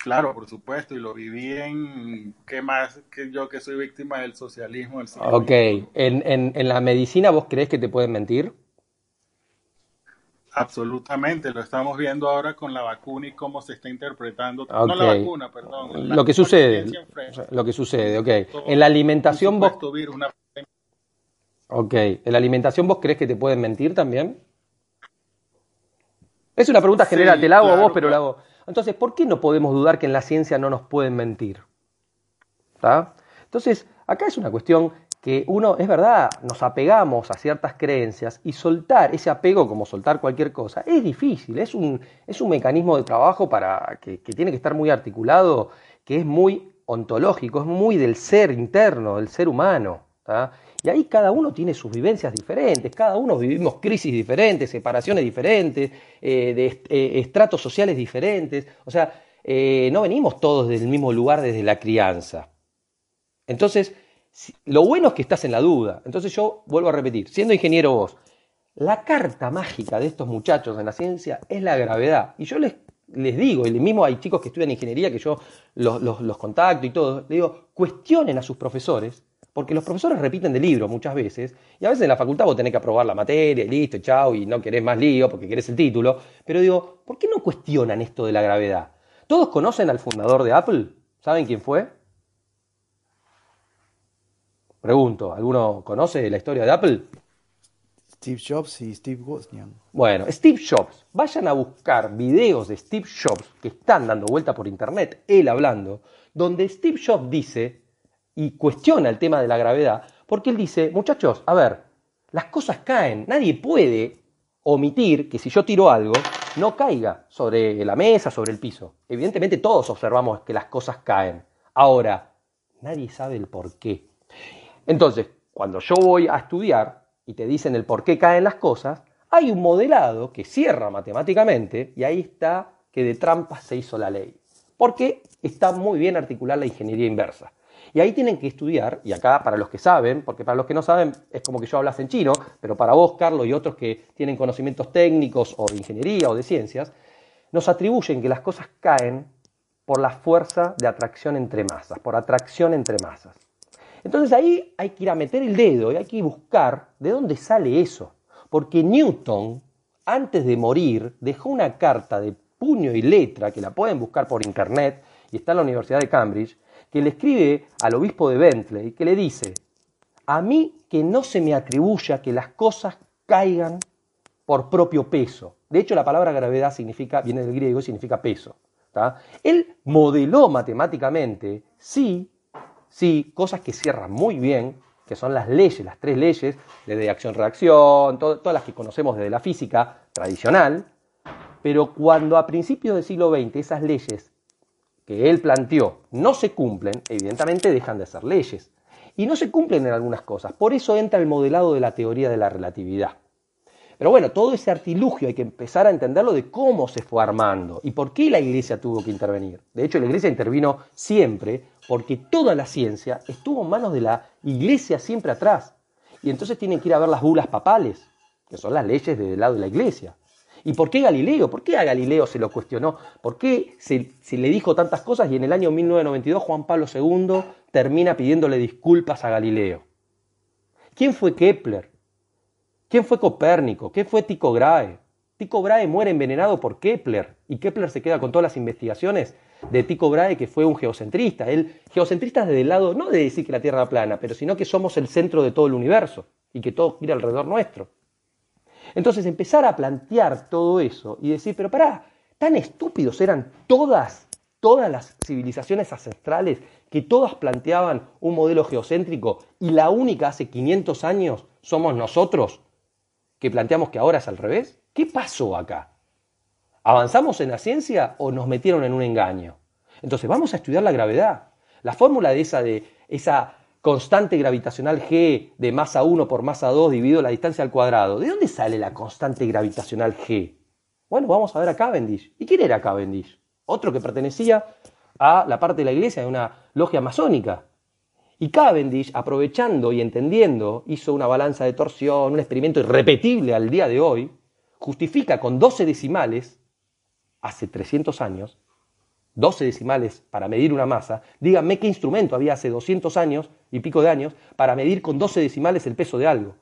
Claro, por supuesto, y lo viví en, ¿qué más que yo que soy víctima del socialismo? Del ok, ¿En, en, en la medicina vos crees que te pueden mentir? Absolutamente, lo estamos viendo ahora con la vacuna y cómo se está interpretando. No la vacuna, perdón. Lo que sucede, lo que sucede, ok. En la alimentación vos... Ok, ¿en la alimentación vos crees que te pueden mentir también? Es una pregunta general, te la hago a vos, pero la hago... Entonces, ¿por qué no podemos dudar que en la ciencia no nos pueden mentir? ¿Está? Entonces, acá es una cuestión que uno, es verdad, nos apegamos a ciertas creencias y soltar ese apego, como soltar cualquier cosa, es difícil, es un, es un mecanismo de trabajo para, que, que tiene que estar muy articulado, que es muy ontológico, es muy del ser interno, del ser humano. ¿está? Y ahí cada uno tiene sus vivencias diferentes, cada uno vivimos crisis diferentes, separaciones diferentes, eh, de eh, estratos sociales diferentes. O sea, eh, no venimos todos del mismo lugar desde la crianza. Entonces, lo bueno es que estás en la duda. Entonces yo vuelvo a repetir, siendo ingeniero vos, la carta mágica de estos muchachos en la ciencia es la gravedad. Y yo les, les digo, y mismo hay chicos que estudian ingeniería que yo los, los, los contacto y todo, les digo, cuestionen a sus profesores porque los profesores repiten de libro muchas veces, y a veces en la facultad vos tenés que aprobar la materia, y listo, chao, y no querés más lío porque querés el título. Pero digo, ¿por qué no cuestionan esto de la gravedad? ¿Todos conocen al fundador de Apple? ¿Saben quién fue? Pregunto, ¿alguno conoce la historia de Apple? Steve Jobs y Steve Wozniak. Bueno, Steve Jobs. Vayan a buscar videos de Steve Jobs que están dando vuelta por internet, él hablando, donde Steve Jobs dice y cuestiona el tema de la gravedad, porque él dice, muchachos, a ver, las cosas caen, nadie puede omitir que si yo tiro algo, no caiga sobre la mesa, sobre el piso. Evidentemente todos observamos que las cosas caen. Ahora, nadie sabe el por qué. Entonces, cuando yo voy a estudiar y te dicen el por qué caen las cosas, hay un modelado que cierra matemáticamente y ahí está que de trampas se hizo la ley. Porque está muy bien articulada la ingeniería inversa. Y ahí tienen que estudiar, y acá para los que saben, porque para los que no saben es como que yo hablas en chino, pero para vos, Carlos, y otros que tienen conocimientos técnicos o de ingeniería o de ciencias, nos atribuyen que las cosas caen por la fuerza de atracción entre masas, por atracción entre masas. Entonces ahí hay que ir a meter el dedo y hay que buscar de dónde sale eso. Porque Newton, antes de morir, dejó una carta de puño y letra, que la pueden buscar por internet, y está en la Universidad de Cambridge, que le escribe al obispo de Bentley, que le dice, a mí que no se me atribuya que las cosas caigan por propio peso. De hecho, la palabra gravedad significa, viene del griego y significa peso. Él modeló matemáticamente, sí, Sí, cosas que cierran muy bien, que son las leyes, las tres leyes, de acción-reacción, todas las que conocemos desde la física tradicional, Pero cuando a principios del siglo XX esas leyes que él planteó no se cumplen, evidentemente dejan de ser leyes. Y no se cumplen en algunas cosas. Por eso entra el modelado de la teoría de la relatividad. Pero bueno, todo ese artilugio hay que empezar a entenderlo de cómo se fue armando y por qué la iglesia tuvo que intervenir. De hecho, la iglesia intervino siempre porque toda la ciencia estuvo en manos de la iglesia siempre atrás. Y entonces tienen que ir a ver las bulas papales, que son las leyes del lado de la iglesia. ¿Y por qué Galileo? ¿Por qué a Galileo se lo cuestionó? ¿Por qué se, le dijo tantas cosas y en el año 1992 Juan Pablo II termina pidiéndole disculpas a Galileo? ¿Quién fue Kepler? ¿Quién fue Copérnico? ¿Qué fue Tycho Brahe? Tycho Brahe muere envenenado por Kepler y Kepler se queda con todas las investigaciones de Tycho Brahe, que fue un geocentrista. Él, geocentrista desde el lado, no de decir que la Tierra es plana, pero sino que somos el centro de todo el universo y que todo gira alrededor nuestro. Entonces empezar a plantear todo eso y decir, pero pará, tan estúpidos eran todas, todas las civilizaciones ancestrales que todas planteaban un modelo geocéntrico y la única hace 500 años somos nosotros que planteamos que ahora es al revés? ¿Qué pasó acá? ¿Avanzamos en la ciencia o nos metieron en un engaño? Entonces vamos a estudiar la gravedad. La fórmula de esa, de esa constante gravitacional G de masa 1 por masa 2 dividido la distancia al cuadrado. ¿De dónde sale la constante gravitacional G? Bueno, vamos a ver a Cavendish. ¿Y quién era Cavendish? Otro que pertenecía a la parte de la iglesia de una logia masónica. Y Cavendish, aprovechando y entendiendo, hizo una balanza de torsión, un experimento irrepetible al día de hoy, justifica con 12 decimales, hace 300 años, 12 decimales para medir una masa, díganme qué instrumento había hace 200 años y pico de años para medir con 12 decimales el peso de algo.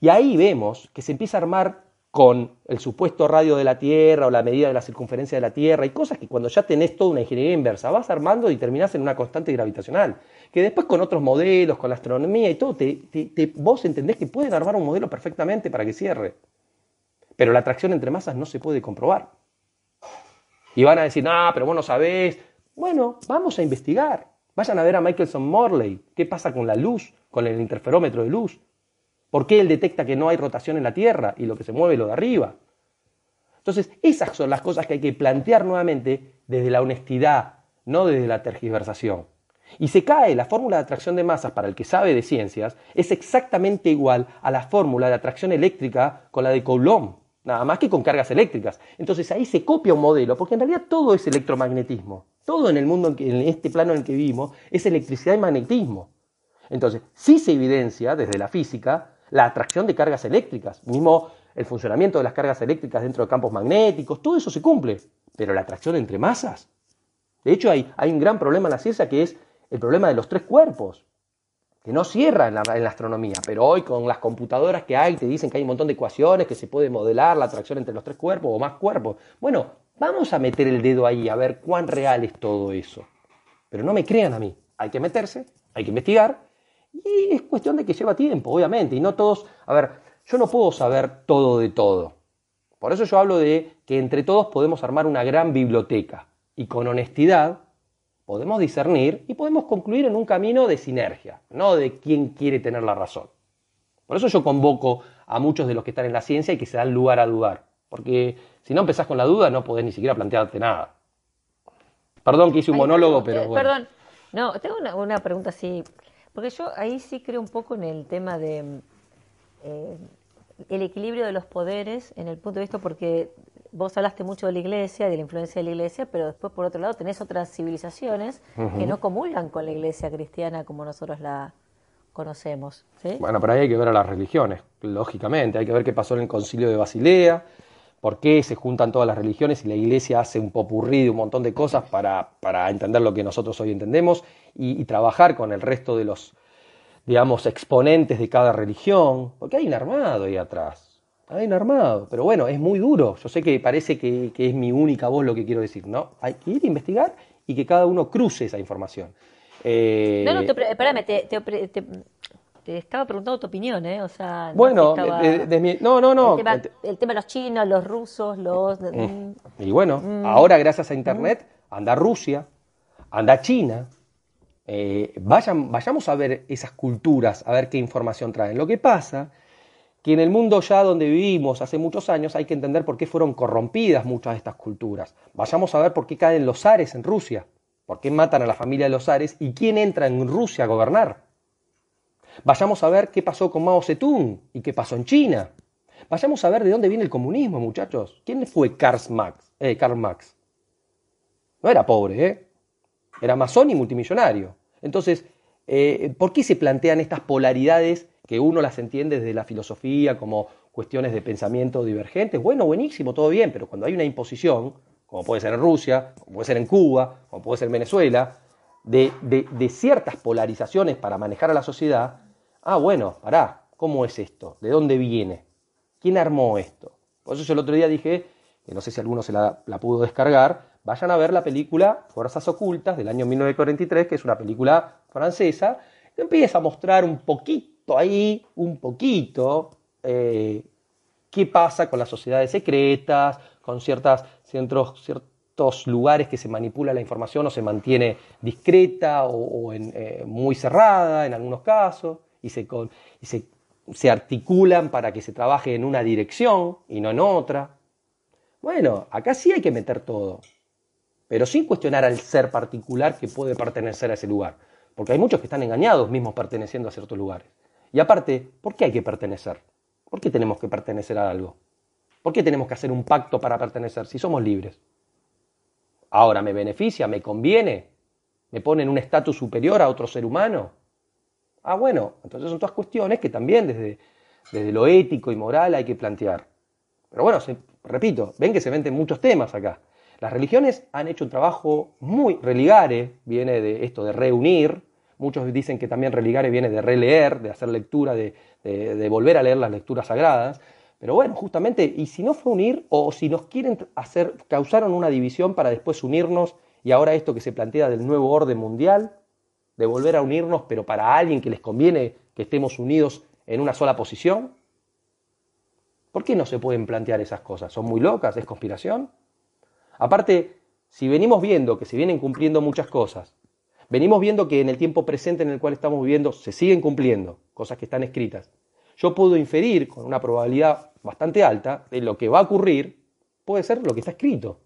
Y ahí vemos que se empieza a armar con el supuesto radio de la Tierra o la medida de la circunferencia de la Tierra y cosas que cuando ya tenés toda una ingeniería inversa vas armando y terminás en una constante gravitacional. Que después con otros modelos, con la astronomía y todo, te, vos entendés que pueden armar un modelo perfectamente para que cierre. Pero la atracción entre masas no se puede comprobar. Y van a decir, ah, pero vos no sabés. Bueno, vamos a investigar. Vayan a ver a Michelson Morley. ¿Qué pasa con la luz, con el interferómetro de luz? ¿Por qué él detecta que no hay rotación en la Tierra y lo que se mueve lo de arriba? Entonces, esas son las cosas que hay que plantear nuevamente desde la honestidad, no desde la tergiversación. Y se cae la fórmula de atracción de masas para el que sabe de ciencias, es exactamente igual a la fórmula de atracción eléctrica con la de Coulomb, nada más que con cargas eléctricas. Entonces ahí se copia un modelo, porque en realidad todo es electromagnetismo. Todo en el mundo, en este plano en el que vivimos, es electricidad y magnetismo. Entonces, sí se evidencia desde la física la atracción de cargas eléctricas, mismo el funcionamiento de las cargas eléctricas dentro de campos magnéticos, todo eso se cumple, pero la atracción entre masas. De hecho, hay, hay un gran problema en la ciencia que es el problema de los tres cuerpos, que no cierra en la, astronomía, pero hoy con las computadoras que hay te dicen que hay un montón de ecuaciones, que se puede modelar la atracción entre los tres cuerpos o más cuerpos. Bueno, vamos a meter el dedo ahí a ver cuán real es todo eso. Pero no me crean a mí, hay que meterse, hay que investigar y es cuestión de que lleva tiempo, obviamente, y no todos, a ver, yo no puedo saber todo de todo. Por eso yo hablo de que entre todos podemos armar una gran biblioteca y con honestidad podemos discernir y podemos concluir en un camino de sinergia, no de quién quiere tener la razón. Por eso yo convoco a muchos de los que están en la ciencia y que se dan lugar a dudar, porque si no empezás con la duda no podés ni siquiera plantearte nada. Perdón que hice un monólogo, pero bueno. Perdón, no, tengo una, una pregunta así porque yo ahí sí creo un poco en el tema de eh, el equilibrio de los poderes en el punto de vista porque vos hablaste mucho de la iglesia, de la influencia de la iglesia, pero después por otro lado tenés otras civilizaciones que no comulgan con la iglesia cristiana como nosotros la conocemos. Bueno, pero ahí hay que ver a las religiones, lógicamente, hay que ver qué pasó en el concilio de Basilea, por qué se juntan todas las religiones y la iglesia hace un popurrí de un montón de cosas para, para entender lo que nosotros hoy entendemos y, trabajar con el resto de los, digamos, exponentes de cada religión, porque hay un armado ahí atrás, hay un armado, pero bueno, es muy duro, yo sé que parece que, es mi única voz lo que quiero decir, ¿no? Hay que ir a investigar y que cada uno cruce esa información. Eh, no, no, espérame, te, te estaba preguntando tu opinión, ¿eh? O sea, bueno, no, no, no. El tema, de los chinos, los rusos, los... Mm. Y bueno, mm. ahora gracias a Internet anda Rusia, anda China. Eh, vayan, vayamos a ver esas culturas, a ver qué información traen. Lo que pasa que en el mundo ya donde vivimos hace muchos años hay que entender por qué fueron corrompidas muchas de estas culturas. Vayamos a ver por qué caen los zares en Rusia, por qué matan a la familia de los zares y quién entra en Rusia a gobernar. Vayamos a ver qué pasó con Mao Zedong y qué pasó en China. Vayamos a ver de dónde viene el comunismo, muchachos. ¿Quién fue Karl Marx? Eh, Karl Marx? No era pobre, ¿eh? Era masón y multimillonario. Entonces, eh, ¿por qué se plantean estas polaridades que uno las entiende desde la filosofía como cuestiones de pensamiento divergentes? Bueno, buenísimo, todo bien, pero cuando hay una imposición, como puede ser en Rusia, como puede ser en Cuba, como puede ser en Venezuela, de, de ciertas polarizaciones para manejar a la sociedad, ah, bueno, pará, ¿cómo es esto? ¿De dónde viene? ¿Quién armó esto? Por eso yo el otro día dije, que no sé si alguno se la, pudo descargar, vayan a ver la película Fuerzas Ocultas del año 1943, que es una película francesa, que empieza a mostrar un poquito ahí, un poquito, eh, qué pasa con las sociedades secretas, con ciertos, lugares que se manipula la información o se mantiene discreta o, eh, muy cerrada en algunos casos, y se, y se se articulan para que se trabaje en una dirección y no en otra. Bueno, acá sí hay que meter todo, pero sin cuestionar al ser particular que puede pertenecer a ese lugar, porque hay muchos que están engañados mismos perteneciendo a ciertos lugares. Y aparte, ¿por qué hay que pertenecer? ¿Por qué tenemos que pertenecer a algo? ¿Por qué tenemos que hacer un pacto para pertenecer si somos libres? Ahora, ¿me beneficia? ¿Me conviene? ¿Me pone en un estatus superior a otro ser humano? Ah, bueno, entonces son todas cuestiones que también desde, desde lo ético y moral hay que plantear. Pero bueno, repito, ven que se venden muchos temas acá. Las religiones han hecho un trabajo muy religare, viene de esto de reunir. Muchos dicen que también religare viene de releer, de hacer lectura, de, de, volver a leer las lecturas sagradas. Pero bueno, justamente, y si no fue unir, o si nos quieren hacer, causaron una división para después unirnos, y ahora esto que se plantea del nuevo orden mundial, de volver a unirnos, pero para alguien que les conviene que estemos unidos en una sola posición? ¿Por qué no se pueden plantear esas cosas? ¿Son muy locas? ¿Es conspiración? Aparte, si venimos viendo que se vienen cumpliendo muchas cosas, venimos viendo que en el tiempo presente en el cual estamos viviendo se siguen cumpliendo cosas que están escritas, yo puedo inferir con una probabilidad bastante alta de lo que va a ocurrir puede ser lo que está escrito,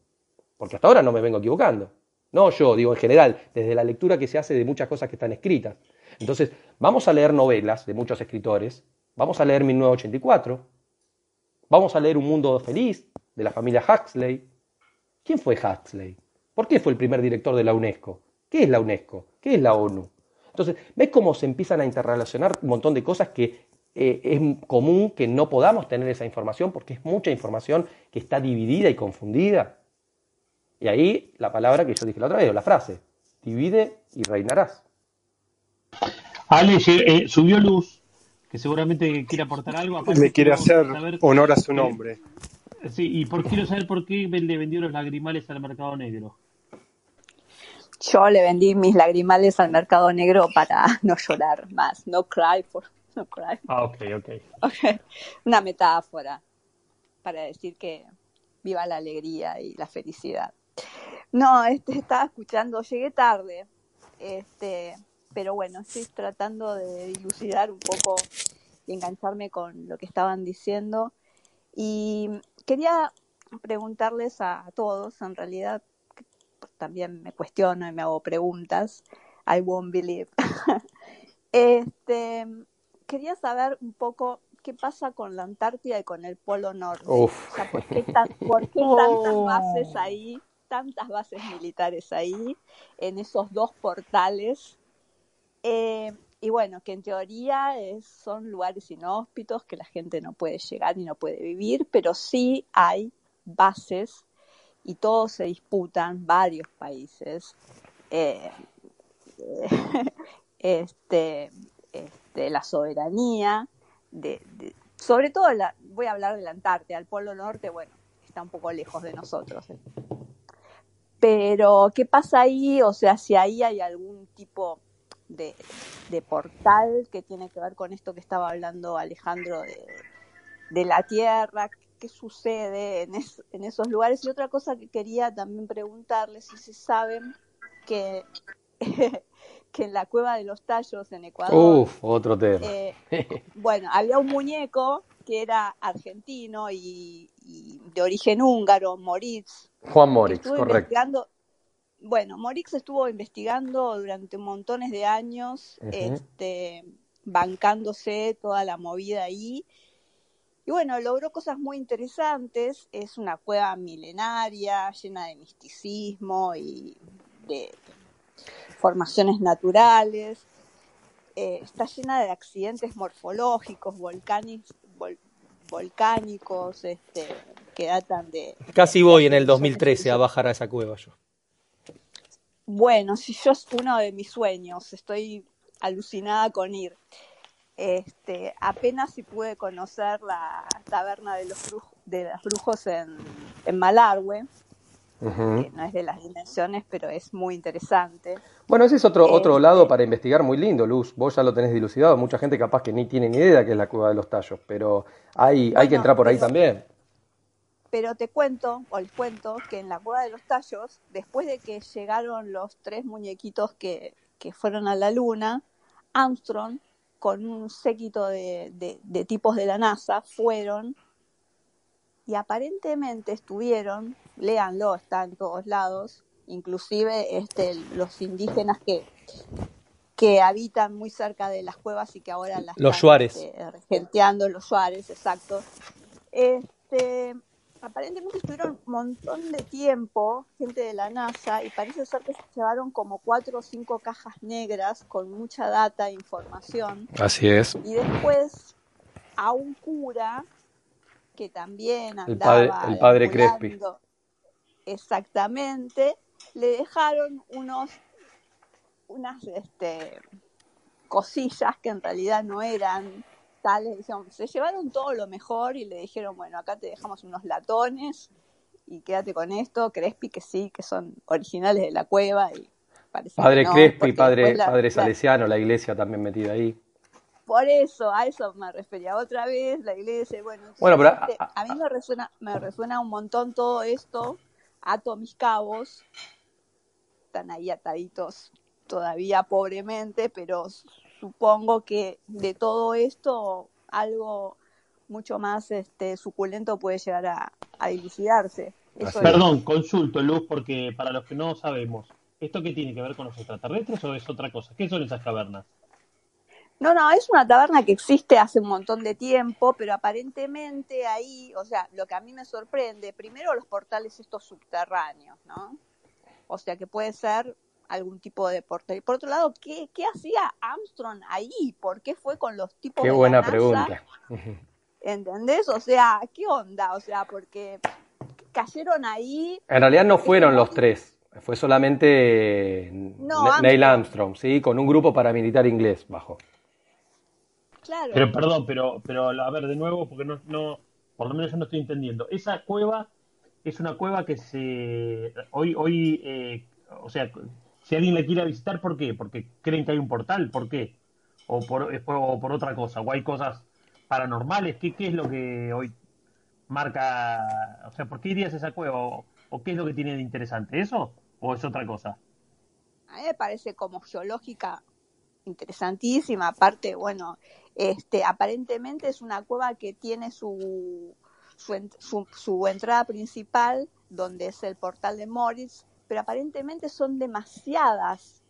porque hasta ahora no me vengo equivocando. No yo, digo en general, desde la lectura que se hace de muchas cosas que están escritas. Entonces, vamos a leer novelas de muchos escritores, vamos a leer 1984, vamos a leer Un Mundo Feliz de la familia Huxley. ¿Quién fue Huxley? ¿Por qué fue el primer director de la UNESCO? ¿Qué es la UNESCO? ¿Qué es la ONU? Entonces, ¿ves cómo se empiezan a interrelacionar un montón de cosas que eh, es común que no podamos tener esa información porque es mucha información que está dividida y confundida? Y ahí la palabra que yo dije la otra vez, la frase, divide y reinarás. Ale, eh, subió Luz, que seguramente quiere aportar algo. Le quiere hacer honor a su nombre. sí, y por, quiero saber por qué le vendió los lagrimales al mercado negro. Yo le vendí mis lagrimales al mercado negro para no llorar más, no cry for, no cry. Ah, ok, ok. okay. Una metáfora para decir que viva la alegría y la felicidad. No, este, estaba escuchando, llegué tarde, este, pero bueno, estoy tratando de dilucidar un poco y engancharme con lo que estaban diciendo. Y quería preguntarles a, todos, en realidad también me cuestiono y me hago preguntas. I won't believe. este, quería saber un poco qué pasa con la Antártida y con el Polo Norte. ¿por qué, ¿por qué tantas bases ahí? tantas bases militares ahí, en esos dos portales. Eh, y bueno, que en teoría son lugares inhóspitos que la gente no puede llegar y no puede vivir, pero sí hay bases y todos se disputan, varios países, eh, este, este, la soberanía, de, sobre todo, voy a hablar de la Antártida, el Polo Norte, bueno, está un poco lejos de nosotros. Pero, ¿qué pasa ahí? O sea, si ahí hay algún tipo de, portal que tiene que ver con esto que estaba hablando Alejandro de, la Tierra, qué sucede en, esos lugares. Y otra cosa que quería también preguntarles, si se saben que, que en la cueva de los tallos en Ecuador... Uf, otro tema. Eh, bueno, había un muñeco que era argentino y, de origen húngaro, Moritz. Juan Moritz, correcto. Bueno, Moritz estuvo investigando durante montones de años, este, bancándose toda la movida ahí. Y bueno, logró cosas muy interesantes. Es una cueva milenaria, llena de misticismo y de formaciones naturales. Eh, está llena de accidentes morfológicos, volcánicos, volcánicos este, que datan de... Casi voy en el 2013 a bajar a esa cueva yo. Bueno, si yo es uno de mis sueños, estoy alucinada con ir. Este, apenas si pude conocer la taberna de los brujos, de los brujos en, en Malargüe, que no es de las dimensiones, pero es muy interesante. Bueno, ese es otro, otro lado para investigar muy lindo, Luz. Vos ya lo tenés dilucidado. Mucha gente capaz que ni tiene ni idea que es la cueva de los tallos, pero hay, hay que entrar por ahí también. Pero te cuento, o les cuento, que en la cueva de los tallos, después de que llegaron los tres muñequitos que, que fueron a la luna, Armstrong, con un séquito de, de, de tipos de la NASA, fueron y aparentemente estuvieron, léanlo, está en todos lados, inclusive este, los indígenas que, que habitan muy cerca de las cuevas y que ahora las los están este, los Suárez, exacto. Este, aparentemente estuvieron un montón de tiempo, gente de la NASA, y parece ser que se llevaron como cuatro o cinco cajas negras con mucha data e información. Así es. Y después a un cura que también andaba el padre, el padre Crespi. Exactamente, le dejaron unos unas este, cosillas que en realidad no eran se llevaron todo lo mejor y le dijeron, bueno, acá te dejamos unos latones y quédate con esto, Crespi que sí, que son originales de la cueva y Padre Crespi, padre, padre Salesiano, la iglesia también metida ahí. Por eso, a eso me refería otra vez, la iglesia, bueno, bueno pero, este, a, mí me resuena, me resuena un montón todo esto, ato mis cabos, están ahí ataditos todavía pobremente, pero supongo que de todo esto algo mucho más este suculento puede llegar a, a dilucidarse. Perdón, consulto, Luz, porque para los que no sabemos, ¿esto qué tiene que ver con los extraterrestres o es otra cosa? ¿Qué son esas cavernas? No, no, es una taberna que existe hace un montón de tiempo, pero aparentemente ahí, o sea, lo que a mí me sorprende, primero los portales estos subterráneos, ¿no? O sea, que puede ser algún tipo de portal. Y por otro lado, ¿qué, qué hacía Armstrong ahí? ¿Por qué fue con los tipos qué de buena la pregunta. ¿Entendés? O sea, ¿qué onda? O sea, porque cayeron ahí. En realidad no fueron los tres. Fue solamente Neil Armstrong, ¿sí? Con un grupo paramilitar inglés bajo. Pero perdón, pero, pero a ver, de nuevo, porque no, no, por lo menos yo no estoy entendiendo. Esa cueva es una cueva que se, hoy, hoy, eh, o sea, si alguien la quiere visitar, ¿por qué? Porque creen que hay un portal, ¿por qué? O por, por otra cosa, o hay cosas paranormales, ¿qué, es lo que hoy marca, o sea, ¿por qué irías a esa cueva? ¿O, qué es lo que tiene de interesante? ¿Eso? ¿O es otra cosa? A mí me parece como geológica interesantísima, aparte, bueno, este, aparentemente es una cueva que tiene su, su, su, entrada principal, donde es el portal de Moritz, pero aparentemente son demasiadas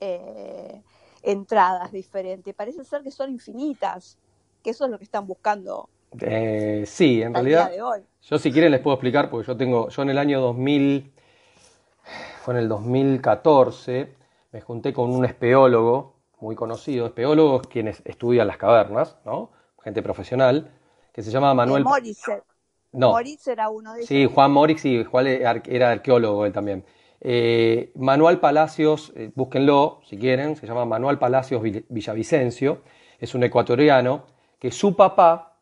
eh, entradas diferentes. Parece ser que son infinitas, que eso es lo que están buscando. Eh, sí, en realidad. Yo si quieren les puedo explicar, porque yo tengo, yo en el año 2000, fue en el 2014, me junté con un espeólogo muy conocido, espeólogos quienes estudian las cavernas, ¿no? Gente profesional, que se llama Manuel... Moritz. No. Moritz era uno de ellos. Sí, Juan Moritz y Juan era arqueólogo él también. Eh, Manuel Palacios, eh, búsquenlo si quieren, se llama Manuel Palacios Villavicencio, es un ecuatoriano que su papá,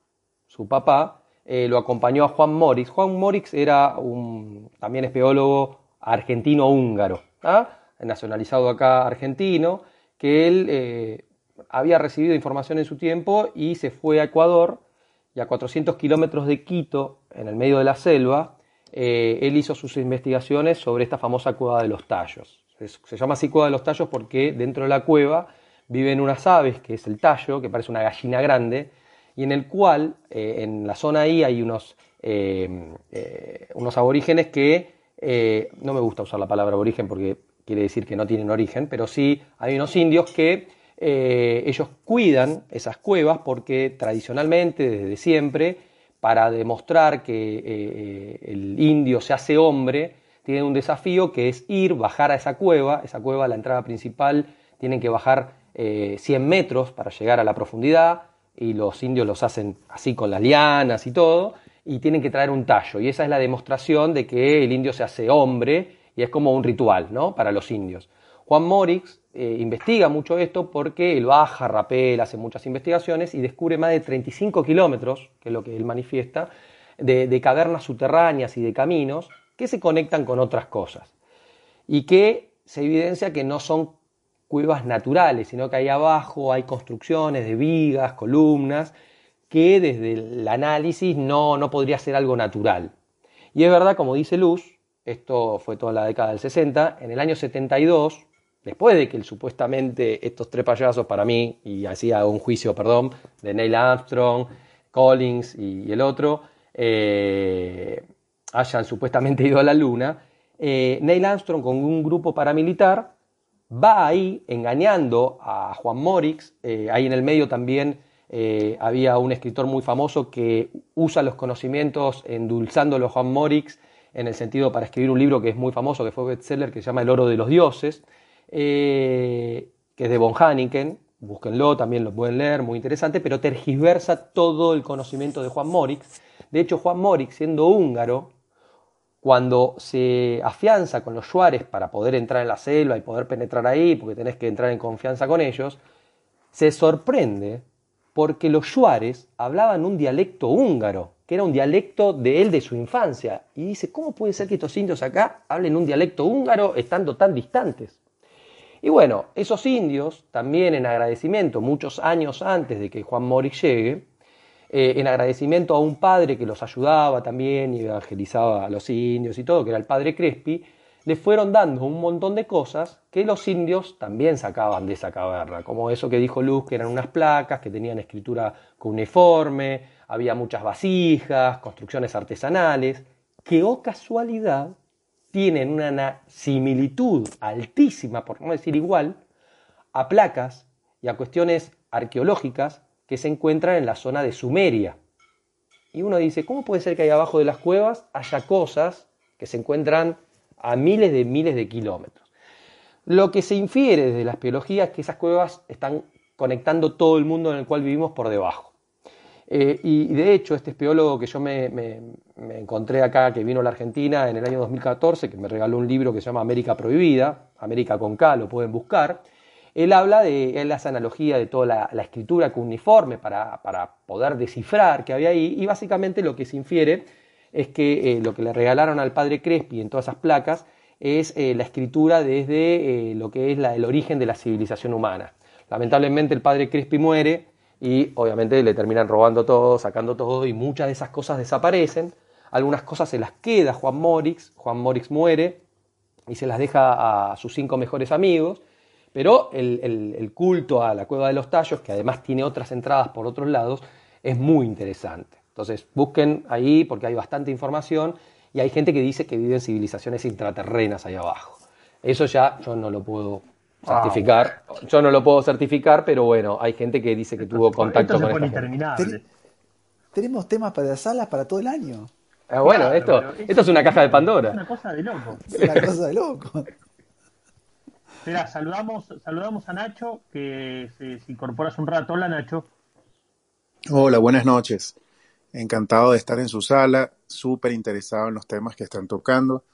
su papá, eh, lo acompañó a Juan Moritz. Juan Moritz era un también espeólogo argentino-húngaro, ¿ah? nacionalizado acá argentino, que él había recibido información en su tiempo y se fue a Ecuador y a 400 kilómetros de Quito, en el medio de la selva, eh, él hizo sus investigaciones sobre esta famosa cueva de los tallos. Se, llama así cueva de los tallos porque dentro de la cueva viven unas aves, que es el tallo, que parece una gallina grande, y en el cual eh, en la zona ahí hay unos, unos aborígenes que, no me gusta usar la palabra aborigen porque quiere decir que no tienen origen, pero sí hay unos indios que ellos cuidan esas cuevas porque tradicionalmente, desde siempre, para demostrar que el indio se hace hombre, tienen un desafío que es ir, bajar a esa cueva, esa cueva, la entrada principal, tienen que bajar 100 eh, metros para llegar a la profundidad y los indios los hacen así con las lianas y todo, y tienen que traer un tallo. Y esa es la demostración de que el indio se hace hombre y es como un ritual ¿no? para los indios. Juan Morix eh, investiga mucho esto porque él baja, rapel, hace muchas investigaciones y descubre más de 35 kilómetros, que es lo que él manifiesta, de cavernas subterráneas y de caminos que se conectan con otras cosas y que se evidencia que no son cuevas naturales, sino que ahí abajo hay construcciones de vigas, columnas, que desde el análisis no, no podría ser algo natural. Y es verdad, como dice Luz, esto fue toda la década del 60, en el año 72, después de que supuestamente estos tres payasos para mí, y hacía un juicio, perdón, de Neil Armstrong, Collins y, el otro, eh, hayan supuestamente ido a la Luna, eh, Neil Armstrong con un grupo paramilitar va ahí engañando a Juan Morix, eh, ahí en el medio también había un escritor muy famoso que usa los conocimientos endulzándolo a Juan Morix en el sentido para escribir un libro que es muy famoso, que fue bestseller, que se llama El oro de los dioses, que es de von Haniken, búsquenlo, también lo pueden leer, muy interesante, pero tergiversa todo el conocimiento de Juan Morix. De hecho, Juan Morix, siendo húngaro, cuando se afianza con los Juárez para poder entrar en la selva y poder penetrar ahí, porque tenés que entrar en confianza con ellos, se sorprende porque los Juárez hablaban un dialecto húngaro, que era un dialecto de él de su infancia. Y dice, ¿cómo puede ser que estos indios acá hablen un dialecto húngaro estando tan distantes? Y bueno, esos indios, también en agradecimiento, muchos años antes de que Juan Morix llegue, eh, en agradecimiento a un padre que los ayudaba también y evangelizaba a los indios y todo, que era el padre Crespi, le fueron dando un montón de cosas que los indios también sacaban de esa caverna, como eso que dijo Luz, que eran unas placas que tenían escritura cuneiforme, había muchas vasijas, construcciones artesanales, que, oh casualidad, tienen una similitud altísima, por no decir igual, a placas y a cuestiones arqueológicas que se encuentran en la zona de Sumeria. Y uno dice, ¿cómo puede ser que ahí abajo de las cuevas haya cosas que se encuentran a miles de miles de kilómetros? Lo que se infiere desde la espeleología es que esas cuevas están conectando todo el mundo en el cual vivimos por debajo. Eh, y, de hecho, este espeólogo que yo me, encontré acá, que vino a la Argentina en el año 2014, que me regaló un libro que se llama América Prohibida, América con K, lo pueden buscar, él habla de, él hace analogía de toda la, escritura cuneiforme para, para, poder descifrar que había ahí, y básicamente lo que se infiere es que eh, lo que le regalaron al padre Crespi en todas esas placas es eh, la escritura desde lo que es la, el origen de la civilización humana. Lamentablemente el padre Crespi muere y obviamente le terminan robando todo, sacando todo y muchas de esas cosas desaparecen. Algunas cosas se las queda Juan Morix, Juan Morix muere y se las deja a sus cinco mejores amigos pero el, culto a la cueva de los tallos, que además tiene otras entradas por otros lados, es muy interesante. Entonces busquen ahí porque hay bastante información y hay gente que dice que viven civilizaciones intraterrenas ahí abajo. Eso ya yo no lo puedo certificar. Yo no lo puedo certificar, pero bueno, hay gente que dice que tuvo contacto con. Tenemos temas para las salas para todo el año. Ah, bueno, esto, esto es una caja de Pandora. Es una cosa de loco. Es una cosa de loco. Espera, saludamos, saludamos a Nacho, que se, incorpora hace un rato. Hola, Nacho. Hola, buenas noches. Encantado de estar en su sala, súper interesado en los temas que están tocando.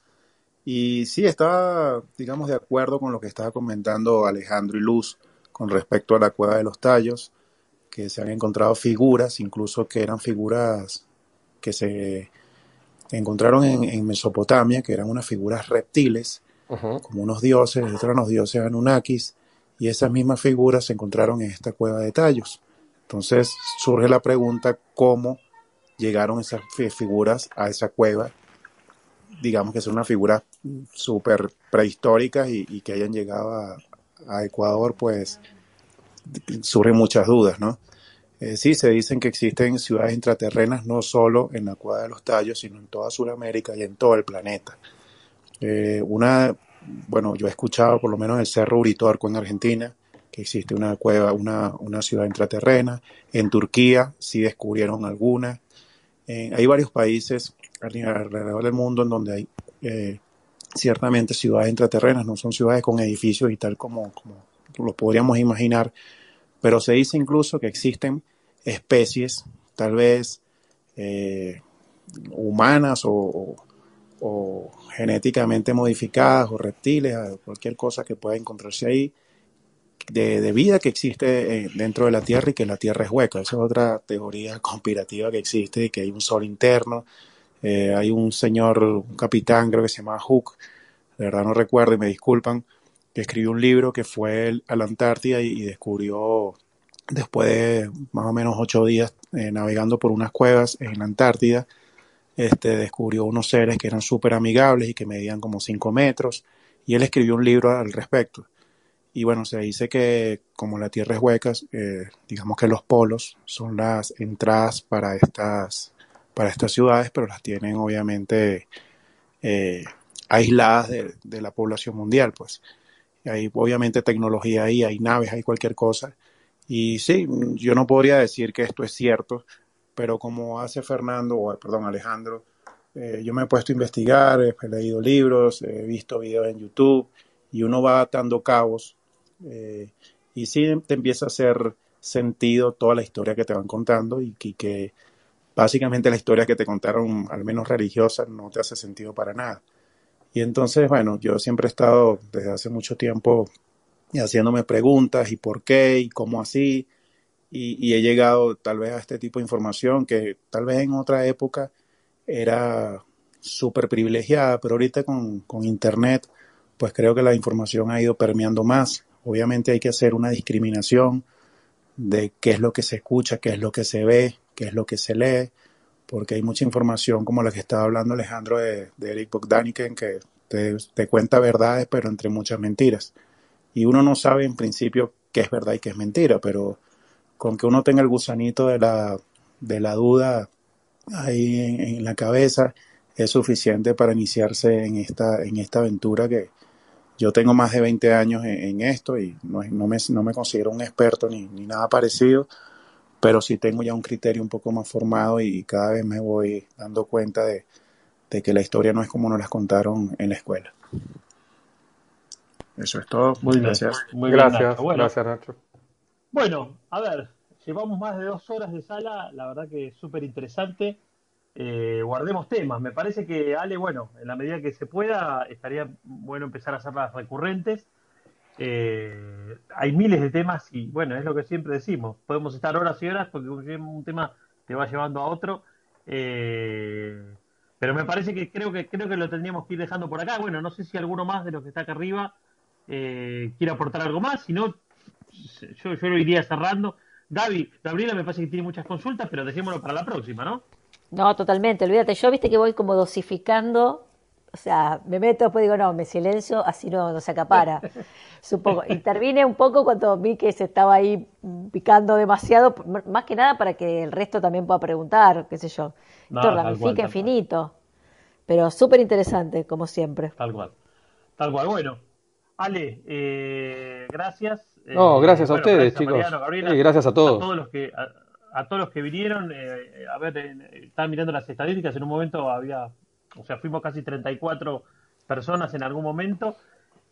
Y sí, estaba, digamos, de acuerdo con lo que estaba comentando Alejandro y Luz con respecto a la cueva de los tallos, que se han encontrado figuras, incluso que eran figuras que se encontraron en, en Mesopotamia, que eran unas figuras reptiles, como unos dioses, eran los dioses Anunnakis, y esas mismas figuras se encontraron en esta cueva de tallos. Entonces surge la pregunta cómo llegaron esas figuras a esa cueva, digamos que son unas figuras súper prehistóricas y, que hayan llegado a, Ecuador, pues surgen muchas dudas, ¿no? Eh, sí, se dicen que existen ciudades intraterrenas no solo en la Cueva de los Tallos, sino en toda Sudamérica y en todo el planeta. Eh, una, bueno, yo he escuchado por lo menos en el Cerro Uritorco en Argentina, que existe una cueva, una, una ciudad intraterrena. En Turquía sí descubrieron algunas. Eh, hay varios países alrededor del mundo en donde hay eh, ciertamente ciudades intraterrenas, no son ciudades con edificios y tal como, como lo podríamos imaginar, pero se dice incluso que existen especies, tal vez eh, humanas o, o, genéticamente modificadas o reptiles, cualquier cosa que pueda encontrarse ahí, de, de vida que existe eh, dentro de la Tierra y que la Tierra es hueca. Esa es otra teoría conspirativa que existe, que hay un sol interno. Eh, hay un señor, un capitán, creo que se llama Hook, de verdad no recuerdo y me disculpan, que escribió un libro que fue a la Antártida y, descubrió, después de más o menos ocho días eh, navegando por unas cuevas en la Antártida, este, descubrió unos seres que eran súper amigables y que medían como cinco metros, y él escribió un libro al respecto. Y bueno, se dice que como la Tierra es hueca, eh, digamos que los polos son las entradas para estas, para estas ciudades, pero las tienen obviamente eh, aisladas de, la población mundial, pues. Hay obviamente tecnología ahí, hay naves, hay cualquier cosa. Y sí, yo no podría decir que esto es cierto, pero como hace Fernando, o perdón, Alejandro, eh, yo me he puesto a investigar, he leído libros, he visto videos en YouTube y uno va atando cabos eh, y sí te empieza a hacer sentido toda la historia que te van contando y que, básicamente la historia que te contaron, al menos religiosa, no te hace sentido para nada. Y entonces, bueno, yo siempre he estado desde hace mucho tiempo haciéndome preguntas y por qué y cómo así. Y, he llegado tal vez a este tipo de información que tal vez en otra época era súper privilegiada, pero ahorita con, con Internet, pues creo que la información ha ido permeando más Obviamente hay que hacer una discriminación de qué es lo que se escucha, qué es lo que se ve, qué es lo que se lee, porque hay mucha información como la que estaba hablando Alejandro de, Eric Bogdaniken, que te, cuenta verdades, pero entre muchas mentiras. Y uno no sabe en principio qué es verdad y qué es mentira, pero con que uno tenga el gusanito de la, de la duda ahí en, en la cabeza, es suficiente para iniciarse en esta, en esta aventura que, yo tengo más de 20 años en, esto y no, no, me, no, me, considero un experto ni, ni, nada parecido, pero sí tengo ya un criterio un poco más formado y cada vez me voy dando cuenta de, de que la historia no es como nos las contaron en la escuela. Eso es todo. Muy gracias. Muy gracias. Bueno, gracias, Nacho. Bueno, a ver, llevamos más de dos horas de sala, la verdad que es súper interesante. Eh, guardemos temas. Me parece que, Ale, bueno, en la medida que se pueda, estaría bueno empezar a hacerlas recurrentes. Eh, hay miles de temas y, bueno, es lo que siempre decimos. Podemos estar horas y horas porque un tema te va llevando a otro. Eh, pero me parece que creo que creo que lo tendríamos que ir dejando por acá. Bueno, no sé si alguno más de los que está acá arriba quiere aportar algo más. Si no, yo, yo lo iría cerrando. Gaby, Gabriela me parece que tiene muchas consultas, pero dejémoslo para la próxima, ¿no? No, totalmente, olvídate. Yo viste que voy como dosificando, o sea, me meto, después digo, no, me silencio, así no, no se acapara. Supongo. Intervine un poco cuando vi que se estaba ahí picando demasiado, más que nada para que el resto también pueda preguntar, qué sé yo. Esto ramifica infinito. Pero súper interesante, como siempre. Tal cual. Tal cual. Bueno, Ale, eh, gracias. No, gracias a eh, ustedes, chicos. gracias a todos. A todos los que a todos los que vinieron, eh, a ver, estaban mirando las estadísticas, en un momento había, o sea, fuimos casi 34 personas en algún momento.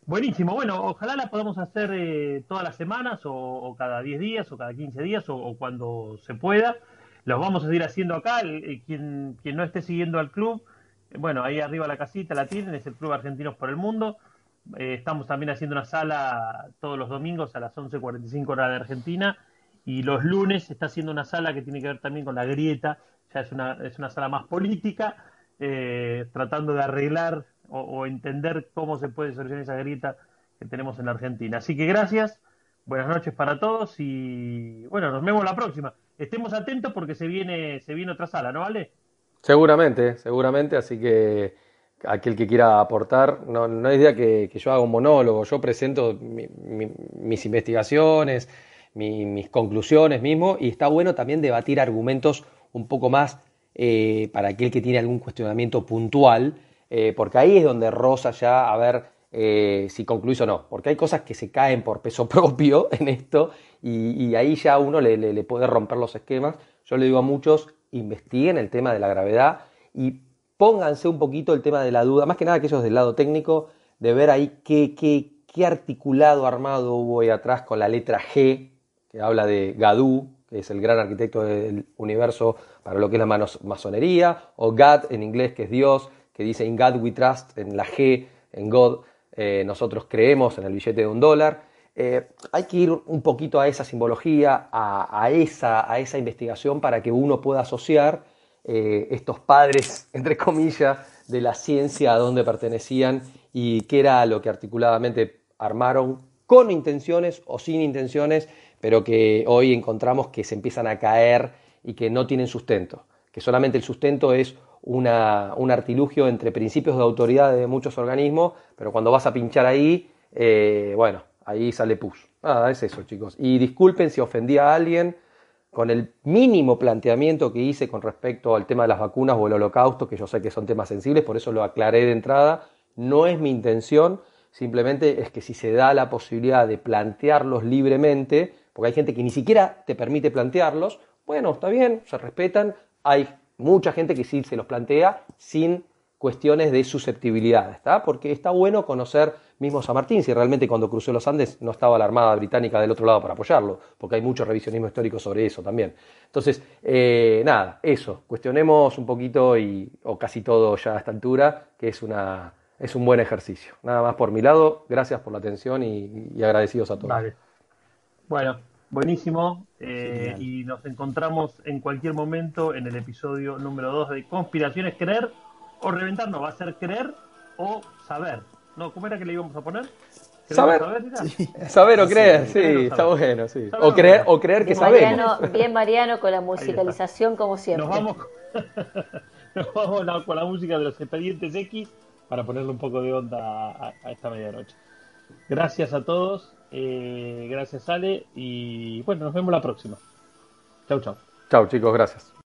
Buenísimo, bueno, ojalá la podamos hacer eh, todas las semanas o, cada 10 días o cada 15 días o, cuando se pueda. Los vamos a seguir haciendo acá. quien, quien no esté siguiendo al club, bueno, ahí arriba la casita la tienen, es el Club Argentinos por el Mundo. Eh, estamos también haciendo una sala todos los domingos a las 11.45 horas de Argentina y los lunes está haciendo una sala que tiene que ver también con la grieta, ya es una, es una sala más política, eh, tratando de arreglar o, entender cómo se puede solucionar esa grieta que tenemos en la Argentina. Así que gracias, buenas noches para todos y bueno, nos vemos la próxima. Estemos atentos porque se viene, se viene otra sala, ¿no vale? Seguramente, seguramente, así que aquel que quiera aportar, no, no hay idea que yo haga un monólogo, yo presento mis investigaciones, mis conclusiones mismo y está bueno también debatir argumentos un poco más eh, para aquel que tiene algún cuestionamiento puntual, eh, porque ahí es donde rosa ya a ver eh, si concluís o no, porque hay cosas que se caen por peso propio en esto y, ahí ya uno le, puede romper los esquemas. Yo le digo a muchos, investiguen el tema de la gravedad y pónganse un poquito el tema de la duda, más que nada aquellos del lado técnico, de ver ahí qué, qué, qué articulado armado hubo ahí atrás con la letra G, que habla de Gadú, que es el gran arquitecto del universo para lo que es la masonería, o God en inglés, que es Dios, que dice In God we trust, en la G, en God, eh, nosotros creemos en el billete de un dólar. Eh, hay que ir un poquito a esa simbología, a, esa, a esa investigación para que uno pueda asociar eh, estos padres, entre comillas, de la ciencia a dónde pertenecían y qué era lo que articuladamente armaron con intenciones o sin intenciones pero que hoy encontramos que se empiezan a caer y que no tienen sustento, que solamente el sustento es una, un artilugio entre principios de autoridad de muchos organismos, pero cuando vas a pinchar ahí, eh, bueno, ahí sale push. Nada, es eso, chicos. Y disculpen si ofendí a alguien con el mínimo planteamiento que hice con respecto al tema de las vacunas o el holocausto, que yo sé que son temas sensibles, por eso lo aclaré de entrada. No es mi intención, simplemente es que si se da la posibilidad de plantearlos libremente, porque hay gente que ni siquiera te permite plantearlos, bueno, está bien, se respetan, hay mucha gente que sí se los plantea sin cuestiones de susceptibilidad, ¿está? Porque está bueno conocer mismo San Martín, si realmente cuando cruzó los Andes no estaba la Armada Británica del otro lado para apoyarlo, porque hay mucho revisionismo histórico sobre eso también. Entonces, eh, nada, eso, cuestionemos un poquito y, o casi todo ya a esta altura, que es, una, es un buen ejercicio. Nada más por mi lado, gracias por la atención y, y agradecidos a todos. Bueno, buenísimo. Eh, y nos encontramos en cualquier momento en el episodio número 2 de Conspiraciones Creer o Reventar. No, va a ser creer o saber. No, ¿cómo era que le íbamos a poner? Saber, saber, o creer, sí, está bueno, sí. O creer, o creer que sabemos. bien Mariano con la musicalización como siempre. Nos vamos, nos vamos con la música de los expedientes X para ponerle un poco de onda a esta medianoche. Gracias a todos eh, gracias Ale y bueno, nos vemos la próxima. Chau, chau. Chau chicos, gracias.